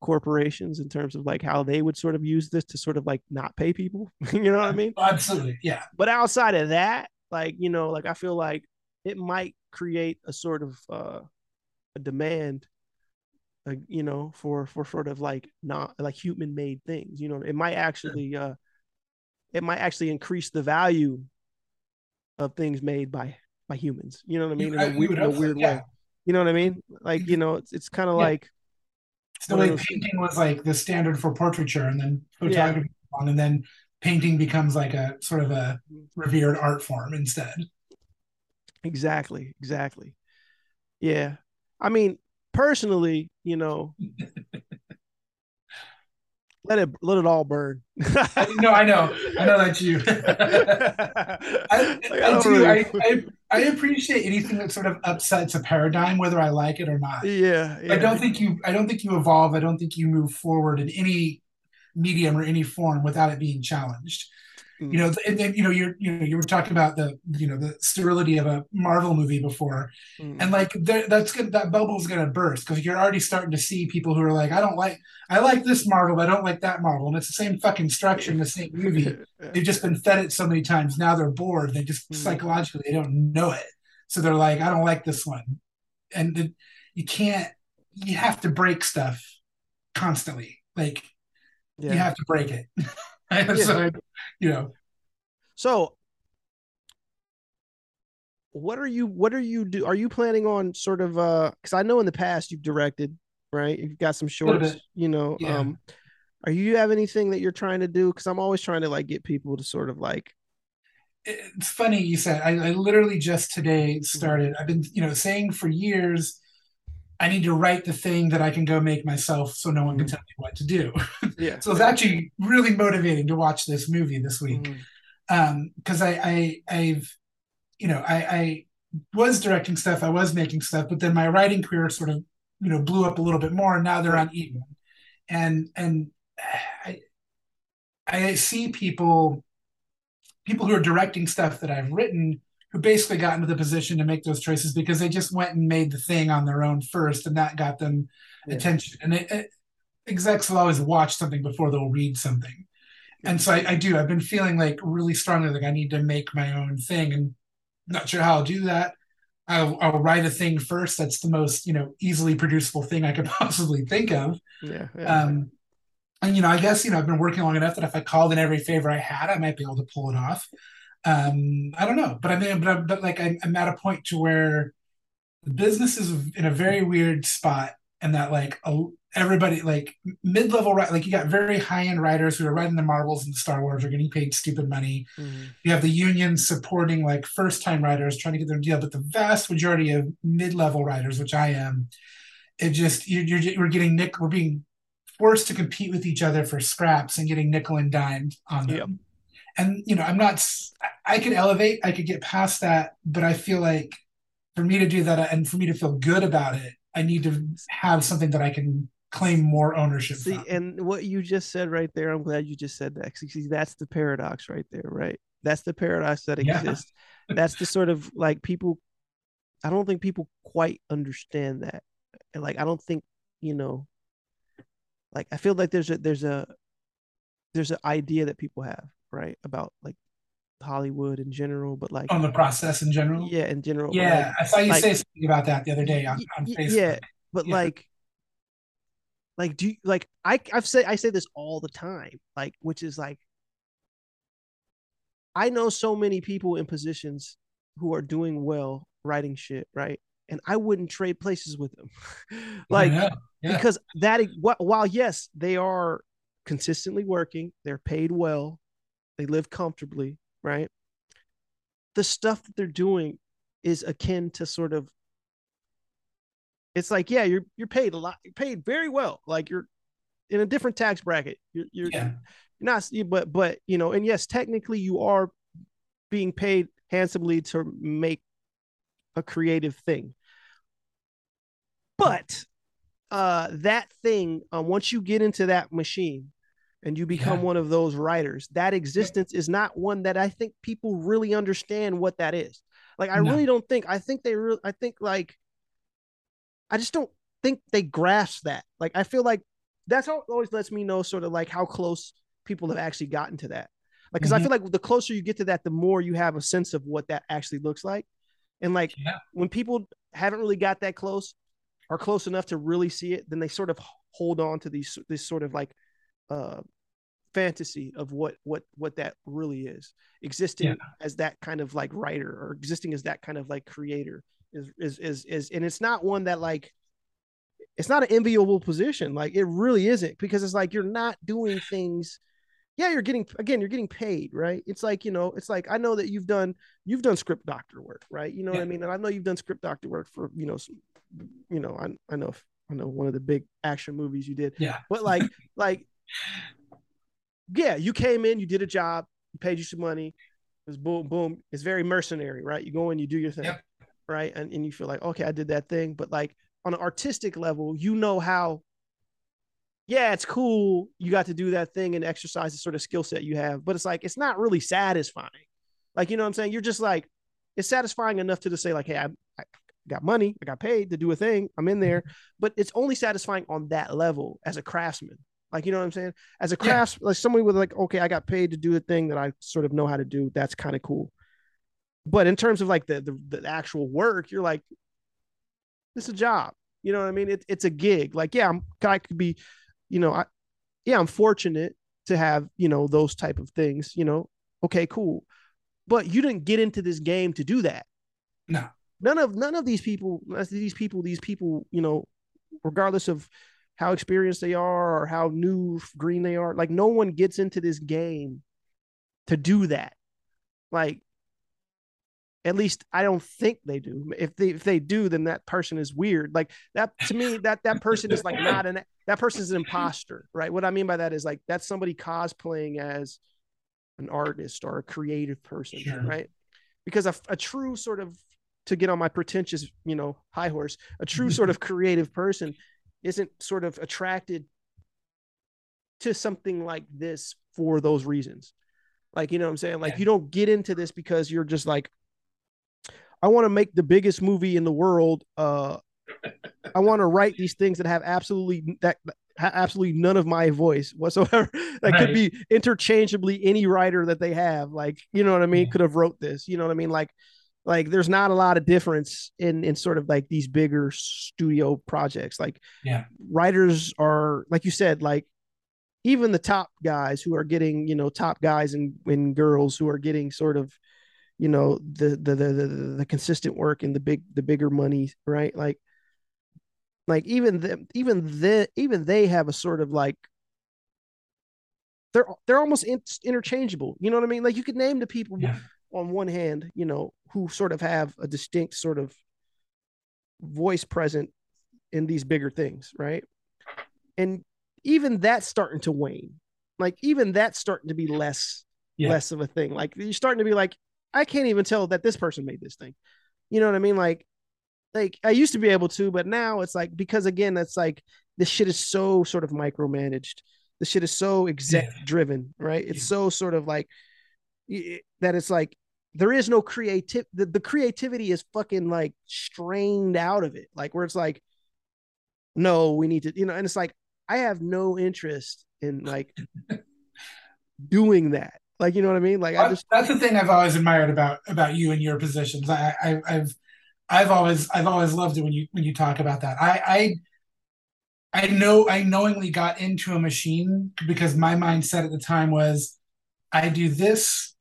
corporations in terms of like how they would sort of use this to sort of like not pay people. You know what i mean? Absolutely. Yeah. But outside of that like you know like i feel like it might create a sort of uh a demand uh, you know for for sort of like not like human made things. You know it might actually uh it might actually increase the value of things made by by humans you know what i mean in a, you we- would in a weird yeah. way you know what i mean like you know it's, it's kind of Yeah. like it's the one of way those things. painting was like the standard for portraiture and then photography along, and then painting becomes like a sort of a revered art form instead Exactly, exactly. Yeah. I mean, personally, you know, let it let it all burn. no i know i know that you I, Like, I, don't do. really- I, I, I appreciate anything that sort of upsets a paradigm, whether I like it or not. yeah, yeah. I don't think you. I don't think you evolve. I don't think you move forward in any medium or any form without it being challenged. Mm. You know, and then you know you're you know you were talking about the you know the sterility of a Marvel movie before, Mm. and like that's good. That bubble's gonna burst because you're already starting to see people who are like, I don't like. I like this Marvel, but I don't like that Marvel, and it's the same fucking structure in the same movie they've just been fed it so many times now they're bored they just Mhm. psychologically they don't know it so they're like i don't like this one and the, you can't you have to break stuff constantly like yeah. you have to break it so you know So, what are you? What are you do? Are you planning on sort of? uh Because I know in the past you've directed, right? You've got some shorts. You know, Yeah. um, are you have anything that you're trying to do? Because I'm always trying to like get people to sort of like, it's funny you said I, I literally just today started i've been you know saying for years i need to write the thing that i can go make myself so no one can Mhm. tell me what to do. Yeah, so it's actually really motivating to watch this movie this week. Mhm. um because I, I i've you know i i was directing stuff i was making stuff but then my writing career sort of you know blew up a little bit more and now they're on even and and i i see people people who are directing stuff that i've written who basically got into the position to make those choices because they just went and made the thing on their own first and that got them Yeah. attention and it, it, execs will always watch something before they'll read something and so I, I do i've been feeling like really strongly like i need to make my own thing and not sure how i'll do that I'll, I'll write a thing first that's the most you know easily producible thing i could possibly think of yeah, yeah. um, and you know, I guess you know I've been working long enough that if I called in every favor I had, I might be able to pull it off. Um, I don't know, but I mean, but, but like I'm, I'm at a point to where the business is in a very weird spot, and that like a, everybody like mid level right, like you got very high end writers who are writing the Marvels and Star Wars are getting paid stupid money. You have the unions supporting like first time writers trying to get their deal, but the vast majority of mid level writers, which I am, it just you're, you're we're getting nick we're being forced to compete with each other for scraps and getting nickel and dimed on them. Yep. And you know, I'm not. i could elevate. I could get past that, but I feel like for me to do that and for me to feel good about it, I need to have something that I can claim more ownership. See, from. and what you just said right there, I'm glad you just said that. See, that's the paradox right there, right? That's the paradox that Yeah. exists. That's the sort of like people. I don't think people quite understand that, and like I don't think you know. Like I feel like there's a there's a there's an idea that people have right about like Hollywood in general, but like on the process in general. yeah, in general. Yeah, like, I saw you like- say something about that the other day on, on Facebook. yeah, but Yeah. like like do you like i i've said i say this all the time like which is like i know so many people in positions who are doing well writing shit right and i wouldn't trade places with them like Yeah, yeah. because that while yes they are consistently working they're paid well they live comfortably right? The stuff that they're doing is akin to sort of it's like yeah you're you're paid a lot you're paid very well like you're in a different tax bracket. You're you're, yeah, you're not but but you know and yes technically you are being paid handsomely to make a creative thing. But uh that thing um, once you get into that machine and you become Yeah. one of those writers that existence is not one that i think people really understand what that is like i No. really don't think i think they really i think like i just don't think they grasp that like i feel like that's how it always lets me know sort of like how close people have actually gotten to that like because i Mhm. feel like the closer you get to that the more you have a sense of what that actually looks like and like Yeah. when people haven't really got that close are close enough to really see it then they sort of hold on to these this sort of like uh fantasy of what what what that really is. Existing Yeah. as that kind of like writer or existing as that kind of like creator is is is is and it's not one that like it's not an enviable position. Like it really isn't because it's like you're not doing things. Yeah you're getting again you're getting paid right? It's like you know it's like i know that you've done you've done script doctor work right? You know what i mean? And i know you've done script doctor work for you know some, you know i, I know i know one of the big action movies you did. Yeah, but like like yeah you came in you did a job you paid you some money. It was boom boom. It's very mercenary right? You go in you do your thing Yep. right? And, and you feel like okay i did that thing. But like on an artistic level you know how yeah it's cool you got to do that thing and exercise the sort of skill set you have. But it's like it's not really satisfying. Like you know what i'm saying? You're just like it's satisfying enough to just say like hey i, I got money i got paid to do a thing i'm in there. Mm-hmm. But it's only satisfying on that level as a craftsman like you know what i'm saying? As a Yeah. like somebody with like okay i got paid to do a thing that i sort of know how to do that's kind of cool. But in terms of like the, the the actual work you're like it's a job. You know what i mean? It, it's a gig. Like yeah i'm i could be you know i yeah i'm fortunate to have you know those type of things you know? Okay cool. But you didn't get into this game to do that. No, none of none of these people these people these people you know regardless of how experienced they are or how new green they are. Like no one gets into this game to do that. Like at least i don't think they do. If they if they do then that person is weird. Like that to me that that person is like not an that person is an imposter right? What i mean by that is like that's somebody cosplaying as an artist or a creative person Sure. right? Because a, a true sort of to get on my pretentious you know high horse a true sort of creative person isn't sort of attracted to something like this for those reasons. Like you know what i'm saying? Like Yeah. you don't get into this because you're just like i want to make the biggest movie in the world uh i want to write these things that have absolutely that ha- absolutely none of my voice whatsoever. That could be interchangeably any writer that they have like you know what i mean? Yeah. could have wrote this you know what i mean? Like like there's not a lot of difference in in sort of like these bigger studio projects. Like yeah, writers are like you said like even the top guys who are getting you know top guys and, and girls who are getting sort of you know the the, the the the consistent work and the big the bigger money right? Like like even the even the even they have a sort of like they're they're almost in, interchangeable. You know what i mean? Like you could name the people Yeah. On one hand you know who sort of have a distinct sort of voice present in these bigger things right? And even that's starting to wane. Like even that's starting to be less Yeah. less of a thing. Like you're starting to be like i can't even tell that this person made this thing. You know what i mean? Like like i used to be able to but now it's like because again that's like this shit is so sort of micromanaged. The shit is so exec driven right? It's Yeah. so sort of like that it's like there is no creative the, the creativity is fucking like strained out of it like where it's like no we need to you know and it's like i have no interest in like doing that like you know what i mean like i That- just that's the thing I've always admired about about you and your positions. I, I I've I've always I've always loved it when you when you talk about that. I I I know I knowingly got into a machine because my mindset at the time was I do this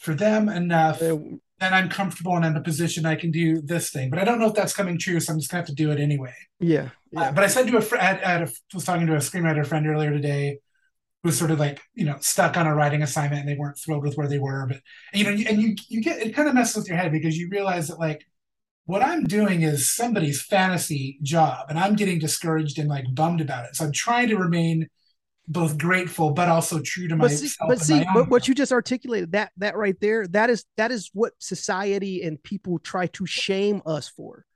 for them enough, uh, then I'm comfortable and I'm in a position I can do this thing. But I don't know if that's coming true, so I'm just gonna have to do it anyway. yeah Uh, yeah but I said to a friend, I, was talking to a screenwriter friend earlier today, who was sort of like, you know, stuck on a writing assignment and they weren't thrilled with where they were. But you know, and you you get it kind of messes with your head because you realize that like what I'm doing is somebody's fantasy job, and I'm getting discouraged and like bummed about it. So I'm trying to remain both grateful but also true to but myself. see, but see, my own but what you just articulated that that right there, that is that is what society and people try to shame us for.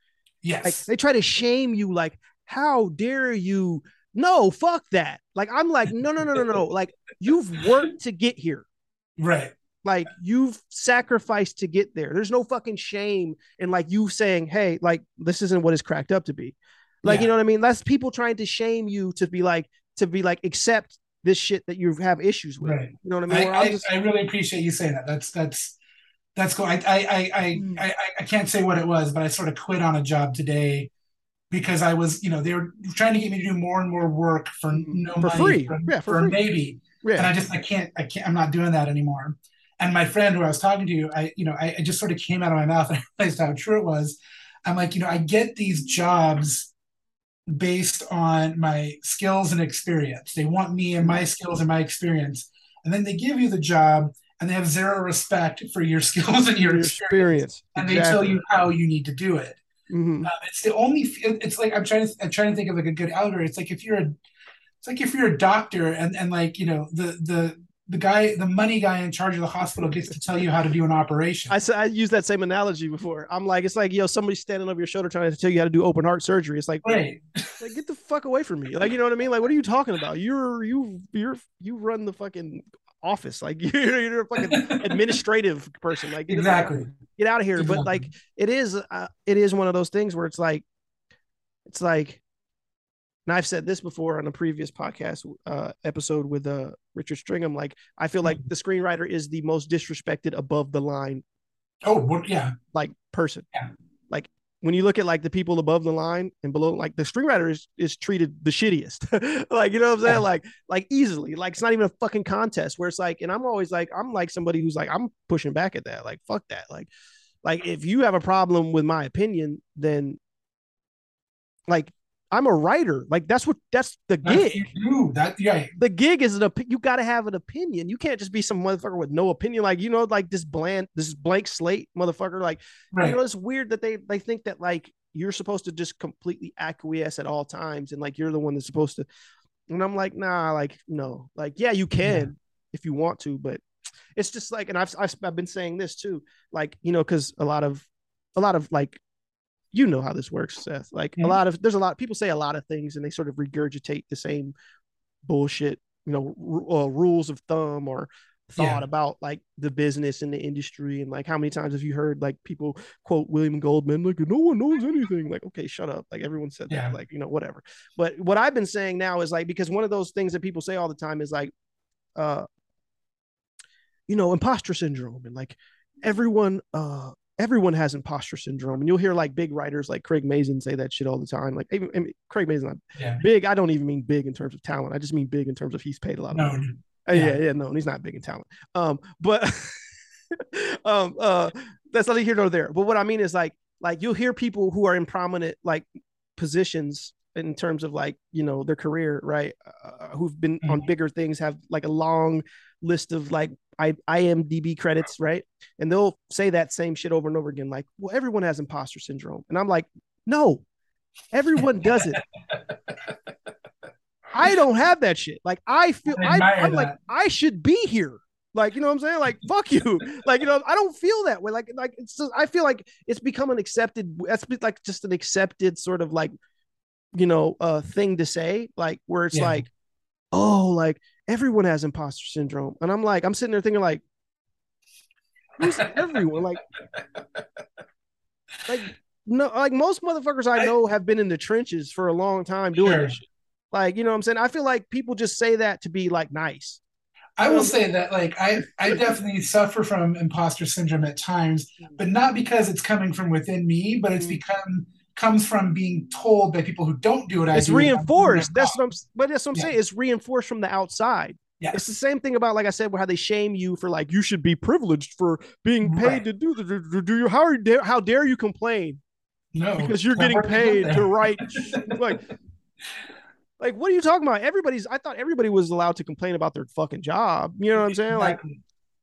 yes, Like they try to shame you, like, how dare you? No, fuck that. Like I'm like, no, no, no, no, no. Like you've worked to get here. right, Like you've sacrificed to get there. There's no fucking shame in like you saying, hey, like this isn't what it's cracked up to be. Like, you know what I mean? That's people trying to shame you to be like, to be like, accept this shit that you have issues with. Right. You know what I mean? I, I'm just- I really appreciate you saying that. That's that's that's cool. I I I I, Mm. I I can't say what it was, but I sort of quit on a job today because I was, you know, they were trying to get me to do more and more work for no Mm. For money, free. for, Yeah, for for free. maybe, and. I just I can't I can't I'm not doing that anymore. And my friend who I was talking to, I you know I, I just sort of came out of my mouth and I realized how true it was. I'm like, you know, I get these jobs based on my skills and experience. They want me and my skills and my experience. And then they give you the job and they have zero respect for your skills and your, Your experience. experience. And they tell you how you need to do it. Mhm. Uh, it's the only, it's like, I'm trying to, I'm trying to think of like a good algorithm. It's like if you're a, it's like if you're a doctor and, and like, you know, the, the, the guy, the money guy in charge of the hospital gets to tell you how to do an operation. I said I used that same analogy before. I'm like, it's like, yo, somebody's standing over your shoulder trying to tell you how to do open heart surgery. It's like, right. like get the fuck away from me. Like, you know what I mean? Like, what are you talking about? You're you you're you run the fucking office. Like you're you're a fucking administrative person. Like get, Exactly. get out of here. But like it is uh, it is one of those things where it's like it's like and I've said this before on a previous podcast uh, episode with uh, Richard Stringham. Like, I feel like the screenwriter is the most disrespected above the line Oh, well, yeah. like person. Yeah. Like when you look at like the people above the line and below, like the screenwriter is is treated the shittiest. like you know what I'm saying? Yeah. Like like easily. Like it's not even a fucking contest. Where it's like, and I'm always like, I'm like somebody who's like, I'm pushing back at that. Like fuck that. Like like if you have a problem with my opinion, then like I'm a writer. Like that's what that's the gig that. Yeah. the gig is an op- you got to have an opinion. You can't just be some motherfucker with no opinion. Like you know, like this bland, this blank slate motherfucker. Like Right. you know, it's weird that they they think that like you're supposed to just completely acquiesce at all times, and like you're the one that's supposed to. And I'm like, nah, like no, like yeah, you can if you want to, but it's just like, and I've I've, I've been saying this too, like you know, because a lot of a lot of like you know how this works, Seth. Like a Mhm. lot of there's a lot of people say a lot of things and they sort of regurgitate the same bullshit, you know, r- uh, rules of thumb or thought Yeah. about like the business and the industry and like how many times have you heard like people quote William Goldman like no one knows anything like okay shut up like everyone said Yeah. that like you know whatever but what I've been saying now is like because one of those things that people say all the time is like uh you know imposter syndrome and like everyone uh everyone has imposter syndrome, and you'll hear like big writers like Craig Mazin say that shit all the time. Like even I mean, Craig Mazin, Yeah. big. I don't even mean big in terms of talent. I just mean big in terms of he's paid a lot of No, money. Uh, yeah. Yeah. yeah, no, he's not big in talent. Um, but um, uh, that's neither here nor there. But what I mean is like, like you'll hear people who are in prominent like positions in terms of like you know their career, right? Uh, who've been on Mhm. bigger things, have like a long list of like I IMDb credits, right? And they'll say that same shit over and over again, like, well, everyone has imposter syndrome, and I'm like, no, everyone does it. I don't have that shit. Like I feel I I, I'm like. I should be here. Like you know what I'm saying? Like fuck you. Like you know I don't feel that way. Like like it's just, I feel like it's become an accepted. That's like just an accepted sort of like you know uh thing to say. Like where it's Yeah. like oh like everyone has imposter syndrome, and I'm like I'm sitting there thinking like who's everyone like like no like most motherfuckers I know have been in the trenches for a long time doing Sure. this shit. Like, you know what I'm saying? I feel like people just say that to be like nice. I will say that like I I definitely suffer from imposter syndrome at times, but not because it's coming from within me, but it's Mm. become comes from being told by people who don't do what It's I'm doing reinforced. That's what I'm but that's what I'm Yeah. saying. It's reinforced from the outside. Yes. It's the same thing about like I said, how they shame you for like you should be privileged for being paid Right. to do the do, do you how are you dare how dare you complain no because you're getting paid to write like like what are you talking about? Everybody's I thought everybody was allowed to complain about their fucking job. You know what I'm saying? Like.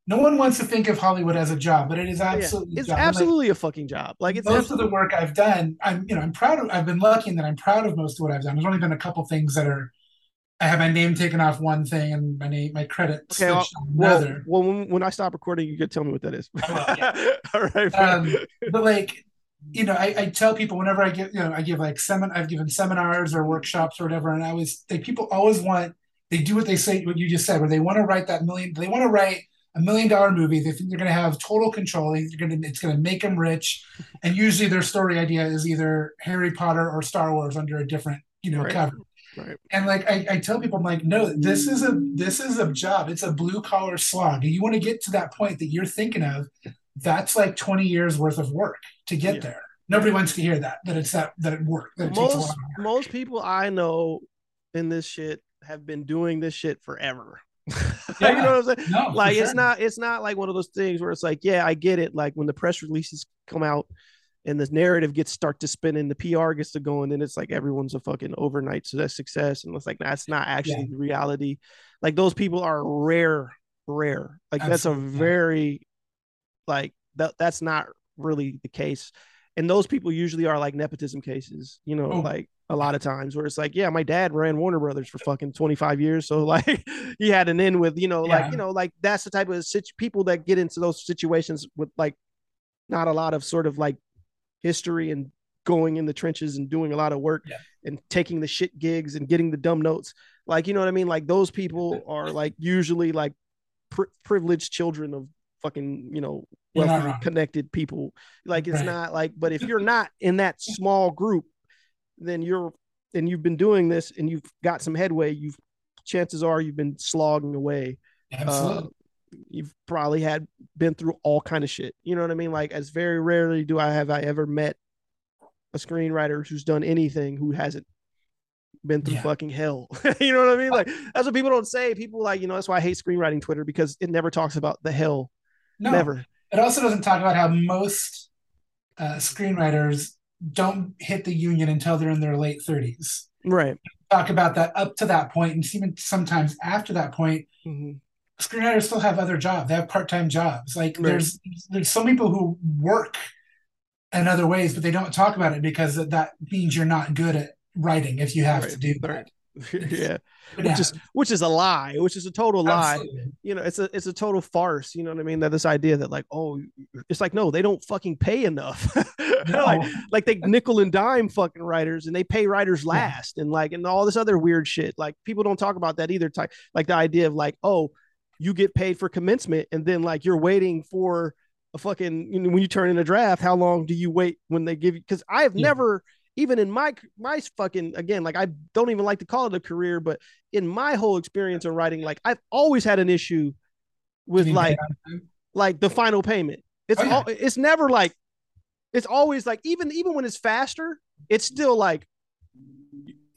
No one wants to think of Hollywood as a job, but it is yeah, absolutely. a it's job. And, like, absolutely a fucking job. Like it's most of the work I've done, I'm you know I'm proud of. I've been lucky in that I'm proud of most of what I've done. There's only been a couple things that are. I have my name taken off one thing and my name, my credit Okay, well, another. well when, when I stop recording, you could tell me what that is. Will, yeah. All right. Um, but like you know I, I tell people whenever i give you know i give like semin i've given seminars or workshops or whatever and i always they people always want they do what they say what you just said where they want to write that million they want to write a million dollar movie they think they're going to have total control they're going to it's going to make them rich and usually their story idea is either harry potter or star wars under a different you know Right. cover Right. and like I, I tell people i'm like no this is a this is a job it's a blue collar slog And you want to get to that point that you're thinking of that's like 20 years worth of work to get Yeah. there nobody wants to hear that that it's that that it worked that it takes a lot most most people I know in this shit have been doing this shit forever. you know what I'm saying? no Like it's not it's not like one of those things where it's like, yeah, I get it. Like when the press releases come out and the narrative gets start to spin and the PR gets to go, and then it's like everyone's a fucking overnight so that's success. And it's like that's not actually the reality. Like those people are rare, rare. Like that's a very like that that's not really the case. And those people usually are like nepotism cases, you know, Oh. like a lot of times where it's like, yeah, my dad ran Warner Brothers for fucking 25 years. So like he had an in with, you know, like, you know, like that's the type of situ- people that get into those situations with like not a lot of sort of like history and going in the trenches and doing a lot of work Yeah. and taking the shit gigs and getting the dumb notes. Like, you know what I mean? Like those people are like usually like pri privileged children of fucking, you know, wealthy, connected people. Like it's Right. not like, but if you're not in that small group, then you're and you've been doing this and you've got some headway, you've chances are you've been slogging away. absolutely Uh, you've probably had been through all kind of shit. You know what I mean? Like as very rarely do I have I ever met a screenwriter who's done anything who hasn't been through Yeah. fucking hell. you know what I mean? Like that's what people don't say. People like, you know, that's why I hate screenwriting Twitter because it never talks about the hell. no Never. it also doesn't talk about how most uh, screenwriters don't hit the union until they're in their late 30s Right. talk about that up to that point and even sometimes after that point Mhm. screenwriters still have other jobs. They have part-time jobs. Like Right. there's there's some people who work in other ways, but they don't talk about it because that means you're not good at writing if you have Right. to do that. yeah. Which is which is a lie, which is a total lie. absolutely. you know, it's a it's a total farce. You know what I mean? That this idea that like, oh, it's like no, they don't fucking pay enough. No. like like they nickel and dime fucking writers, and they pay writers last, and like and all this other weird shit. Like people don't talk about that either. Type like the idea of like, oh, you get paid for commencement, and then like you're waiting for a fucking you know, when you turn in a draft. How long do you wait when they give you? Because I have Yeah. never even in my my fucking again like I don't even like to call it a career, but in my whole experience of writing, like I've always had an issue with like paid on time. like the final payment. It's Oh, yeah. all it's never like It's always like even even when it's faster, it's still like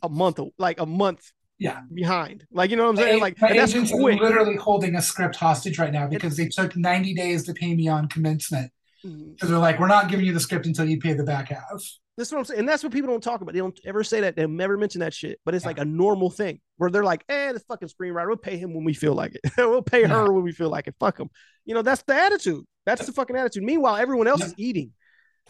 a month like a month Yeah. behind. Like you know what I'm saying? Like that's quick. literally holding a script hostage right now because they took 90 days to pay me on commencement. Mm-hmm. Because they're like, we're not giving you the script until you pay the back half. That's what I'm saying. And that's what people don't talk about. They don't ever say that. They never mention that shit. But it's Yeah. like a normal thing where they're like, eh, the fucking screenwriter, we'll pay him when we feel like it. we'll pay Yeah. her when we feel like it. Fuck him. You know, that's the attitude. That's the fucking attitude. Meanwhile, everyone else Yeah. is eating.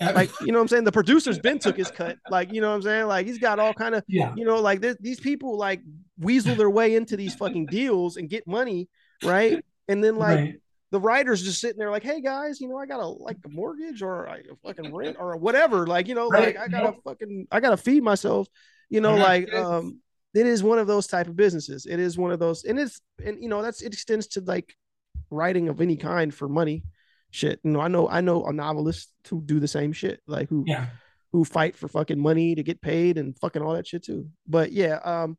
Like, you know what I'm saying? The producer's been took his cut. Like, you know what I'm saying? Like he's got all kind of, yeah. you know, like th- these people like weasel their way into these fucking deals and get money, right? And then like right. The writer's just sitting there like, hey guys, you know, I got a like a mortgage or I fucking rent or whatever. Like, you know, Right. like I gotta fucking I gotta feed myself. You know, Yeah. like um it is one of those type of businesses. It is one of those, and it's and you know, that's it extends to like writing of any kind for money. Shit. You know, I know I know a novelist who do the same shit, like who Yeah. who fight for fucking money to get paid and fucking all that shit too. But yeah, um,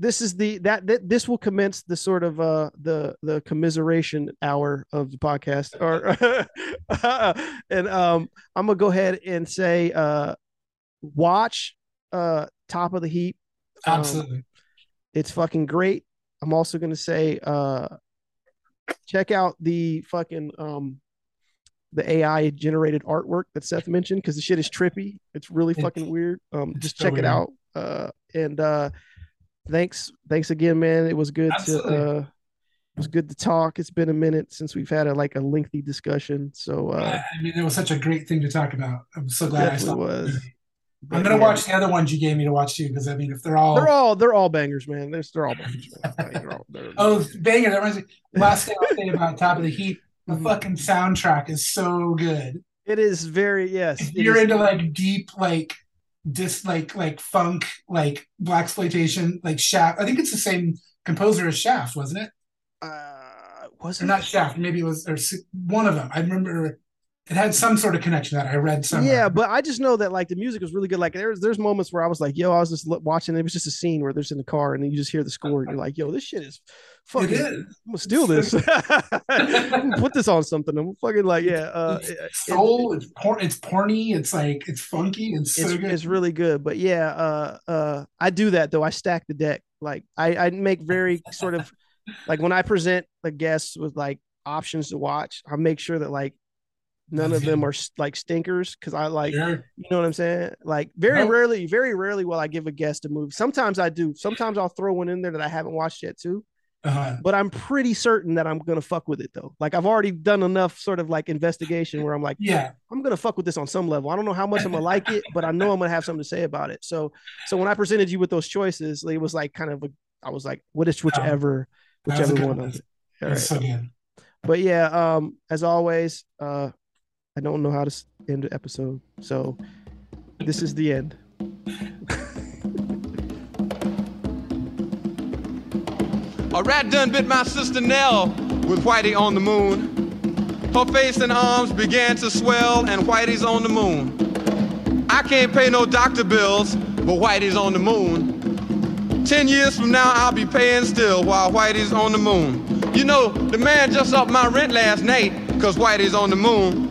this is the that, that this will commence the sort of uh the the commiseration hour of the podcast or and um I'm gonna go ahead and say uh watch uh top of the heap. Um, Absolutely. it's fucking great. I'm also gonna say uh check out the fucking um the AI generated artwork that Seth mentioned because the shit is trippy. It's really It's- fucking weird. Um just so check it out. Uh and uh thanks thanks again, man. It was good Absolutely. to uh it was good to talk. It's been a minute since we've had a like a lengthy discussion. So uh I mean, it was such a great thing to talk about. I'm so glad I saw it. was. I'm gonna yeah, watch the other ones you gave me to watch too, because I mean, if they're all, They're all they're all bangers, man. They're, they're all bangers. They're all- they're- oh banger, that reminds me. Last thing I'll say about Top of the Heap, the Mhm. fucking soundtrack is so good. It is very yes. If you're is- into like deep, like dis, like like funk, like blaxploitation, like Shaft. I think it's the same composer as Shaft, wasn't it? uh, was Or it not Shaft, maybe it was or one of them. I remember it had some sort of connection that I read somewhere. Yeah, but I just know that like the music was really good. Like there's there's moments where I was like, yo, I was just watching. It was just a scene where there's in the car, and then you just hear the score, and you're like, yo, this shit is fucking. it I'm gonna steal this. Put this on something. I'm fucking like, yeah. Uh, It's it- it- soul. It's porn. It's porny. It's like it's funky. It's so it's, good. it's really good. But yeah, uh, uh, I do that though. I stack the deck. Like I, I make very sort of like when I present the guests with like options to watch, I make sure that like none of them are like stinkers because I like Sure. You know what I'm saying? Like very Nope. rarely, very rarely will I give a guest a movie. Sometimes I do. Sometimes I'll throw one in there that I haven't watched yet too. Uh, But I'm pretty certain that I'm gonna fuck with it though. Like I've already done enough sort of like investigation where I'm like, yeah. I'm gonna fuck with this on some level. I don't know how much I'm gonna like it, but I know I'm gonna have something to say about it. So, so when I presented you with those choices, it was like kind of a, I was like, what is whichever, whichever one. Of it. All right. so. But yeah, um, as always, uh, I don't know how to end the episode, so this is the end. A rat done bit my sister Nell with Whitey on the moon. Her face and arms began to swell, and Whitey's on the moon. I can't pay no doctor bills, but Whitey's on the moon. Ten years from now, I'll be paying still while Whitey's on the moon. You know, the man just upped my rent last night, cause Whitey's on the moon.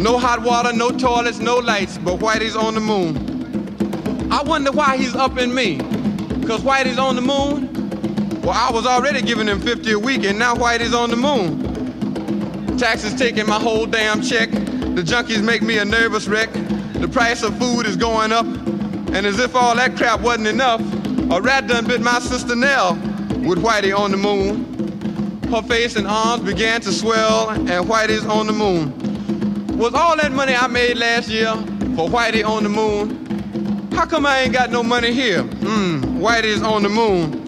No hot water, no toilets, no lights, but Whitey's on the moon. I wonder why he's upping me, cause Whitey's on the moon. Well, I was already giving him 50 a week, and now Whitey's on the moon. Taxes taking my whole damn check. The junkies make me a nervous wreck. The price of food is going up. And as if all that crap wasn't enough, a rat done bit my sister Nell with Whitey on the moon. Her face and arms began to swell, and Whitey's on the moon. Was all that money I made last year for Whitey on the moon? How come I ain't got no money here? Hmm, Whitey's on the moon.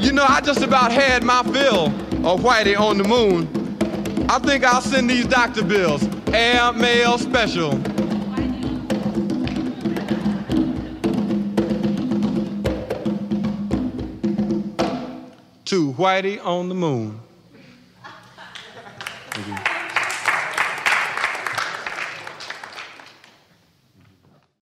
You know, I just about had my fill of Whitey on the moon. I think I'll send these doctor bills, air mail special. To Whitey on the moon.